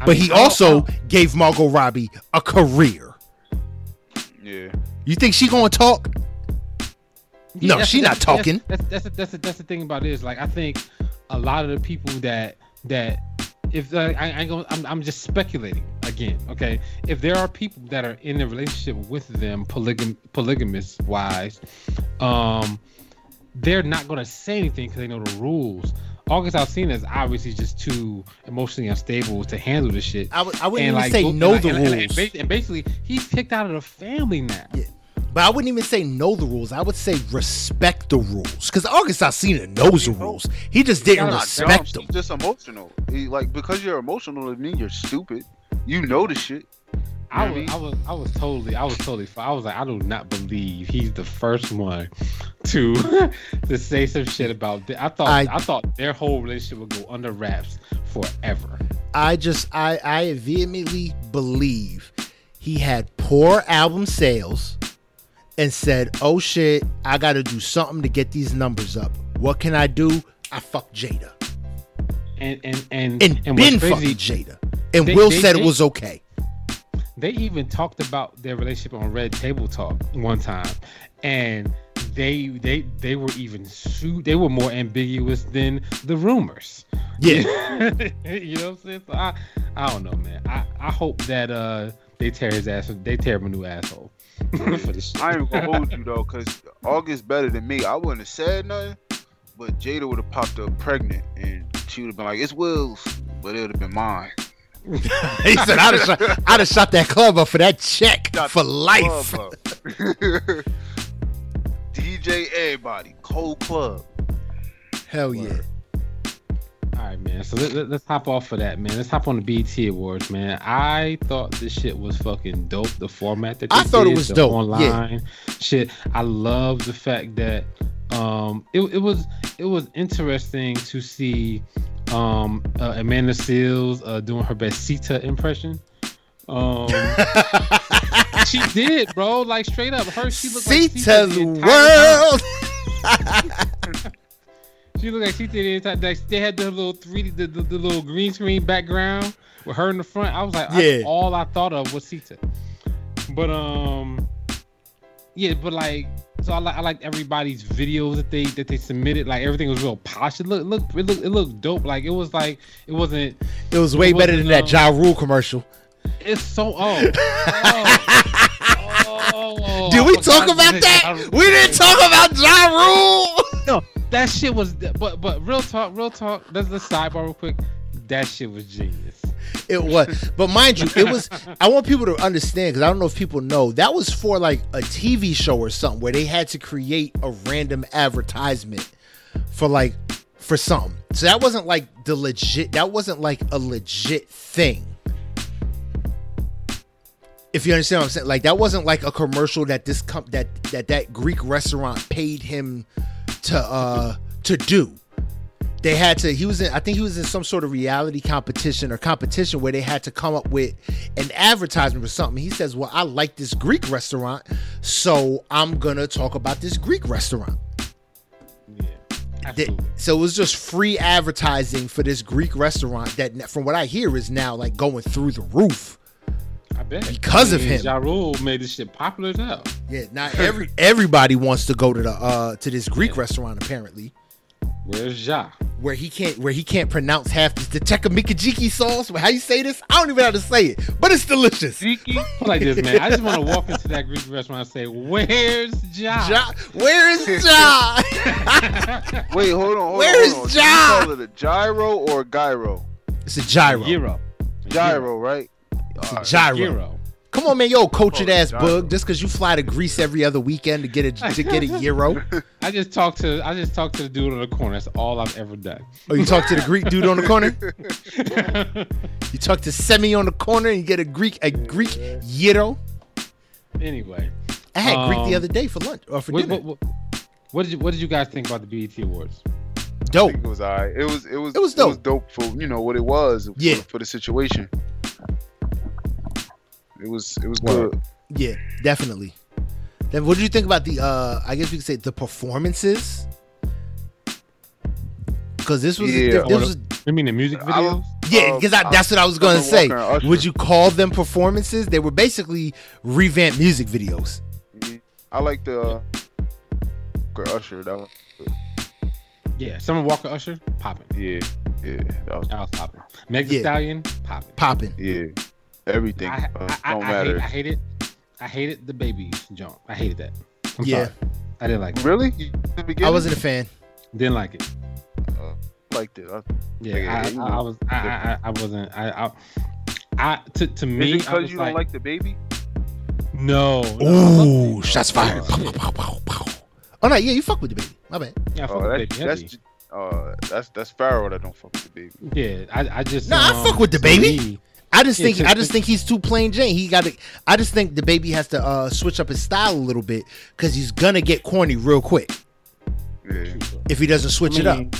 I but mean, he also gave Margot Robbie a career. Yeah. You think she gonna talk? Yeah, no, she not talking. That's that's that's, that's, that's the thing about it is like I think a lot of the people that that if uh, I, I go, I'm, I'm just speculating again. Okay, if there are people that are in a relationship with them, polygam polygamous wise, um, they're not gonna say anything because they know the rules. August Alsina is obviously just too emotionally unstable to handle this shit. I w- I wouldn't and even like, say know the and, rules. And, and, basically, he's kicked out of the family now. Yeah. But I wouldn't even say know the rules. I would say respect the rules. Because August Alsina knows the rules. He just didn't respect them. Just emotional. He, like because you're emotional doesn't mean you're stupid. You know the shit. I was, I was, I was totally, I was totally. I was like, I do not believe he's the first one to to say some shit about. This. I thought, I, I thought their whole relationship would go under wraps forever. I just, I, I vehemently believe he had poor album sales and said, "Oh shit, I got to do something to get these numbers up. What can I do? I fuck Jada." And and and and, and been fucking Jada. And they, Will they, said they, it was okay. They even talked about their relationship on Red Table Talk one time, and they they they were even. They were more ambiguous than the rumors. Yeah, you know what I'm saying. So I I don't know, man. I I hope that uh they tear his ass. They tear him a new asshole. I ain't gonna hold you though, cause August better than me. I wouldn't have said nothing, but Jada would have popped up pregnant, and she would have been like, "It's Will's," but it would have been mine. he said, "I'd have, shot, I'd have shot that club up for that check shot for life." DJ everybody, cold club. Hell Word. All right, man. So let, us let, hop off of that, man. Let's hop on the BET Awards, man. I thought this shit was fucking dope. The format that I thought did, it was dope. Online yeah. shit. I love the fact that um it, it was it was interesting to see um uh, Amanda Seales uh, doing her best Sita impression. Um, she did, bro. Like straight up, her she looked Sita's like world. She looked like she did it. Like they had the little 3D, the, the, the, little green screen background with her in the front. I was like, yeah. I, all I thought of was Sita. But um, yeah, but like, so I like I like everybody's videos that they that they submitted. Like everything was real posh. It looked, looked it looked it looked dope. Like it was like it wasn't. It was way it better than um, that Ja Rule commercial. It's so old. oh. oh Did we talk about that? We didn't talk about Ja Rule. No, that shit was but but real talk, real talk. Let's let's sidebar real quick. That shit was genius. It was, but mind you, it was. I want people to understand because I don't know if people know that was for like a TV show or something where they had to create a random advertisement for like for something. So that wasn't like the legit. That wasn't like a legit thing. If you understand what I'm saying, like that wasn't like a commercial that this com- that that that Greek restaurant paid him to uh to do. They had to he was in I think he was in some sort of reality competition or competition where they had to come up with an advertisement or something. He says, "Well, I like this Greek restaurant, so I'm going to talk about this Greek restaurant." Yeah. so it was just free advertising for this Greek restaurant that from what I hear is now like going through the roof. I bet because I mean, of him. Ja Rule made this shit popular as hell. Yeah, not every everybody wants to go to the uh to this Greek yeah. restaurant apparently. Where's Ja? Where he can't where he can't pronounce half the tekamikajiki sauce. How you say this? I don't even know how to say it, but it's delicious. like this, man. I just want to walk into that Greek restaurant and say, "Where's Ja? ja where is Ja? Wait, hold on. Hold Where on, is Ja? You call it a gyro or a gyro? It's a gyro. Gyro. gyro, right? It's a Uh, gyro. Gyro. Come on, man, yo, cultured Oh, ass gyro. bug. Just because you fly to Greece every other weekend to get a to get a euro, I just talked to I just talked to the dude on the corner. That's all I've ever done. or you talk to the Greek dude on the corner. You talk to Semi on the corner and you get a Greek a Greek euro. anyway, I had Greek the Um, other day for lunch or for what, dinner. what, what, what did you what did you guys think about the BET Awards? I Dope. think it was alright. It was it was It was It was dope for you know what it was. for- Yeah. For, the situation. It was it was Word. good. Yeah, definitely. Then what did you think about the uh I guess we could say the performances? Cause this was Yeah. this was You mean the music I- videos? yeah, because I, I- that's what I was gonna say. Walker and Usher. Would you call them performances? They were basically revamped music videos. I like the uh, Usher. That was, Yeah, Summer Walker Usher popping. yeah, yeah, that was, I was popping. Meg Thee Yeah. Stallion popping. Popping. yeah. Everything I, uh, I, I, don't I, hate, matter. I hated I hated DaBaby's jump. I hated that. I'm Yeah. sorry. I didn't like it. Really? I wasn't a fan. Didn't like it. liked it. I, Yeah, Yeah, I, I, I was I, I, I wasn't I, I I to to me Is it I because you like, don't like DaBaby? no. no, Ooh, the shots fired. Oh, Pow, pow, pow, pow, pow. Oh no, yeah, you fuck with DaBaby. My bad. Yeah, I fuck Oh, with that's baby that's heavy. uh that's that's Pharaoh that don't fuck with DaBaby. Yeah, I, I just Nah, I um, fuck with DaBaby. me- I just think I just think he's too plain Jane. He got to. I just think DaBaby has to uh, switch up his style a little bit because he's gonna get corny real quick Yeah. if he doesn't switch it up. mean,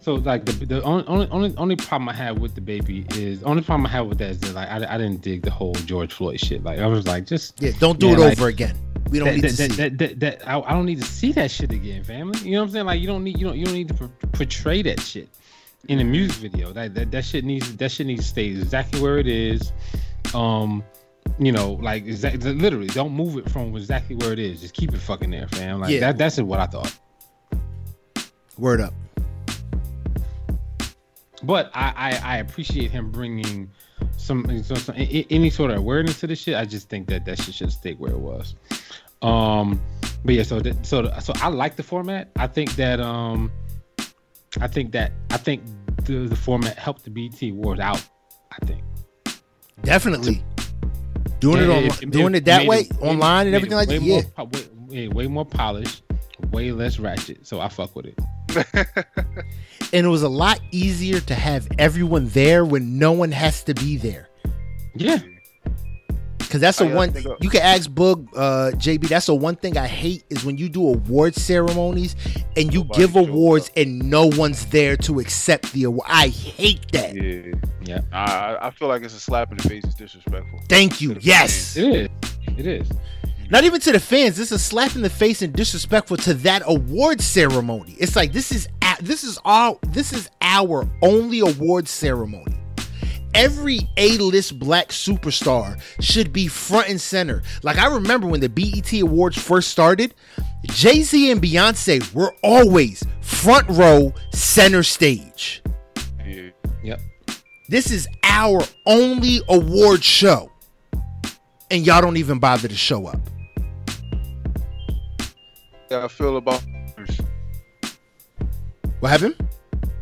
So like the the only only only problem I had with DaBaby is only problem I had with that is that like I, I didn't dig the whole George Floyd shit. Like I was like just Yeah, don't do Yeah, it like- over again. We don't that, need that, to see. that, it. that, that, that- I, I don't need to see that shit again, family. You know what I'm saying? Like you don't need you don't you don't need to por- portray that shit in a music video. That, that that shit needs that shit needs to stay exactly where it is. Um, you know, like exactly literally, don't move it from exactly where it is. Just keep it fucking there, fam. Like Yeah. that that's what I thought. Word up. But I, I, I appreciate him bringing some, some, some any sort of awareness to this shit. I just think that that shit should stay where it was. Um, but yeah, so that, so so I like the format. I think that um, I think that I think the the format helped the BET Awards out. I think Definitely. Doing it Yeah, on it- doing it it that way it- it- online and everything like that. Yeah. more way, yeah, way more polished, way less ratchet. So I fuck with it. And it was a lot easier to have everyone there when no one has to be there. Yeah, Cause that's Oh, the yeah, one I you can ask Boog, uh, JB. That's the one thing I hate is when you do award ceremonies and you Nobody give awards and no one's there to accept the award. I hate that. Yeah. yeah, I I feel like it's a slap in the face. It's disrespectful. Thank you. Yes. it is. It is. Not even to the fans. This is a slap in the face and disrespectful to that award ceremony. It's like this is a- this is our this is our only award ceremony. Every A-list black superstar should be front and center. Like I remember when the BET Awards first started, Jay-Z and Beyonce were always front row, center stage. Yep. This is our only award show. And y'all don't even bother to show up. How y'all feel about What happened?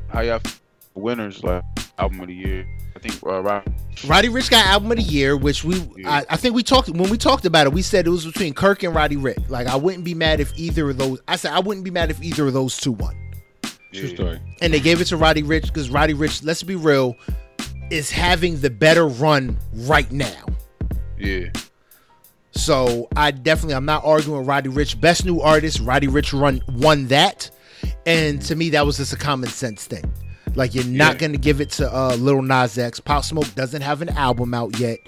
how y'all feel winners like album of the year? I think uh, right. Roddy Ricch got album of the year, which we Yeah. I, I think we talked when we talked about it. We said it was between Kirk and Roddy Ricch. Like I wouldn't be mad if either of those. I said I wouldn't be mad if either of those two won. True Yeah. story. And they gave it to Roddy Ricch because Roddy Ricch, let's be real, is having the better run right now. Yeah. So I definitely I'm not arguing with Roddy Ricch. Best new artist, Roddy Ricch run won that. And to me, that was just a common sense thing. Like you're not Yeah. gonna give it to uh Lil Nas X. Pop Smoke doesn't have an album out yet.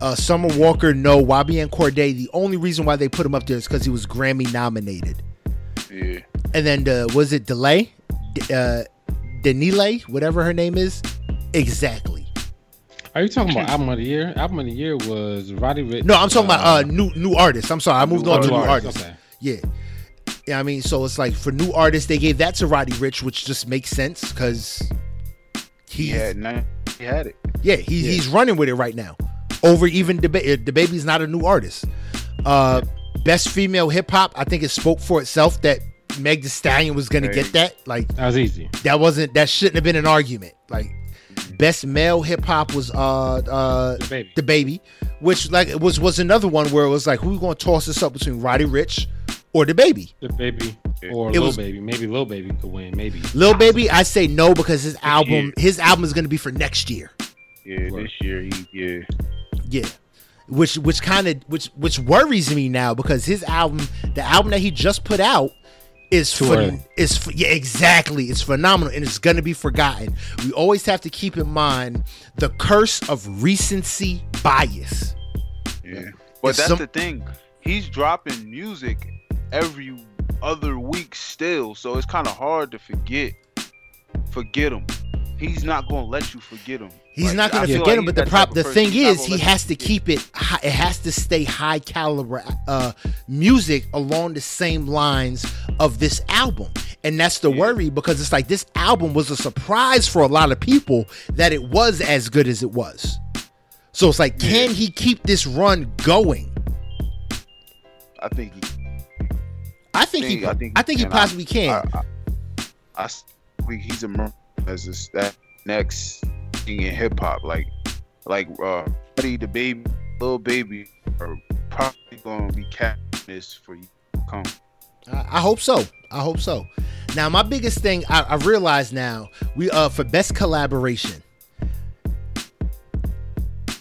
Uh Summer Walker, no. YBN Cordae, the only reason why they put him up there is because he was Grammy nominated. Yeah. And then the was it Delay? D- uh Denile, whatever her name is. Exactly. Are you talking about album of the year? Album of the year was Roddy Ricch. No, I'm talking about uh new new artists. I'm sorry, I moved New on to new artists, artists. Okay. Yeah. Yeah, I mean, so it's like for new artists, they gave that to Roddy Ricch, which just makes sense because He had nine. He had it. yeah, he's Yeah. he's running with it right now. Over even the DaBaby's not a new artist. Uh, best female hip hop, I think it spoke for itself that Meg Thee Stallion was gonna Hey. get that. Like That was easy. that wasn't that shouldn't have been an argument. Like best male hip hop was uh uh The baby. DaBaby, which like was was another one where it was like who's gonna toss this up between Roddy Ricch or DaBaby. The baby or It Lil was- Baby. Maybe Lil Baby could win. Maybe. Lil Baby, I say no because his album his album is gonna be for next year. Yeah, Word. this year he yeah. Yeah. Which which kind of which which worries me now because his album, the album that he just put out, is Too phen- is ph- yeah exactly it's phenomenal and it's gonna be forgotten. We always have to keep in mind the curse of recency bias. Yeah. But If that's some- the thing. He's dropping music every other week still, so it's kind of hard to forget forget him. He's not going to let you forget him. He's Like, not gonna forget like him, but the prop the thing is he has to keep it high, it has to stay high caliber uh music along the same lines of this album. And that's the Yeah. worry because it's like this album was a surprise for a lot of people that it was as good as it was. So it's like, can he keep this run going? I think he I think he think- I think he think he can. I- possibly can. I, I, I think he's emerging as this, that next thing in hip hop, like like uh, Buddy the baby, Lil Baby, are probably gonna be this for you. to Come, I I hope so. I hope so. Now, my biggest thing I, I realize now we uh for best collaboration,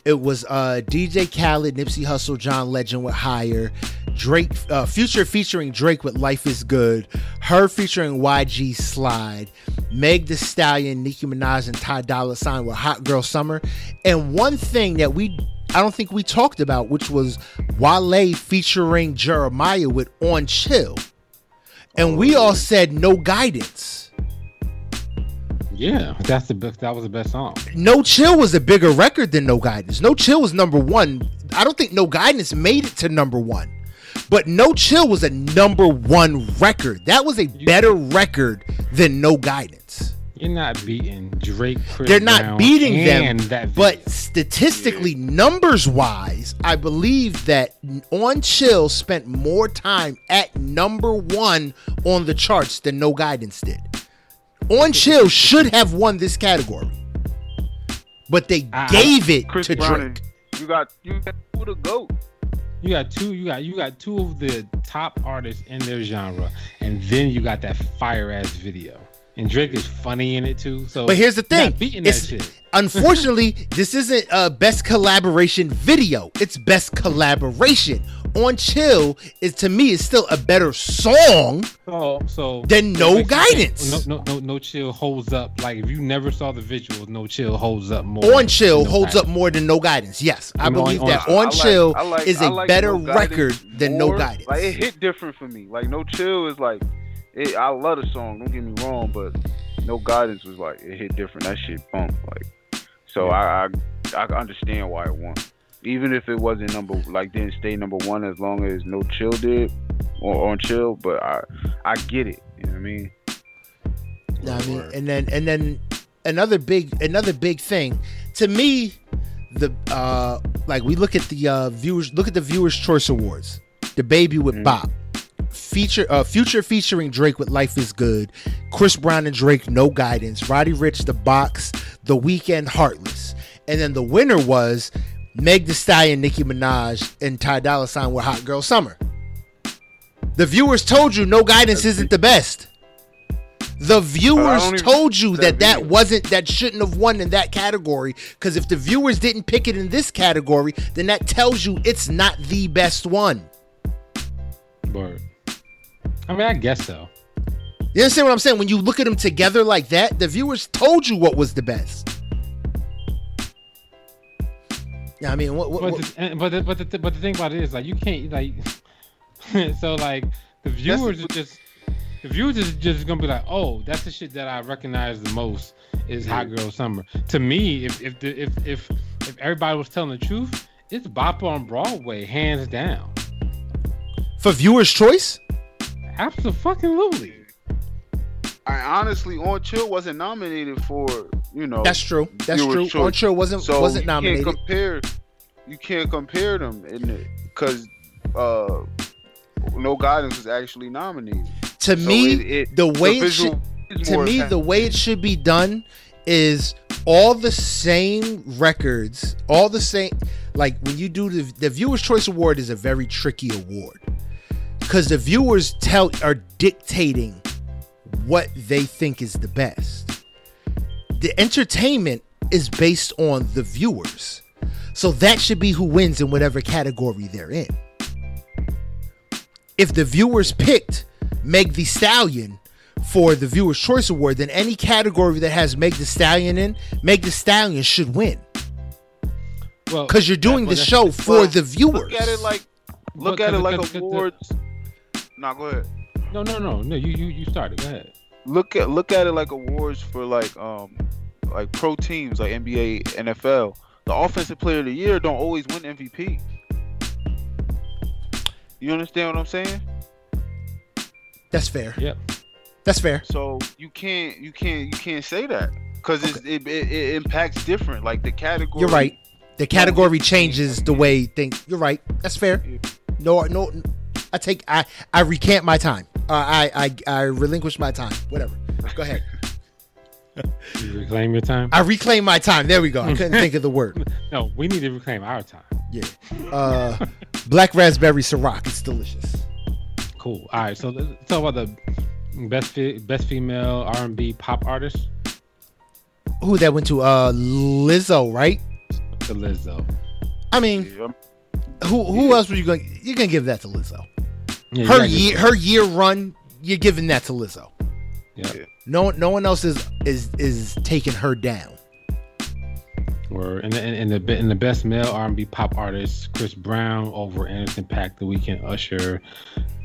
it was uh DJ Khaled, Nipsey Hussle, John Legend with Higher, Drake, uh, Future featuring Drake with Life Is Good, H.E.R featuring YG Slide, Meg Thee Stallion, Nicki Minaj, and Ty Dolla Sign with Hot Girl Summer, and one thing that we I don't think we talked about, which was Wale featuring Jeremih with On Chill. And we all said no guidance. Yeah, that's the best. That was the best song. No Chill was a bigger record than No Guidance. No Chill was number one. I don't think No Guidance made it to number one. But No Chill was a number one record. That was a better record than No Guidance. You're not beating Drake. Chris They're not Brown, beating them, That but video. statistically, numbers wise, I believe that On Chill spent more time at number one on the charts than No Guidance did. On Chill should have won this category, but they I- I- gave it Chris to Brown, Drake. you got you got who the goat. You got two. You got you got two of the top artists in their genre, and then you got that fire ass video. And Drake is funny in it too. So, But here's the thing: not beating that it's, shit. unfortunately, this isn't a best collaboration video. It's best collaboration. On Chill is to me is still a better song. So, so Then no guidance. No, no, no, no chill holds up. Like if you never saw the visuals, no chill holds up more. On Chill No holds Guidance. up more than No Guidance. Yes, I You know, believe on- that I- I On Chill I like- is a like better No Guidance record than No. Guidance. Like it hit different for me. Like No Chill is like, it, I love the song. Don't get me wrong, but No Guidance was like it hit different. That shit bumped. Like, so I, I I understand why it won. Even if it wasn't number like didn't stay number one as long as No Chill did or on Chill, but I I get it. You know what I mean? Know what I mean, and then and then another big another big thing to me, the uh like we look at the uh viewers look at the viewers choice awards, DaBaby with Mhm. Bop, feature uh future featuring Drake with Life Is Good, Chris Brown and Drake No Guidance, Roddy Rich The Box, The Weeknd Heartless, and then the winner was Meg Thee Stallion, Nicki Minaj, and Ty Dolla Sign with Hot Girl Summer. The viewers told you No Guidance isn't the best. The viewers told you that that that wasn't that shouldn't have won in that category because if the viewers didn't pick it in this category, then that tells you it's not the best one. But I mean, I guess so. You understand what I'm saying? When you look at them together like that, the viewers told you what was the best. Yeah, I mean, what, what, But what- the, but the, but the, but the thing about it is like you can't like. so like the viewers are just the viewers is just gonna be like, oh, that's the shit that I recognize the most is Hot Girl Summer. To me, if if the, if if if everybody was telling the truth, it's Bop on Broadway, hands down. for viewers' choice? Absolutely. I honestly on Chill wasn't nominated for you know That's true. That's true. choice. On Chill wasn't so wasn't you nominated. Can't compare, you can't compare them in it because uh, No Guidance was actually nominated. to So me, it- it- the way it should, to me, the way it should be done is all the same records, all the same. Like when you do the the Viewers Choice Award is a very tricky award because the viewers tell are dictating what they think is the best. The entertainment is based on the viewers, so that should be who wins in whatever category they're in. If the viewers picked Meg Thee Stallion for the Viewers Choice Award, then any category that has Meg Thee Stallion in, Meg Thee Stallion should win. Well, Because you're doing that- the show for Well, the viewers. Look at it like look But at it like the- the- awards. Nah, go ahead. No, no, no, no. You, you, you started. Go ahead. Look at look at it like awards for like um like pro teams like NBA, NFL. The offensive player of the year don't always win MVP. You understand what I'm saying? That's fair. Yep. That's fair. So you can't you can't you can't say that because it, it, it impacts different. Like the category. You're right. The category changes the way things. You're right. That's fair. No, no. I take. I I recant my time. Uh, I I I relinquish my time. Whatever. Go ahead. You reclaim your time. I reclaim my time. There we go. I couldn't think of the word. No, we need to reclaim our time. Yeah. Uh, black raspberry Ciroc. It's delicious. Cool. All right. So let's talk about the best fe- best female R and B pop artist, Who that went to? Uh, Lizzo, right? the Lizzo. I mean, Yeah, who who else were you going? You're gonna give that to Lizzo. Yeah, Her year, her year run. You're giving that to Lizzo. Yeah. No, no one else is is is taking her down. Or in the in, in the be- in the best male R and B pop artist, Chris Brown over Anderson .Paak, The Weeknd, Usher,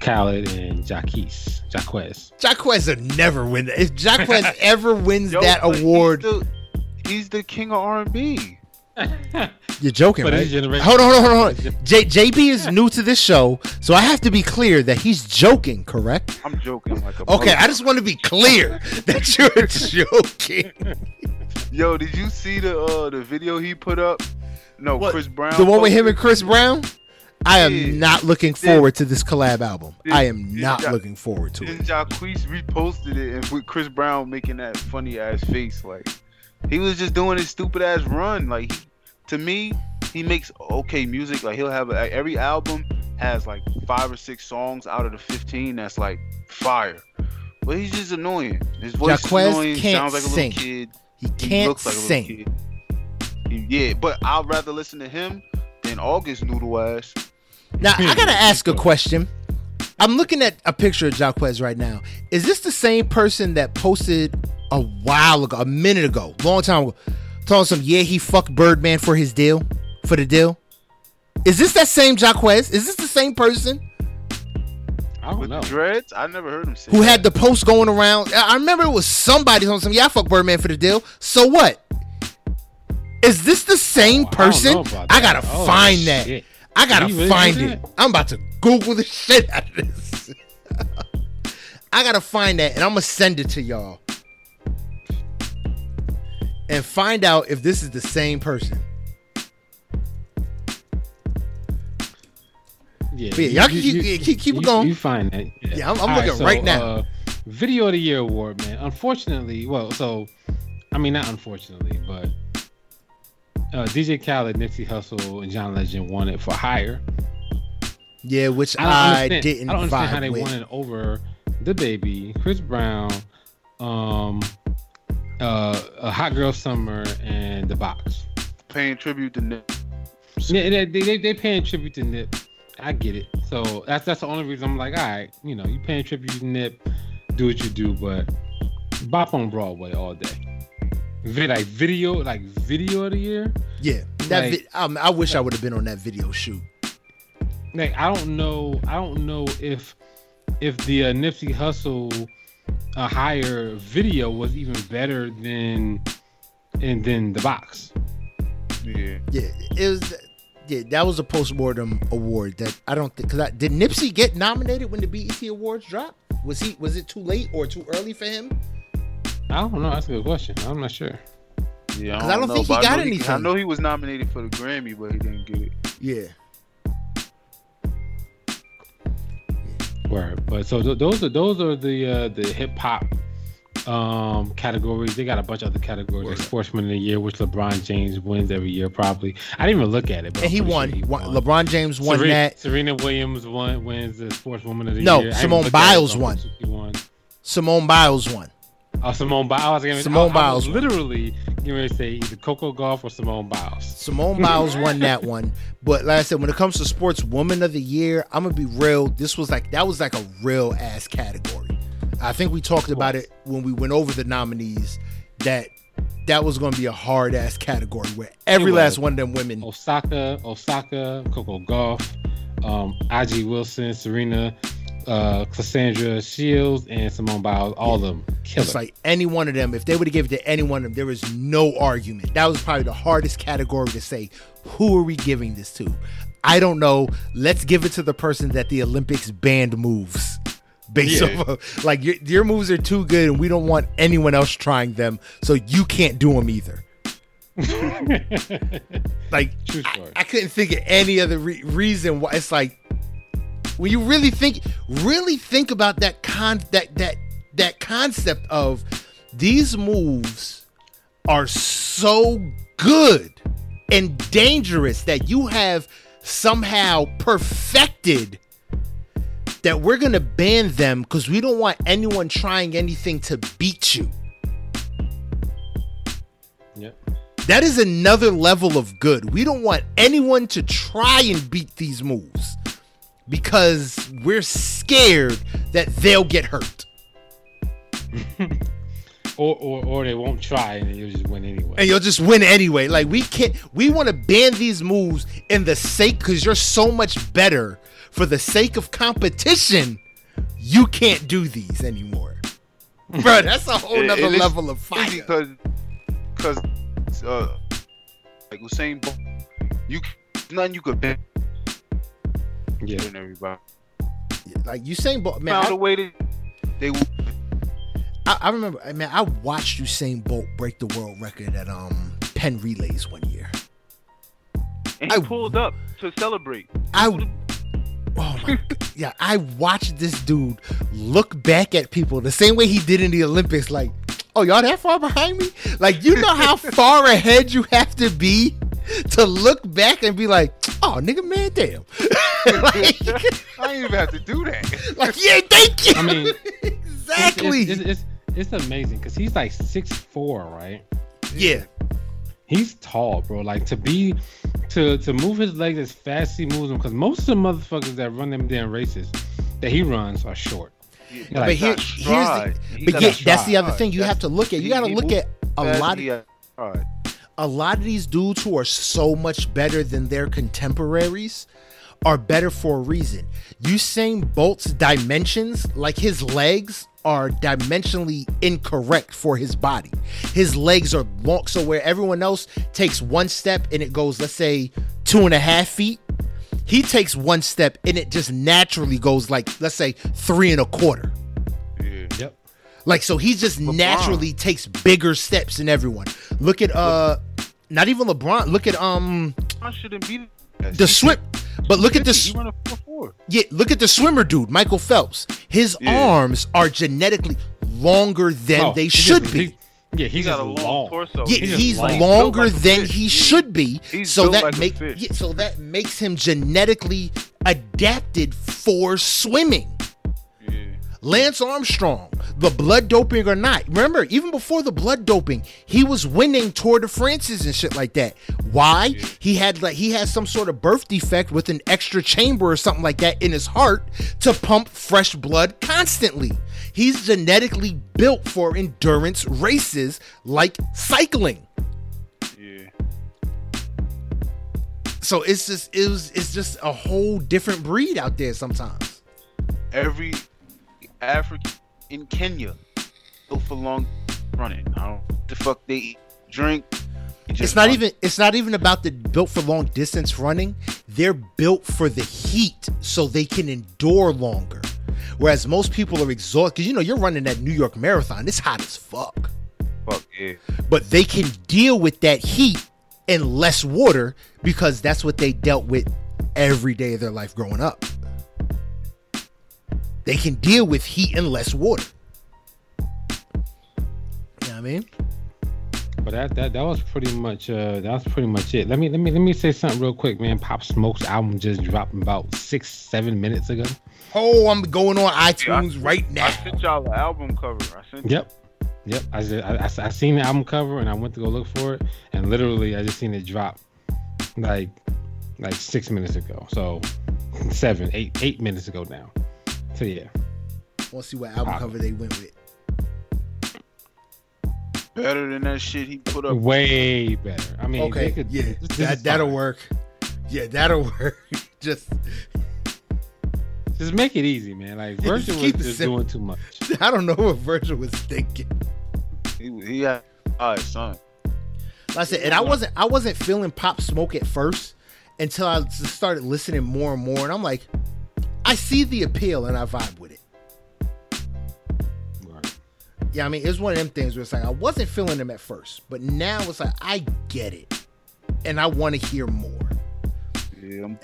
Khalid, and Jacquees. Jacquees. Jacquees would never win. that. If Jacquees ever wins Yo, that but he's award, the- He's the king of R&B. You're joking, But right? his Hold on, hold on, hold on. J- JB is new to this show, so I have to be clear that he's joking. Correct? I'm joking like a Okay, I just want to be clear that you're joking. Yo, did you see the uh the video he put up? No, What? Chris Brown. The one with him and Chris Brown. I am Yeah. not looking forward to this collab album. Did- I am not Ja- looking forward to Then it. Jacquees reposted it and with Chris Brown making that funny ass face, like he was just doing his stupid ass run. Like to me, he makes okay music. Like he'll have like, every album has like five or six songs out of the fifteen that's like fire. But he's just annoying. His voice annoying. can't sounds like a sing. little kid. He He can't looks like a sing. little kid. He- yeah, but I'd rather listen to him than August Noodle ass. Now I gotta hmm. ask a question. I'm looking at a picture of Jacquees right now. Is this the same person that posted a while ago, a minute ago, long time ago, telling some yeah he fucked Birdman for his deal, for the deal? Is this that same Jacquees? Is this the same person I don't With know. dreads, I never heard him say who that. had the post going around? I I remember it was somebody telling some yeah I fucked Birdman for the deal. So what? Is this the same Oh, person? know about I, gotta Oh, find that. I gotta really find it. that? I'm about to Google the shit out of this. I gotta find that and I'm gonna send it to y'all. And find out if this is the same person. Yeah, yeah, y'all keep- keep- keep- keep it going. You find that? Yeah, Yeah, I'm- I'm looking right now. Uh, Video of the Year award, man. Unfortunately, well, so I mean, not unfortunately, but uh, DJ Khaled, Nipsey Hussle, and John Legend won it for Higher. Yeah, which I I, didn't I don't understand how they with. won it over DaBaby, Chris Brown, um, uh, a Hot Girl Summer, and the Box. paying tribute to Nip. Yeah, they, they, they, they paying tribute to Nip. I get it. So that's that's the only reason I'm like, all right, you know, you paying tribute to Nip, do what you do, but bop on Broadway all day. Vid, like video, like video of the year. Yeah, that Like- vi- um, I wish I would have been on that video shoot. Like I don't know, I don't know if if the uh, Nipsey Hussle uh, higher video was even better than and than the box. Yeah. Yeah, it was. Yeah, that was a postmortem award that I don't think. Cause I, did Nipsey get nominated when the BET Awards dropped? Was he? Was it too late or too early for him? I don't know. That's a good question. I'm not sure. Yeah, 'Cause I don't know, think he but I got know I know he was nominated for the Grammy, but he didn't get it. Yeah. Word. But so th- those are those are the uh, the hip hop um categories. They got a bunch of other categories, like Sportsman of the Year, which LeBron James wins every year, probably. I didn't even look at it, but and he won. Sure he won. LeBron James won Serena, that. Serena Williams won wins the Sportswoman of the no, Year. No, Simone Biles won. won. Simone Biles won. Oh, Simone Biles. I Simone I, Biles. I literally you to say either Coco Gauff or Simone Biles. Simone Biles won that one. But like I said, when it comes to sports woman of the year, I'm gonna be real. This was like that was like a real ass category. I think we talked about it when we went over the nominees that that was going to be a hard ass category where every last one of them women Osaka, Osaka, Coco Gauff, um, A'ja Wilson, Serena, uh, Claressa Shields, and Simone Biles, all yeah. of them. Killer. It's like any one of them, if they would have given it to any one of them, there was no argument. That was probably the hardest category to say, who are we giving this to? I don't know. Let's give it to the person that the Olympics banned moves based yeah. off like your, your moves are too good and we don't want anyone else trying them so you can't do them either like I, I, couldn't think of any other re- reason why it's like when you really think really think about that con that that that concept of these moves are so good and dangerous that you have somehow perfected that we're going to ban them because we don't want anyone trying anything to beat you. Yep. That is another level of good. We don't want anyone to try and beat these moves because we're scared that they'll get hurt. or, or or they won't try and you'll just win anyway. And you'll just win anyway. Like we can't we want to ban these moves in the sake because you're so much better for the sake of competition, you can't do these anymore. Bro, that's a whole nother level of fire. Because, because, uh, like Usain Bolt, you nothing you could bet. Yeah, and everybody. Yeah, like Usain Bolt, man. Found I, a way to, they. I, I remember, man. I watched Usain Bolt break the world record at um Penn Relays one year. And he I, pulled up to celebrate. I Oh my yeah, I watched this dude look back at people the same way he did in the Olympics, like, oh, y'all that far behind me? Like, you know how far ahead you have to be to look back and be like, oh, nigga, man, damn. like, I ain't even have to do that. Like, yeah, thank you. I mean, exactly. It's, it's, it's, it's amazing because he's like six four, right? Yeah. He's tall, bro. Like to be to to move his legs as fast as he moves them, because most of the motherfuckers that run them damn races that he runs are short. Yeah, like, but here, here's the, but yeah, that's the other thing you that's, have to look at. You got to look at a lot of a lot of these dudes who are so much better than their contemporaries are better for a reason. Usain Bolt's dimensions, like his legs, are dimensionally incorrect for his body. His legs are long, so where everyone else takes one step and it goes, let's say, two and a half feet, he takes one step and it just naturally goes like, let's say, three and a quarter. Yeah. Yep. Like so, he just LeBron. naturally takes bigger steps than everyone. Look at uh, not even LeBron. Look at um, LeBron shouldn't be the swim. But look at this. Yeah, look at the swimmer dude, Michael Phelps. His yeah. arms are genetically longer than oh, they should be. He, yeah, he's he got a long, long, torso. Yeah, he's, he's long. longer like than he should be. He's so that like make yeah, so that makes him genetically adapted for swimming. Lance Armstrong, the blood doping or not. Remember, even before the blood doping, he was winning Tour de France's and shit like that. Why? He had like he had some sort of birth defect with an extra chamber or something like that in his heart to pump fresh blood constantly. He's genetically built for endurance races like cycling. Yeah. So it's just it was it's just a whole different breed out there sometimes. Every African in Kenya built for long running. I don't the fuck they eat, drink. It's not run. even it's not even about the built for long distance running. They're built for the heat so they can endure longer. Whereas most people are exhausted because you know you're running that New York Marathon. It's hot as fuck. Fuck yeah. But they can deal with that heat and less water because that's what they dealt with every day of their life growing up. They can deal with heat and less water. You know what I mean? But that that that was pretty much uh that was pretty much it. Let me let me let me say something real quick, man. Pop Smoke's album just dropped about six seven minutes ago. Oh, I'm going on iTunes Yeah, right now. I sent y'all the album cover. I sent Yep. Yep. I, just, I, I I seen the album cover and I went to go look for it and literally I just seen it drop like like six minutes ago. So seven, eight, eight minutes ago now. So yeah. Want to see what album Pop. cover they went with? better than that shit he put up. Way better. I mean, Okay, they could, yeah, this- this that that'll fine. work. Yeah, that'll work. Just Just make it easy, man. Like Yeah, Virgil was keep it just simple. doing too much. I don't know what Virgil was thinking. He, he had all right, son. Like I said, and I wasn't I wasn't feeling Pop Smoke at first until I started listening more and more, and I'm like, I see the appeal and I vibe with it. Right. Yeah, I mean, it's one of them things where it's like I wasn't feeling them at first, but now it's like I get it, and I want to hear more. Yeah.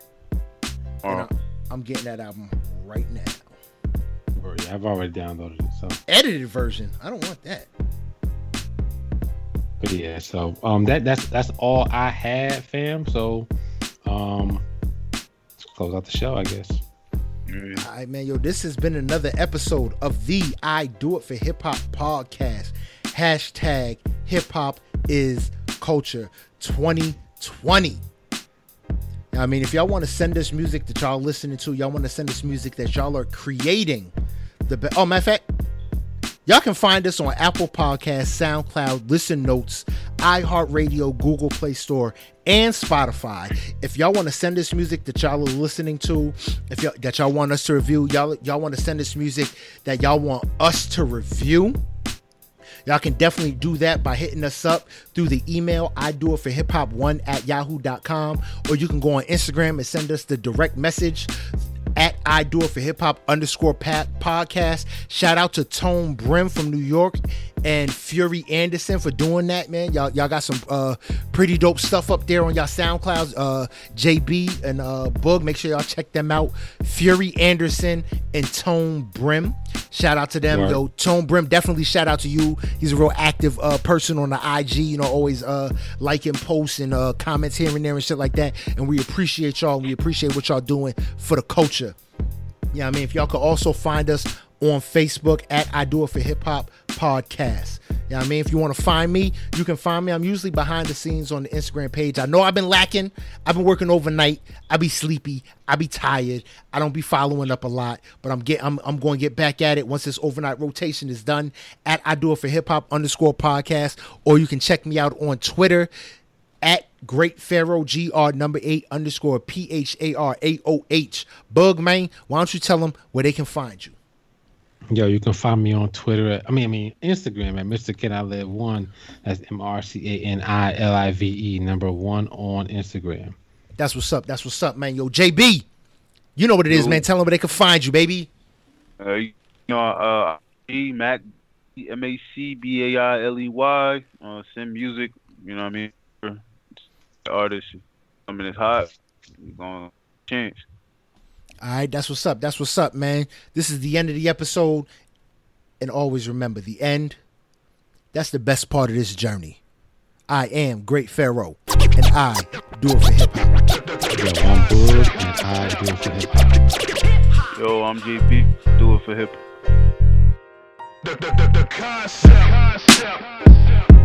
Uh, I, I'm getting that album right now. Or, I've already downloaded it. So, Edited version. I don't want that. but yeah, so um, that that's that's all I had, fam. So, um, let's close out the show, I guess. Yeah. All right, man. Yo, this has been another episode of the I Do It for Hip Hop podcast. Hashtag hip hop is culture 2020. Now, I mean, if y'all want to send us music that y'all listening to, y'all want to send us music that y'all are creating. The oh, matter of fact, y'all can find us on Apple Podcasts, SoundCloud, Listen Notes, iHeartRadio, Google Play Store, and Spotify. If y'all want to send us music that y'all are listening to, if y'all, that y'all want us to review, y'all y'all want to send us music that y'all want us to review. Y'all can definitely do that by hitting us up through the email I do it for hip hop one at yahoo.com, or you can go on Instagram and send us the direct message at I do it for hip hop underscore pat podcast. Shout out to Tone Brim from New York and Fury Anderson for doing that, man. Y'all, y'all got some uh, pretty dope stuff up there on y'all SoundClouds. Uh, JB and uh, Boog, make sure y'all check them out. Fury Anderson and Tone Brim. Shout out to them, Right. yo. Tone Brim, definitely shout out to you. He's a real active uh, person on the IG, you know, always uh, liking posts and uh, comments here and there and shit like that. And we appreciate y'all. We appreciate what y'all doing for the culture. Yeah, I mean, if y'all could also find us on Facebook at I Do It for Hip Hop Podcast. Yeah, I mean, if you want to find me, you can find me. I'm usually behind the scenes on the Instagram page. I know I've been lacking. I've been working overnight. I be sleepy. I be tired. I don't be following up a lot, but I'm get I'm, I'm going to get back at it once this overnight rotation is done. At I Do It for Hip Hop underscore podcast, or you can check me out on Twitter at Great Pharaoh GR number eight underscore P H A R A O H. Boog man, why don't you tell them where they can find you? Yo, you can find me on Twitter. At, I mean, I mean Instagram at Mr. Can I Live One. That's M R C A N I L I V E number one on Instagram. That's what's up. That's what's up, man. Yo, JB, you know what it is, Yo. man. Tell them where they can find you, baby. Uh, you know, uh, E Mac M A C B A I L E Y. Uh, send music. You know what I mean? The artist. I mean, it's hot. You gonna change. All right, that's what's up. That's what's up, man. This is the end of the episode. And always remember the end. That's the best part of this journey. I am Great Pharaoh, and I do it for hip hop. Yo, I'm Bud, and I do it for hip hop. Yo, I'm JB. Do it for hip. the, the, the, the concept. concept.